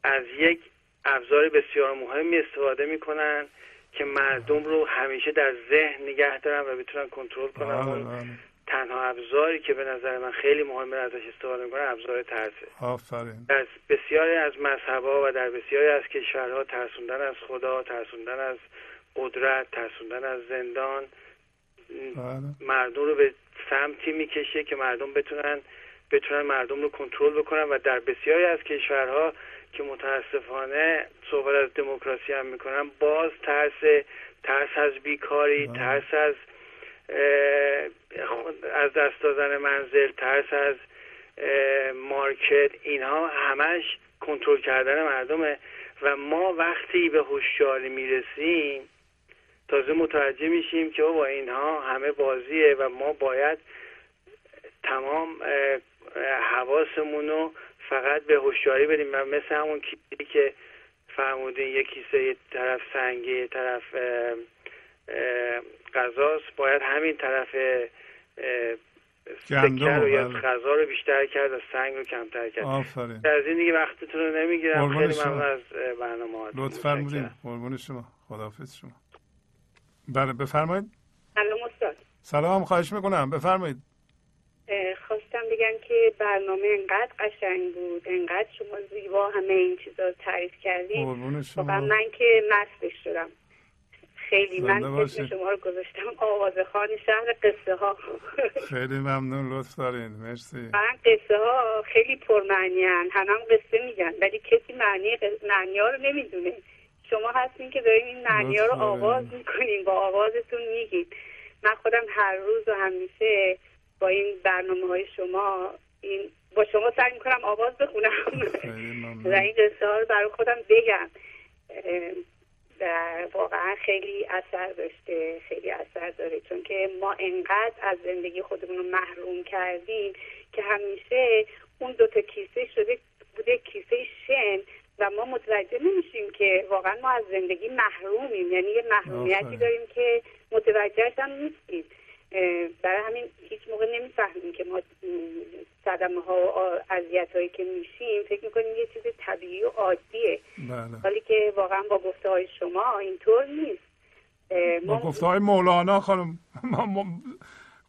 از یک ابزار بسیار مهمی استفاده می‌کنن که مردم رو همیشه در ذهن نگه دارن و بتونن کنترل کنن. بله، بله. تنها ابزاری که به نظر من خیلی مهمه ازش استفاده می‌کنه ابزار ترسه آفرین در بسیاری از مذهبها و در بسیاری از کشورها ترسوندن از خدا ترسوندن از قدرت ترسوندن از زندان بله. مردم رو به سمتی می‌کشه که مردم بتونن بتونن مردم رو کنترل بکنن و در بسیاری از کشورها که متاسفانه صحبت از دموکراسی هم می‌کنن باز ترس ترس از بیکاری بله. ترس از از دست دادن منزل ترس از مارکت اینها همش کنترل کردن مردمه. و ما وقتی به هوشیاری می‌رسیم تازه متوجه میشیم که با اینها همه بازیه و ما باید تمام حواسمون رو فقط به هوشیاری بدیم. و مثل همون کیسه که فرمودین یک کیسه یه طرف سنگی طرف غذاست باید همین طرف سکه رو یا بله. غذا رو بیشتر کرد و سنگ رو کمتر کرد. آفرین. از این دیگه وقتتون رو نمی‌گیرم. خیلی شما. ممنون از برنامه ها لطف فرمودین قربون شما. خداحافظ شما. بله بفرمایید. سلام استاد. سلام خواهش می‌کنم. بفرمایید. خواستم بگم که برنامه انقدر قشنگ بود. انقدر شما زیبا همه این چیزا رو تعریف کردین قربون واقعا شما من که مستش شدم. خیلی من اسم. شما رو گذاشتم آوازخان شهر قصه ها خیلی ممنون لطف دارین. مرسی. من قصه ها خیلی پرمعنی هن. هم, هم قصه میگن ولی کسی معنی معنی ها رو نمی‌دونه. شما هستین که دارین این معنی ها رو. آواز می‌کنین با آوازتون میگید. من خودم هر روز و همیشه با این برنامه های شما این با شما سعی می‌کنم آواز بخونم. و این قصه ها رو برای خودم بگم. واقعا خیلی اثر داشته خیلی اثر داره. چون که ما انقدر از زندگی خودمون رو محروم کردیم که همیشه اون دوتا کیسه شده بوده کیسه شن و ما متوجه نمیشیم که واقعا ما از زندگی محرومیم. یعنی یه محرومیتی. داریم که متوجهش هم نیستیم. برای همین هیچ موقع نمی‌فهمیم که ما صدمه ها و اذیت هایی که میشیم فکر می‌کنیم یه چیز طبیعی و عادیه. بله. حالی که واقعا با گفته های شما اینطور نیست. با ما گفته های مولانا خانم ما, ما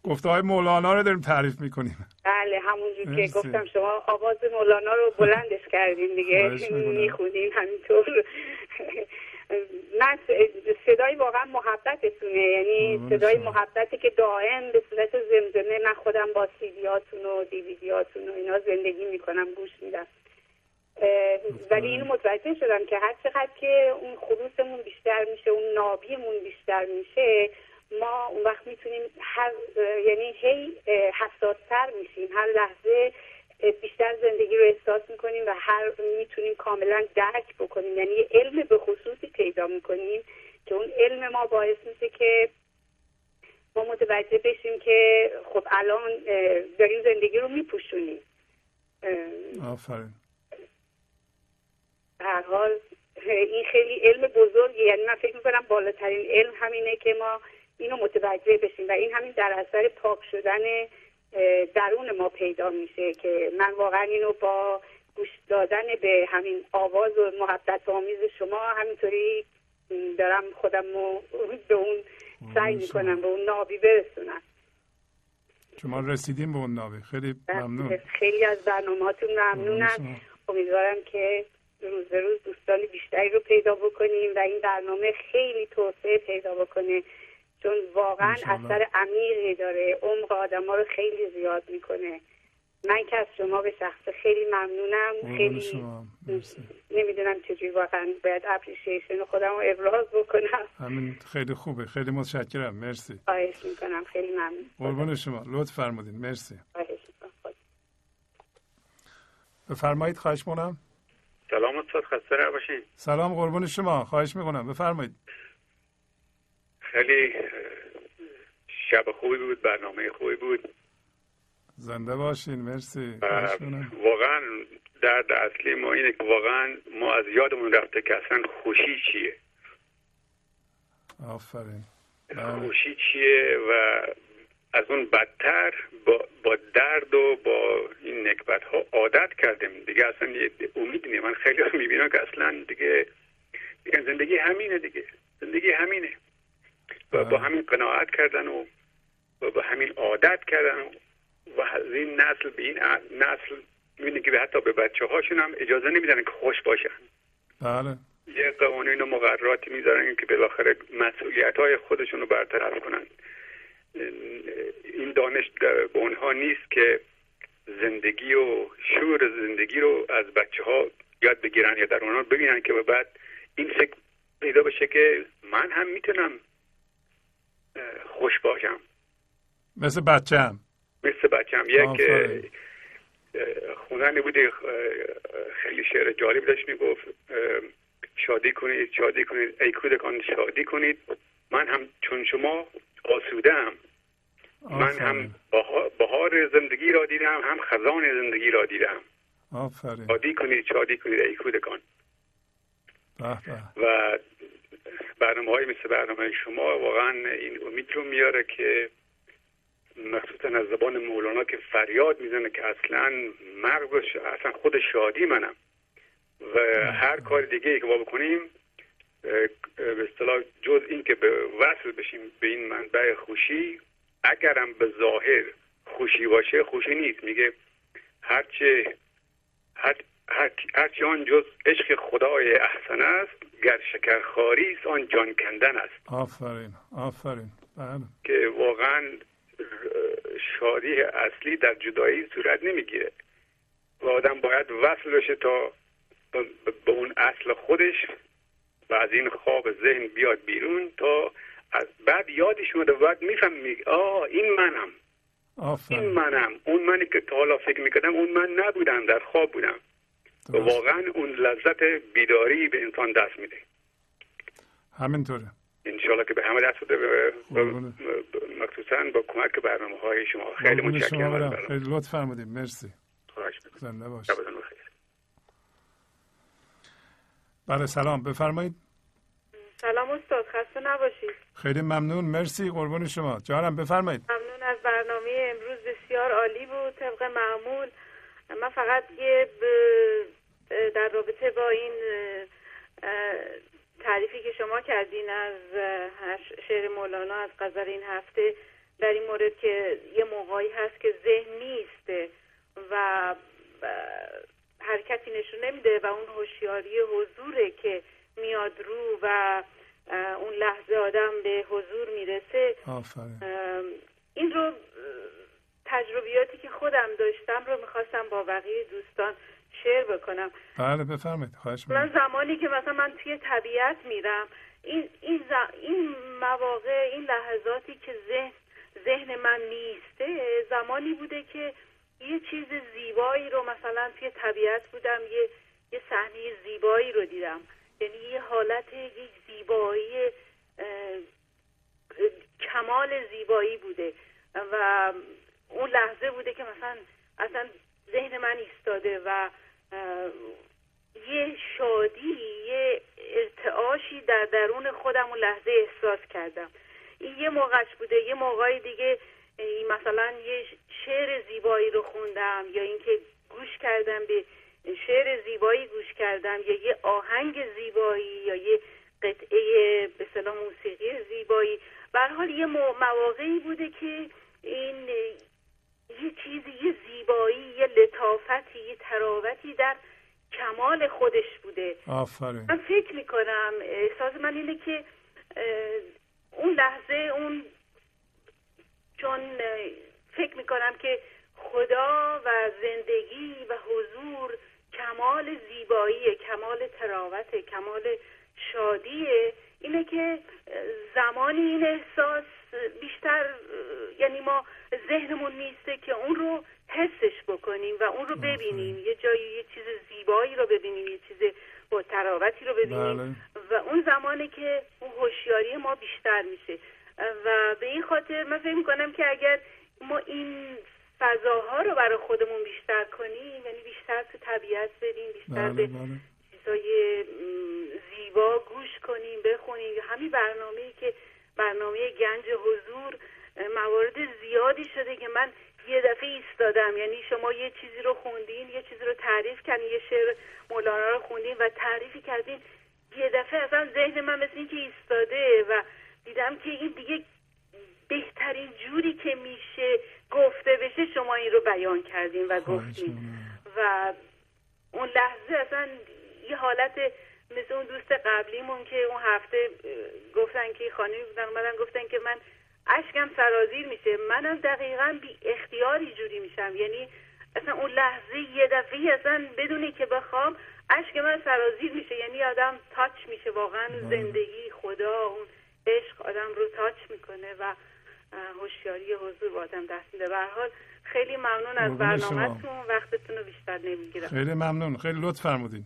گفته های مولانا رو داریم تعریف می‌کنیم. بله همونجور که. گفتم شما آواز مولانا رو بلندش کردین دیگه. می‌خونین همینطور. من صدای واقعا محبتتونه. یعنی صدای. محبتی که دائم به صورت زمزمه من خودم با سیدیاتون و دیویدیاتون و اینا زندگی می‌کنم گوش میدم. ولی اینو متوجه شدم که هر چقدر که اون خروسمون بیشتر میشه اون نابیمون بیشتر میشه ما اون وقت می‌تونیم هر یعنی هی حساستر میشیم. هر لحظه بیشتر زندگی رو احساس می‌کنیم و هر می‌تونیم کاملا درک بکنیم. یعنی یه علم به خصوصی پیدا می‌کنیم که اون علم ما باعث میشه که ما متوجه بشیم که خب الان داریم زندگی رو میپوشونیم. آفرین. هر حال این خیلی علم بزرگی یعنی من فکر می‌کنم بالاترین علم همینه که ما اینو متوجه بشیم و این همین در اثر پاک شدن درون ما پیدا میشه که من واقعا اینو با گوش دادن به همین آواز و محبت آمیز شما همینطوری دارم خودم رو به اون سعی می‌کنم به اون نابی برسونم. شما رسیدیم به اون نابی. خیلی بله، ممنون. خیلی از برنامهاتون ممنونم. امیدوارم که روز به روز دوستان بیشتری رو پیدا بکنیم و این برنامه خیلی توسعه پیدا بکنه. چون واقعا اثر عمیقی داره. عمق آدم ها رو خیلی زیاد می‌کنه. من که از شما به شخص خیلی ممنونم. خیلی نمی‌دونم چجوری واقعا باید اپریشیشن خودم رو ابراز بکنم. همین خیلی خوبه. خیلی متشکرم. مرسی. خواهش می‌کنم. خیلی ممنون. قربان شما. لطف فرمودین. مرسی. خواهش می‌کنم. بفرمایید. خواهش می‌کنم. سلام استاد. خسته باشید سلام. قربان شما. خواهش می‌کنم. بفرمایید. خیلی شب خوبی بود برنامه خوبی بود. زنده باشین مرسی. واقعا درد اصلی ما اینه که واقعا ما از یادمون رفته که اصلا خوشی چیه. آفرین. بله. خوشی چیه و از اون بدتر با, با درد و با این نکبت ها عادت کردیم. دیگه اصلا امید نیه من خیلی می‌بینم که اصلا دیگه دیگه زندگی همینه دیگه. زندگی همینه. و با همین قناعت کردن و و با همین عادت کردن و از این نسل به این نسل می‌بینی که حتی به بچه هاشون هم اجازه نمیدن که خوش باشن. بله. یه قوانین و مقرراتی می‌ذارن که بالاخره مسئولیت های خودشون رو برطرف کنن. این دانش به اونها نیست که زندگی و شور زندگی رو از بچه ها یاد بگیرن یا در اونها ببینن که به بعد این فکر پیدا بشه که من هم می‌تونم خوش باشم مثل بچه هم مثل بچه هم یک خوندنی بوده خیلی شعر جالب داشت می‌گفت شادی کنید شادی کنید ای کودکان شادی کنید. من هم چون شما آسوده هم من هم بهار زندگی را دیدم هم خزان زندگی را دیدم. آفرین. شادی کنید شادی کنید ای کودکان. و برنامه های مثل برنامه شما واقعا این امید رو میاره که مخصوصا از زبان مولانا که فریاد می‌زنه که اصلا مغزش اصلا خود شادی منم. و هر کار دیگه ای که ما بکنیم به اصطلاح جز این که به وصل بشیم به این منبع خوشی اگرم به ظاهر خوشی باشه خوشی نیست. میگه هرچه هر هرچی آن جز عشق خدای احسن است گر شکر خاری است آن جان کندن است. آفرین آفرین. بله. که واقعا شادی اصلی در جدایی صورت نمی‌گیره. و آدم باید وصل بشه تا به اون اصل خودش و از این خواب ذهن بیاد بیرون تا از بعد یادش اومده بعد میفهم میگه آه این منم. آفرین. این منم. اون منی که تا حالا فکر می‌کردم اون من نبودم در خواب بودم. و واقعا اون لذت بیداری به انسان دست میده. همینطوره. انشالله که به همه دست بده مخصوصا با کمک برنامه های شما. خیلی متشکرم خیلی لطف فرمودیم مرسی. زنده باش. بله سلام. بفرمایید. سلام استاد. خسته نباشید. خیلی ممنون. مرسی. قربان شما. جانم بفرمایید. ممنون از برنامه. امروز بسیار عالی بود. طبق معمول. من فقط یه در رابطه با این تعریفی که شما کردین از شعر مولانا از غزل این هفته در این مورد که یه موقعی هست که ذهن نیست و حرکتی نشون نمیده و اون هوشیاری حضوره که میاد رو و اون لحظه آدم به حضور می‌رسه. این رو تجربیاتی که خودم داشتم رو می‌خواستم با بقیه دوستان شیر بکنم. بله بفرمایید خواهش من زمانی که مثلا من توی طبیعت میرم این این, این مواقع این لحظاتی که ذهن ذهن من نیسته زمانی بوده که یه چیز زیبایی رو مثلا توی طبیعت بودم یه یه صحنه زیبایی رو دیدم. یعنی یه حالت یک زیبایی کمال زیبایی بوده. و اون لحظه بوده که مثلا اصلا ذهن من ایستاده و یه شادی یه ارتعاشی در درون خودم و لحظه احساس کردم. این یه موقعش بوده یه موقعی دیگه مثلا یه شعر زیبایی رو خوندم یا اینکه گوش کردم به شعر زیبایی گوش کردم یا یه آهنگ زیبایی یا یه قطعه به موسیقی زیبایی. به حال یه مواقعی بوده که این یه چیزی یه زیبایی یه لطافتی یه تراوتی در کمال خودش بوده. آفرین. من فکر می‌کنم احساس من اینه که اون لحظه اون چون فکر می‌کنم که خدا و زندگی و حضور کمال زیبایی کمال تراوت کمال شادیه. اینه که زمانی این احساس بیشتر یعنی ما ذهنمون نیسته که اون رو حسش بکنیم و اون رو ببینیم. یه جایی یه چیز زیبایی رو ببینیم یه چیز با تراوتی رو ببینیم. بله. و اون زمانی که اون هوشیاری ما بیشتر میشه. و به این خاطر من فکر می‌کنم که اگر ما این فضاها رو برای خودمون بیشتر کنیم یعنی بیشتر تو طبیعت بریم بیشتر بله، به چیزای زیبا گوش کنیم بخونیم. همین برنامه که برنامه گنج حضور موارد زیادی شده که من یه دفعه ایستادم. یعنی شما یه چیزی رو خوندین یه چیزی رو تعریف کردین یه شعر مولانا رو خوندین و تعریفی کردین. یه دفعه اصلا ذهن من مثل اینکه ایستاده و دیدم که این دیگه بهترین جوری که میشه گفته بشه شما این رو بیان کردین و گفتین. و اون لحظه اصلا یه حالت مثل اون دوست قبلیمون که اون هفته گفتن که خانمی بودن اومدن گفتن که من اشکم سرازیر میشه. منم دقیقا بی اختیاری جوری میشم. یعنی اصلا اون لحظه یه دفعه اصلا بدونی که بخوام اشک من سرازیر میشه. یعنی آدم تاچ میشه. واقعا زندگی خدا اون عشق آدم رو تاچ می‌کنه و هوشیاری حضور با آدم دست میده. حال خیلی ممنون از برنامهتون. وقتتون رو بیشتر نمی‌گیرم. خیلی ممنون. خیلی لطف فرمودین.